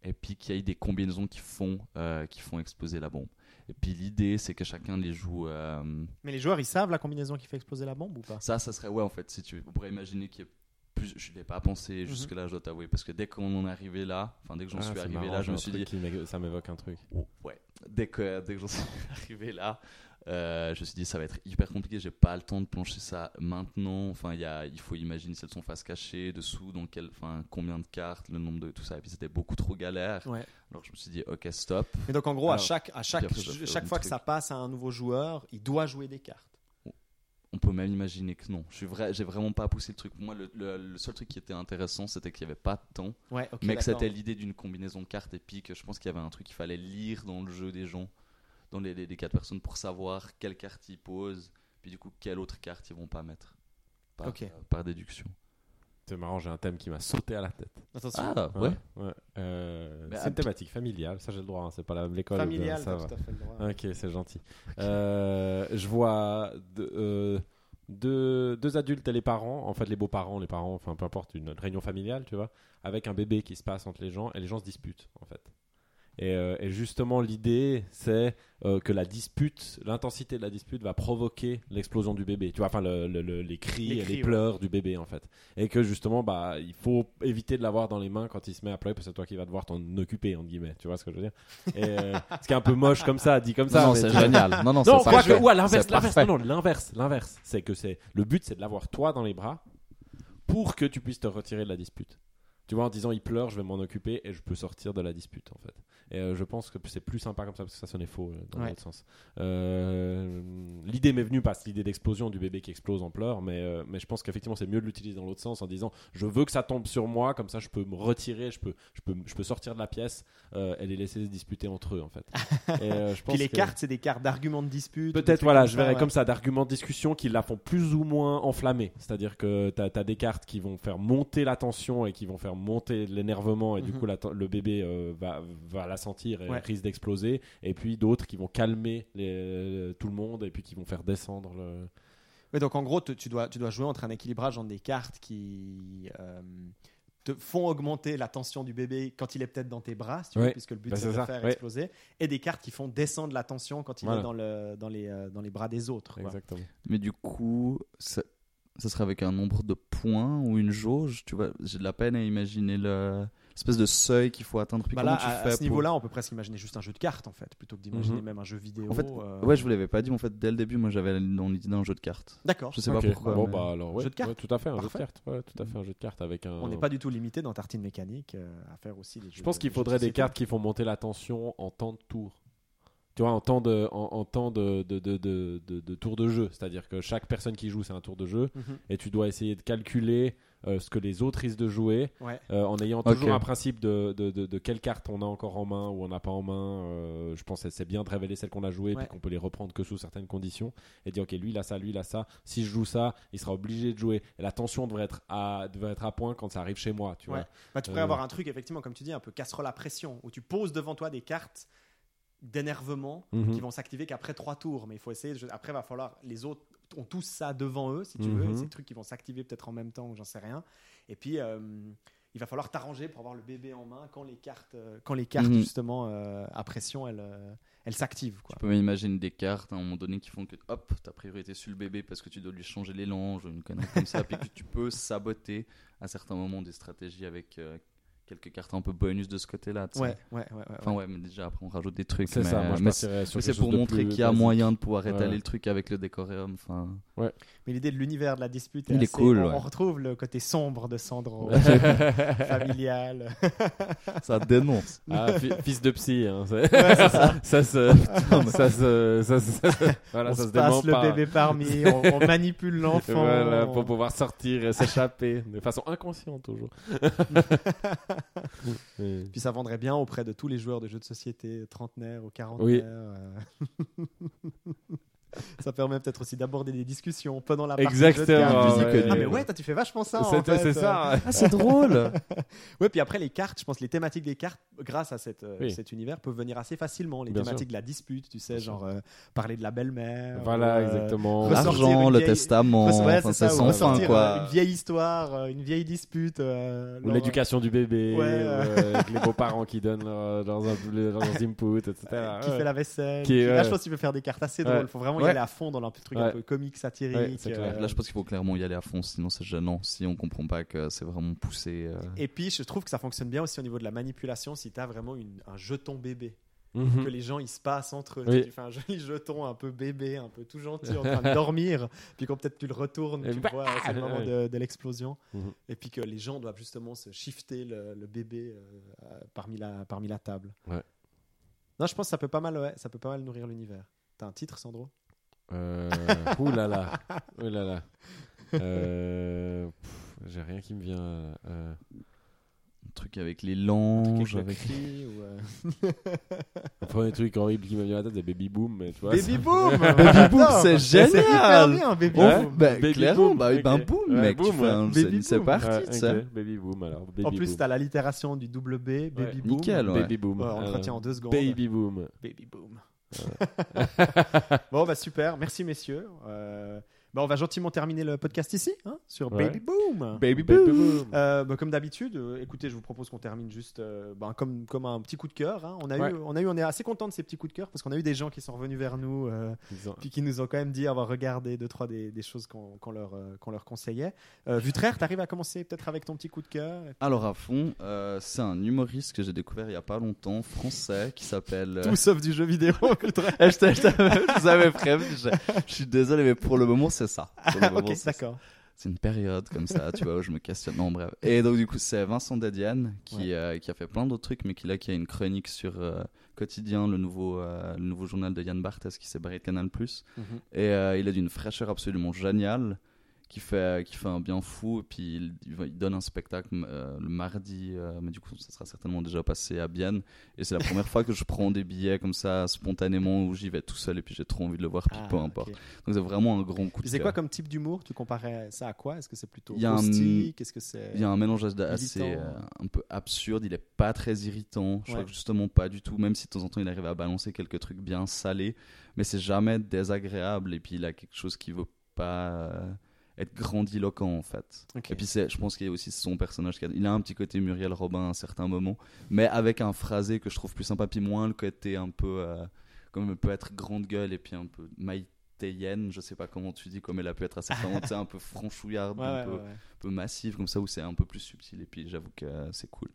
et puis qu'il y ait des combinaisons qui font, euh, qui font exploser la bombe. Et puis l'idée c'est que chacun les joue. euh, Mais les joueurs, ils savent la combinaison qui fait exploser la bombe ou pas? Ça, ça serait ouais en fait, si tu veux. On pourrait imaginer qu'il y ait plus. Je l'ai pas pensé jusque-là, je dois t'avouer, parce que dès qu'on en est arrivé là, enfin dès que j'en Ah, suis arrivé marrant, là, je me suis dit ça m'évoque un truc. Oh, ouais. Dès que, dès que j'en suis arrivé là, euh, je me suis dit ça va être hyper compliqué. J'ai pas le temps de plancher ça maintenant. Enfin, il y a, il faut imaginer si elles sont face cachée, dessous, dans quel, enfin, combien de cartes, le nombre de tout ça. Et puis c'était beaucoup trop galère. Ouais. Alors je me suis dit ok stop. Et donc en gros, à chaque, à chaque, je chaque fois que ça passe à un nouveau joueur, il doit jouer des cartes. On peut même imaginer que non. Je suis vrai, j'ai vraiment pas poussé le truc. Pour moi, le, le- le seul truc qui était intéressant, c'était qu'il y avait pas de temps, Ouais, mais que c'était l'idée d'une combinaison de cartes et puis que je pense qu'il y avait un truc qu'il fallait lire dans le jeu des gens, dans les, les, les quatre personnes pour savoir quelle carte ils posent, puis du coup quelle autre carte ils vont pas mettre par, euh, par déduction. C'est marrant, j'ai un thème qui m'a sauté à la tête. Attention. Ah ouais. ouais. Euh, c'est une thématique familiale, ça j'ai le droit, hein, c'est pas la- l'école. Familial, ça t'as va. tout à fait le droit. Ok, c'est gentil. Euh, je vois deux, euh, deux, deux adultes et les parents, en fait les beaux-parents, les parents, enfin peu importe, une réunion familiale, tu vois, avec un bébé qui se passe entre les gens et les gens se disputent, en fait. Et, euh, et justement, l'idée, c'est euh, que la dispute, l'intensité de la dispute va provoquer l'explosion du bébé. Tu vois, enfin, le- le- le- les cris Les et cris, les ouais. pleurs du bébé, en fait. Et que justement, bah, il faut éviter de l'avoir dans les mains quand il se met à pleurer, parce que c'est toi qui vas devoir t'en occuper, entre guillemets. Tu vois ce que je veux dire? Et, euh, Ce qui est un peu moche comme ça, dit comme ça. non, c'est génial. Non, non, Non, c'est quoique, parfait. ou à l'inverse, non, non, l'inverse, l'inverse, c'est que c'est le but, c'est de l'avoir toi dans les bras pour que tu puisses te retirer de la dispute. Tu vois, en disant il pleure, je vais m'en occuper et je peux sortir de la dispute en fait. Et euh, je pense que c'est plus sympa comme ça parce que ça sonnait faux euh, dans Ouais. l'autre sens. Euh, l'idée m'est venue parce l'idée d'explosion du bébé qui explose en pleurs, mais, mais je pense qu'effectivement c'est mieux de l'utiliser dans l'autre sens en disant je veux que ça tombe sur moi, comme ça je peux me retirer, je peux, je peux, je peux sortir de la pièce et les laisser se disputer entre eux en fait. Et, je pense Puis les que- cartes, c'est des cartes d'arguments de dispute. Peut-être, voilà, je verrais ouais. comme ça d'arguments de discussion qui la font plus ou moins enflammée. C'est-à-dire que tu as, des cartes qui vont faire monter la tension et qui vont faire monter l'énervement, et du Mhm. coup, la le bébé euh, va, va la sentir et Ouais. risque d'exploser. Et puis d'autres qui vont calmer les- tout le monde et puis qui vont faire descendre le. Ouais, donc en gros, tu dois, tu dois jouer entre un équilibrage entre des cartes qui euh, te font augmenter la tension du bébé quand il est peut-être dans tes bras, si tu veux, puisque le but Bah, c'est de le ça, faire exploser, et des cartes qui font descendre la tension quand il Voilà. est dans, le, dans, les, euh, dans les bras des autres. quoi. Exactement. Mais du coup, ça, ça serait avec un nombre de points ou une jauge. Tu vois, j'ai de la peine à imaginer le l'espèce de seuil qu'il faut atteindre. Puis Bah là, tu à, fais à ce pour- niveau-là, on peut presque imaginer juste un jeu de cartes en fait, plutôt que d'imaginer Mhm. même un jeu vidéo. En fait, euh. Ouais, je vous l'avais pas dit, mais en fait, dès le début, moi, j'avais dans l'idée d'un jeu de cartes. D'accord. Je sais pas pourquoi. Bon, mais- bah alors, ouais, Jeu de cartes. ouais, tout à fait, un Parfait. jeu de cartes. Ouais, tout à fait, un jeu de cartes avec un. On n'est pas du tout limité dans Tartine Mécanique euh, à faire aussi des jeux. Je pense qu'il faudrait des cartes qui font monter la tension en temps de tour. Tu vois, en temps de, en, en temps de, de, de, de, de- de tour de jeu. C'est-à-dire que chaque personne qui joue, c'est un tour de jeu. Mhm. Et tu dois essayer de calculer euh, ce que les autres risquent de jouer Ouais. euh, en ayant toujours un principe de, de, de, de quelle carte on a encore en main ou on n'a pas en main. Euh, je pense que c'est bien de révéler celles qu'on a jouées Ouais. puis qu'on peut les reprendre que sous certaines conditions et dire ok lui il a ça, lui il a ça. Si je joue ça, il sera obligé de jouer. Et la tension devrait être à, devrait être à point quand ça arrive chez moi. Tu Ouais. vois. Bah, tu pourrais Euh. avoir un truc, effectivement, comme tu dis, un peu casserole à pression, où tu poses devant toi des cartes d'énervement Mhm. qui vont s'activer qu'après trois tours. Mais il faut essayer. de- Après, va falloir. Les autres ont tous ça devant eux, si tu veux. Mhm. Des trucs qui vont s'activer peut-être en même temps, ou j'en sais rien. Et puis. euh, il va falloir t'arranger pour avoir le bébé en main quand les cartes, euh, quand les cartes Mhm. justement euh, à pression, elles, elles s'activent. Tu peux m'imaginer des cartes à un moment donné qui font que hop, ta priorité sur le bébé parce que tu dois lui changer les langes ou une connerie comme ça, puis que tu peux saboter à certains moments des stratégies avec euh, quelques cartes un peu bonus de ce côté-là. Ouais, ouais, ouais, ouais, ouais. Enfin ouais, mais déjà après on rajoute des trucs. C'est ça, moi je mais pour montrer qu'il y a basique. moyen de pouvoir étaler Ouais. le truc avec le décoréum. Enfin, Mais l'idée de l'univers de la dispute, est Il est cool, On, ouais. on retrouve le côté sombre de Sandro, familial. ça dénonce. Ah, fi- fils de psy, hein, c'est- Ouais, c'est ça. ça se, ça se, ça se, voilà, on ça se se passe le pas. bébé parmi, on, on manipule l'enfant. Voilà, on- pour pouvoir sortir et s'échapper de façon inconsciente toujours. Oui. Puis ça vendrait bien auprès de tous les joueurs de jeux de société trentenaires ou quarantenaires. Oui. ça permet peut-être aussi d'aborder des discussions pendant la partie Exactement, de ouais. Ah mais ouais, toi tu fais vachement ça. en C'est fait. c'est ça. Ah, c'est drôle. Ouais, puis après les cartes, je pense que les thématiques des cartes, grâce à cette, euh, Oui. cet univers, peuvent venir assez facilement. Les Bien thématiques de la dispute, tu sais, genre euh, parler de la belle-mère. Voilà, ou, euh, exactement. L'argent, le testament, Ouais, enfin, c'est c'est ça, ou sans fin quoi. Une vieille histoire, une vieille dispute. euh, Ou l'éducation du bébé, Ouais, les beaux-parents qui donnent leurs, leurs, leurs inputs, etc. qui Ouais. fait la vaisselle. Qui- Là, je pense qu'il peut faire des cartes assez drôles. Il faut vraiment y aller à fond dans un truc un peu comique, satirique. Euh, Là, je pense qu'il faut clairement y aller à fond, sinon c'est gênant. Si on comprend pas que c'est vraiment poussé. euh, Et puis, je trouve que ça fonctionne bien aussi au niveau de la manipulation si tu as vraiment une- un jeton bébé. Mhm. Que les gens ils se passent entre eux. Oui. Tu fais un joli jeton un peu bébé, un peu tout gentil en train de dormir. Puis quand peut-être tu le retournes, Et tu bah vois, c'est le moment de, de l'explosion. Mhm. Et puis que les gens doivent justement se shifter le, le bébé euh, euh, parmi, la, parmi la table. Ouais. Non, je pense que ça peut pas mal, ouais, ça peut pas mal nourrir l'univers. T'as un titre, Sandro? Euh, ouh là là, ouh là là. Euh, pff, J'ai rien qui me vient. euh, Un truc avec les Un truc langes. avec le euh, premier truc horrible qui me vient à la tête, c'est Baby Boom, mais tu vois. Baby Boom Baby Boom, Attends, c'est hyper génial bien, Baby Ouais, Boom. bah, Baby clairement, boom, bah oui, ben ok. boom, Ouais, mec. boom, tu fais un- ouais. c'est- Baby C'est boom. parti, Ouais, tu sais. ok, Baby Boom alors. Baby En plus, boom. t'as l'allitération du double B, Baby Ouais. Boom. Nickel, ouais. Baby Boom. Ouais, on le Alors, retient en deux secondes. Baby Boom. Baby Boom. bon, bah super. Merci, messieurs. Euh, bah, on va gentiment terminer le podcast ici, hein, sur Ouais. Baby Boom. Baby Boom. Euh, bah, comme d'habitude, euh, écoutez, je vous propose qu'on termine juste euh, bah, comme, comme un petit coup de cœur. hein. On, a Ouais. eu, on a eu, on est assez content de ces petits coups de cœur parce qu'on a eu des gens qui sont revenus vers nous, euh, Disons- puis qui nous ont quand même dit avoir regardé deux trois des, des choses qu'on qu'on leur, qu'on leur conseillait. Vutraire, t'arrives à commencer peut-être avec ton petit coup de cœur? Alors à fond, c'est un humoriste que j'ai découvert il y a pas longtemps, français, qui s'appelle. Tout sauf du jeu vidéo. Vutraire. Eh, je vous avais prévenu. Je, je suis désolé, mais pour le moment, c'est ça. Ok, c'est ça. d'accord. C'est une période comme ça, tu vois, où je me questionne. Non, bref. Et donc, du coup, c'est Vincent Dediane qui, Ouais. euh, qui a fait plein d'autres trucs, mais qui là, qui a une chronique sur euh, Quotidien, le nouveau, euh, le nouveau journal de Yann Barthès qui s'est barré de Canal. Mhm. Et il a d'une fraîcheur absolument géniale, qui fait, qui fait un bien fou. Et puis, il, donne un spectacle euh, le mardi, euh, mais du coup, ça sera certainement déjà passé à Bienne. Et c'est la première fois que je prends des billets comme ça, spontanément, où j'y vais tout seul, et puis j'ai trop envie de le voir, puis Ah, peu importe. Donc, c'est vraiment un grand coup de c'est quoi comme type d'humour? Tu comparais ça à quoi? Est-ce que c'est plutôt Il y a un- caustique? Est-ce que c'est Il y a un mélange assez euh, un peu absurde, il est pas très irritant, je Ouais. crois que justement pas du tout, même si de temps en temps il arrive à balancer quelques trucs bien salés, mais c'est jamais désagréable et puis il a quelque chose qui veut pas être grandiloquent en fait. Et puis je pense qu'il y a aussi son personnage, qui a, il a un petit côté Muriel Robin à un certain moment, mais avec un phrasé que je trouve plus sympa, puis moins le côté un peu, euh, comme elle peut être grande gueule et puis un peu maïtéienne, je sais pas comment tu dis, comme elle a pu être à certains moments, un peu franchouillarde, Ouais, un ouais, peu, ouais, peu massive comme ça, où c'est un peu plus subtil, et puis j'avoue que euh, c'est cool.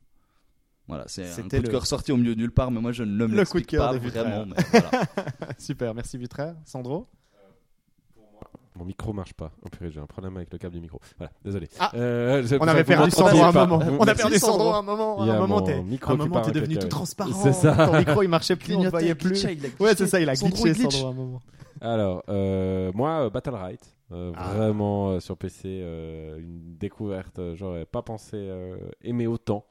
Voilà, c'est un coup de le- cœur sorti au milieu de nulle part, mais moi je ne le Le coup de cœur pas vraiment. Mais voilà. Super, merci Vitraire. Sandro? Mon micro marche pas. Oh purée, j'ai un problème avec le câble du micro. Voilà, désolé. Ah, Euh, je- On avait perdu Sandro un pas. moment. Vous- On a perdu Sandro. Sandro un moment. À un moment, t'es micro un moment, t'es en devenu tout transparent. C'est ça. Ton micro, il marchait plus, on ne voyait plus. Ouais, c'est ça, il a glitché, Sandro, à un moment. Alors, euh, moi, euh, Battle Right, euh, Ah. vraiment euh, sur PC, euh, une découverte, j'aurais pas pensé euh, aimer autant.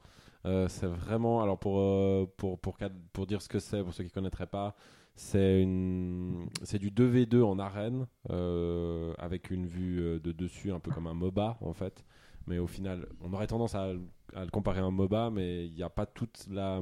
Euh, c'est vraiment, alors pour, euh, pour, pour, pour dire ce que c'est, pour ceux qui connaîtraient pas, c'est du 2v2 en arène euh, avec une vue euh, de dessus, un peu comme un MOBA en fait. Mais au final, on aurait tendance à, le comparer à un MOBA, mais il n'y a pas toute la,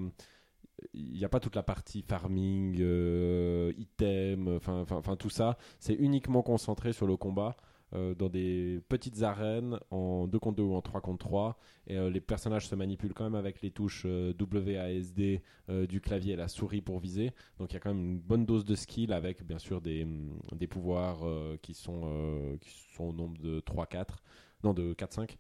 partie farming, euh, item, enfin, tout ça. C'est uniquement concentré sur le combat dans des petites arènes en 2 contre 2 ou en 3 contre 3. Et euh, les personnages se manipulent quand même avec les touches euh, WASD euh, du clavier et la souris pour viser. Donc il y a quand même une bonne dose de skill avec bien sûr des, hum, des pouvoirs euh, qui, sont, euh, qui sont au nombre de 3-4. Non, de 4-5.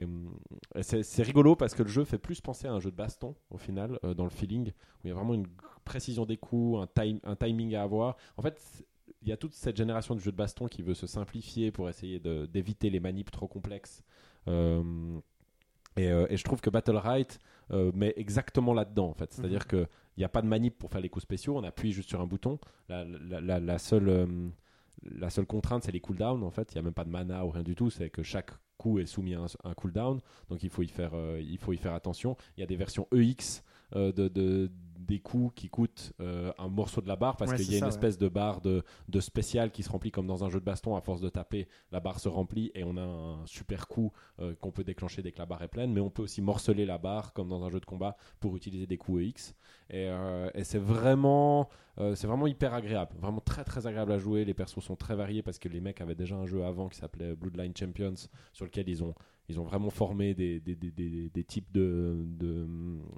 Et, hum, et c'est rigolo parce que le jeu fait plus penser à un jeu de baston au final, euh, dans le feeling, où il y a vraiment une précision des coups, un, time, un timing à avoir. En fait, il y a toute cette génération de jeux de baston qui veut se simplifier pour essayer d'éviter les manips trop complexes. Euh, et, euh, et je trouve que Battle Right euh, met exactement là-dedans en fait. C'est-à-dire qu'il n'y a pas de manip pour faire les coups spéciaux, on appuie juste sur un bouton. La, la- la- la seule, euh, la seule contrainte, c'est les cooldowns en fait. Il n'y a même pas de mana ou rien du tout, c'est que chaque coup est soumis à un, un cooldown. Donc il faut y faire, il faut y faire attention. Il y a des versions EX de, de- des coups qui coûtent euh, un morceau de la barre parce Ouais, qu'il y a ça, une ouais. espèce de barre de, de spécial qui se remplit comme dans un jeu de baston. À force de taper, la barre se remplit et on a un super coup euh, qu'on peut déclencher dès que la barre est pleine. Mais on peut aussi morceler la barre comme dans un jeu de combat pour utiliser des coups EX. Et, euh, et c'est vraiment, c'est vraiment hyper agréable, vraiment très très agréable à jouer. Les persos sont très variés parce que les mecs avaient déjà un jeu avant qui s'appelait Bloodline Champions sur lequel ils ont ils ont vraiment formé des, des, des, des, des types de, de,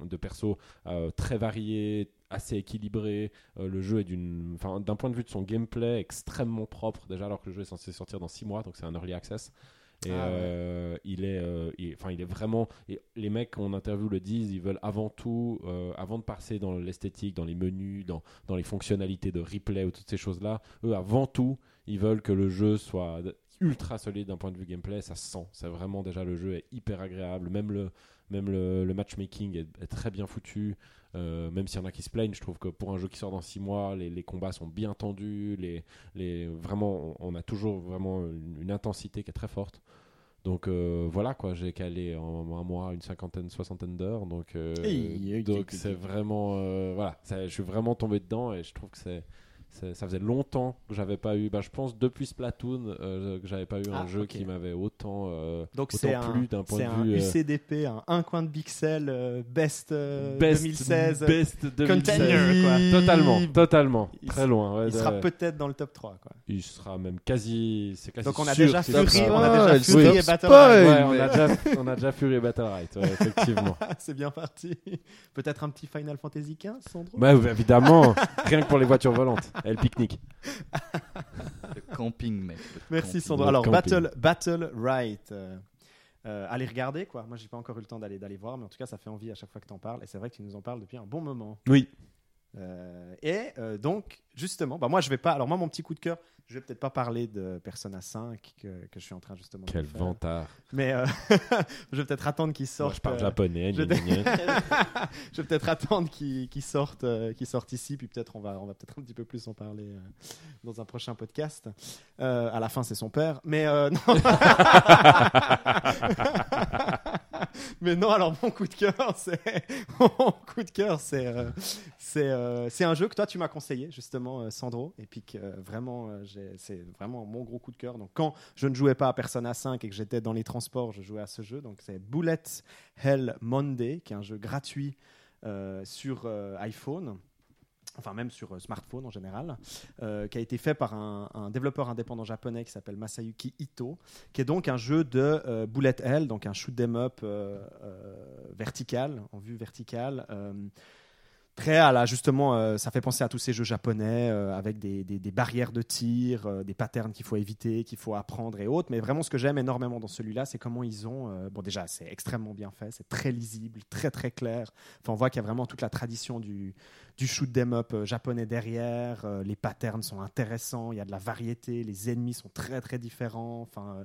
de persos euh, très variés, assez équilibrés. Euh, le jeu est d'une, d'un point de vue de son gameplay extrêmement propre déjà alors que le jeu est censé sortir dans 6 mois, donc c'est un early access. Et Ah ouais. euh, il est, euh, il- enfin, il est vraiment. et les mecs qu'on interview le disent, ils veulent avant tout, avant de passer dans l'esthétique, dans les menus, dans, dans les fonctionnalités de replay ou toutes ces choses-là, eux avant tout, ils veulent que le jeu soit ultra solide d'un point de vue gameplay. Ça se sent. C'est vraiment déjà le jeu est hyper agréable. Même le, même le, le matchmaking est, est très bien foutu. Euh, même s'il y en a qui se plaignent, je trouve que pour un jeu qui sort dans 6 mois, les, les combats sont bien tendus. Les, les, vraiment, on, on a toujours vraiment une, une intensité qui est très forte. Donc euh, voilà quoi, j'ai calé en un mois une cinquantaine, soixantaine d'heures. Donc, euh, Hey, donc c'est vraiment voilà, ça- je suis vraiment tombé dedans et je trouve que c'est- ça faisait longtemps que j'avais pas eu, bah, je pense depuis Splatoon euh, que j'avais pas eu un Ah, jeu qui m'avait autant euh, Donc autant c'est un, plu d'un point c'est de un vue euh, UCDP, un, un coin de pixel euh, best, euh, best 2016. best 2016. Contender, quoi. Totalement, totalement, Il très loin. ouais, Il sera peut-être dans le top 3. Quoi. il sera même quasi, c'est quasi Donc on a sûr déjà Fury, on a déjà Fury et Battle. Ouais, on a déjà, on a déjà Fury et Battle Right, ouais, effectivement. C'est bien parti. Peut-être un petit Final Fantasy XV, Sandro? Bah, évidemment, rien que pour les voitures volantes et le pique-nique. Le camping, mec. le Merci camping. Sandro. Le Alors. Battle, Battle Right. euh, euh, allez regarder quoi. Moi j'ai pas encore eu le temps d'aller d'aller voir, mais en tout cas ça fait envie à chaque fois que tu en parles. Et c'est vrai que tu nous en parles depuis un bon moment. Oui. Euh, et euh, donc justement, bah moi je vais pas. Alors moi mon petit coup de cœur, je vais peut-être pas parler de Persona 5 que, que je suis en train justement Quel de faire. vantard. Mais euh, je vais peut-être attendre qu'il Moi, sorte. je parle japonais. je je vais peut-être attendre qu'il qu'il sorte, qu'il sorte ici, puis peut-être on va, on va peut-être un petit peu plus en parler dans un prochain podcast. À la fin, c'est son père, mais non. mais non, alors mon coup de cœur, c'est coup de cœur, c'est euh, euh, c'est un jeu que toi tu m'as conseillé justement, euh, Sandro, et puis que vraiment c'est vraiment mon gros coup de cœur. Donc quand je ne jouais pas à Persona 5 et que j'étais dans les transports, je jouais à ce jeu. Donc c'est Bullet Hell Monday, qui est un jeu gratuit sur iPhone. Enfin même sur euh, smartphone en général, euh, qui a été fait par un, développeur indépendant japonais qui s'appelle Masayuki Ito, qui est donc un jeu de euh, bullet hell, donc un shoot 'em up vertical, en vue verticale. Très à la, justement, euh, ça fait penser à tous ces jeux japonais euh, avec des, des- barrières de tir, euh, des patterns qu'il faut éviter, qu'il faut apprendre et autres. Mais vraiment, ce que j'aime énormément dans celui-là, c'est comment ils ont. bon, déjà, c'est extrêmement bien fait, c'est très lisible, très très clair. Enfin, on voit qu'il y a vraiment toute la tradition du, du shoot 'em up japonais derrière. les patterns sont intéressants, il y a de la variété, les ennemis sont très très différents. Enfin.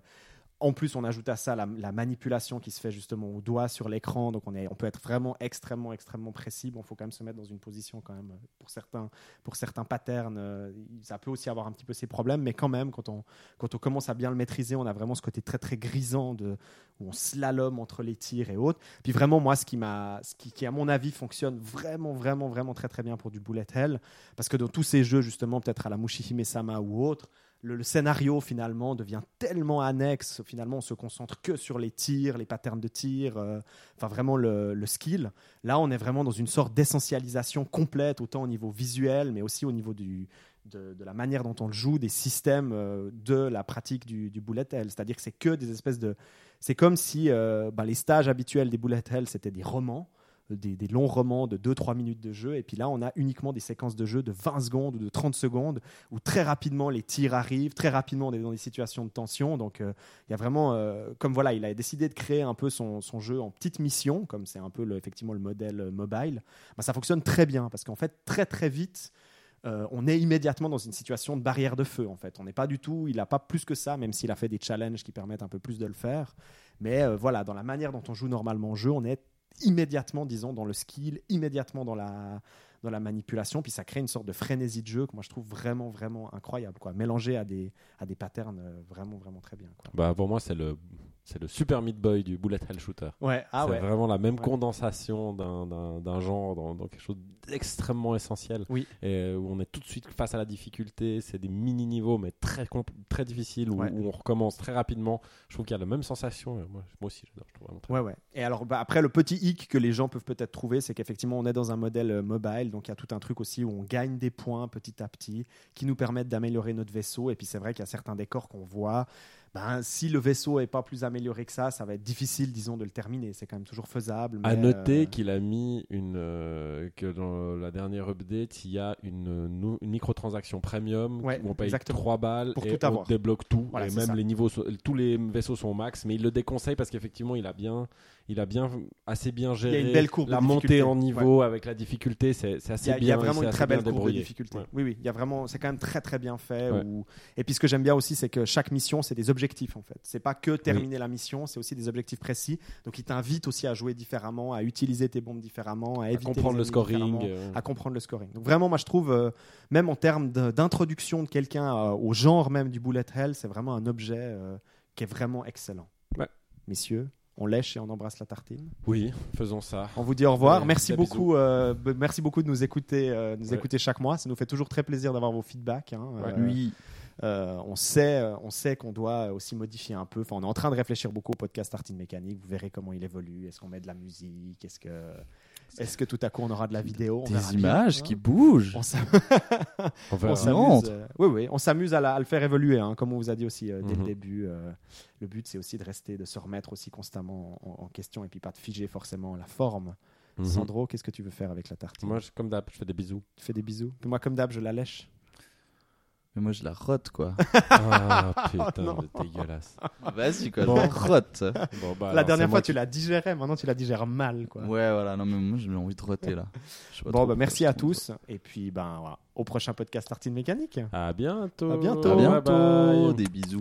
En plus, on ajoute à ça la, la manipulation qui se fait justement au doigt sur l'écran. Donc, on, est, on peut être vraiment extrêmement, extrêmement précis. Bon, il faut quand même se mettre dans une position quand même. euh, Pour certains, pour certains patterns, euh, ça peut aussi avoir un petit peu ses problèmes. Mais quand même, quand on, quand on commence à bien le maîtriser, on a vraiment ce côté très, très grisant de, où on slalom entre les tirs et autres. Puis vraiment, moi, ce qui, m'a, ce qui, qui, à mon avis, fonctionne vraiment, vraiment, vraiment très, très bien pour du bullet hell. Parce que dans tous ces jeux, justement, peut-être à la Mushihime-sama ou autre, le, scénario finalement devient tellement annexe. Finalement, on se concentre que sur les tirs, les patterns de tir, euh, enfin vraiment le, skill. Là, on est vraiment dans une sorte d'essentialisation complète, autant au niveau visuel, mais aussi au niveau de, de la manière dont on le joue, des systèmes euh, de la pratique du, du bullet hell. C'est-à-dire que c'est que des espèces de. C'est comme si euh, ben, les stages habituels des bullet hell, c'était des romans des, longs romans de 2-3 minutes de jeu. Et puis là, on a uniquement des séquences de jeu de 20 secondes ou de 30 secondes où très rapidement les tirs arrivent, très rapidement on est dans des situations de tension. Donc euh, il y a vraiment, euh, comme voilà, il a décidé de créer un peu son, son jeu en petites missions, comme c'est un peu effectivement le modèle euh, mobile. Ben, ça fonctionne très bien parce qu'en fait, très très vite, on est immédiatement dans une situation de barrière de feu en fait. On n'est pas du tout, il n'a pas plus que ça, même s'il a fait des challenges qui permettent un peu plus de le faire. Mais voilà, dans la manière dont on joue normalement au jeu, on est immédiatement, disons, dans le skill, immédiatement dans la, dans la manipulation, puis ça crée une sorte de frénésie de jeu que moi je trouve vraiment, vraiment incroyable, quoi. Mélangé à des, à des patterns euh, vraiment, vraiment très bien, quoi. Bah, pour moi, c'est le, c'est le Super Meat Boy du Bullet Hell Shooter. Ouais, ah c'est ouais. vraiment la même Ouais. condensation d'un, genre dans, dans quelque chose d'extrêmement essentiel. Oui. Et euh, où on est tout de suite face à la difficulté. C'est des mini-niveaux, mais très, très difficiles, où, Ouais. où on recommence très rapidement. Je trouve qu'il y a la même sensation. moi aussi, j'adore. Je trouve vraiment très Ouais, ouais. Et alors, bah, après, le petit hic que les gens peuvent peut-être trouver, c'est qu'effectivement, on est dans un modèle euh, mobile. Donc, il y a tout un truc aussi où on gagne des points petit à petit qui nous permettent d'améliorer notre vaisseau. Et puis, c'est vrai qu'il y a certains décors qu'on voit. Ben, si le vaisseau est pas plus amélioré que ça, ça va être difficile, disons, de le terminer. C'est quand même toujours faisable. À mais, noter euh, qu'il a mis une euh, que dans la dernière update, il y a une, une microtransaction premium Ouais, où on paye exactement. 3 balles Pour et tout on débloque tout Voilà, et même ça. les niveaux tous les vaisseaux sont au max mais il le déconseille parce qu'effectivement il a bien il a bien assez bien géré une belle courbe la montée en niveau avec la difficulté c'est assez a, il bien y a vraiment une très bien belle courbe de difficulté. Ouais. Oui, oui, il y a vraiment, c'est quand même très très bien fait. Où- Et puis ce que j'aime bien aussi, c'est que chaque mission, c'est des objectifs en fait. C'est pas que terminer la mission, c'est aussi des objectifs précis. Donc il t'invite aussi à jouer différemment, à utiliser tes bombes différemment, à à éviter comprendre le scoring euh, à comprendre le scoring. Donc vraiment, moi je trouve, euh, même en termes d'introduction de quelqu'un euh, au genre même du bullet hell, c'est vraiment un objet euh, qui est vraiment excellent. Ouais. Messieurs, on lèche et on embrasse la tartine. oui faisons ça On vous dit au revoir. Ouais, merci beaucoup. euh, merci beaucoup de nous écouter, euh, nous Ouais. écouter chaque mois. Ça nous fait toujours très plaisir d'avoir vos feedbacks. hein. Ouais. Euh, Oui. Euh, on sait, euh, on sait qu'on doit aussi modifier un peu. Enfin, on est en train de réfléchir beaucoup au podcast Tartine Mécanique. Vous verrez comment il évolue. Est-ce qu'on met de la musique? Est-ce que, est-ce que tout à coup on aura de la vidéo? On Des images qui bougent. On s'amuse. euh, oui, oui, on s'amuse à, le faire évoluer, hein, comme on vous a dit aussi euh, dès le Mhm. début. euh, le but, c'est aussi de rester, de se remettre aussi constamment en, en question et puis pas de figer forcément la forme. Mhm. Sandro, qu'est-ce que tu veux faire avec la tartine? Moi je- comme d'hab je fais des bisous Tu fais des bisous? Puis Moi, comme d'hab, je la lèche. Mais moi, je la rote, quoi. ah putain non. mais dégueulasse Vas-y, quoi, Bon. je la rote. Bon, bah, la alors, dernière c'est fois, tu la digérais. Maintenant, tu la digères mal. Quoi. Ouais, voilà, non, mais moi, j'ai envie de roter, là. Bon, bah, merci à tous. Et puis, ben, voilà, au prochain podcast Tartine Mécanique. à bientôt À bientôt. À Bye bientôt. bye. Des bisous.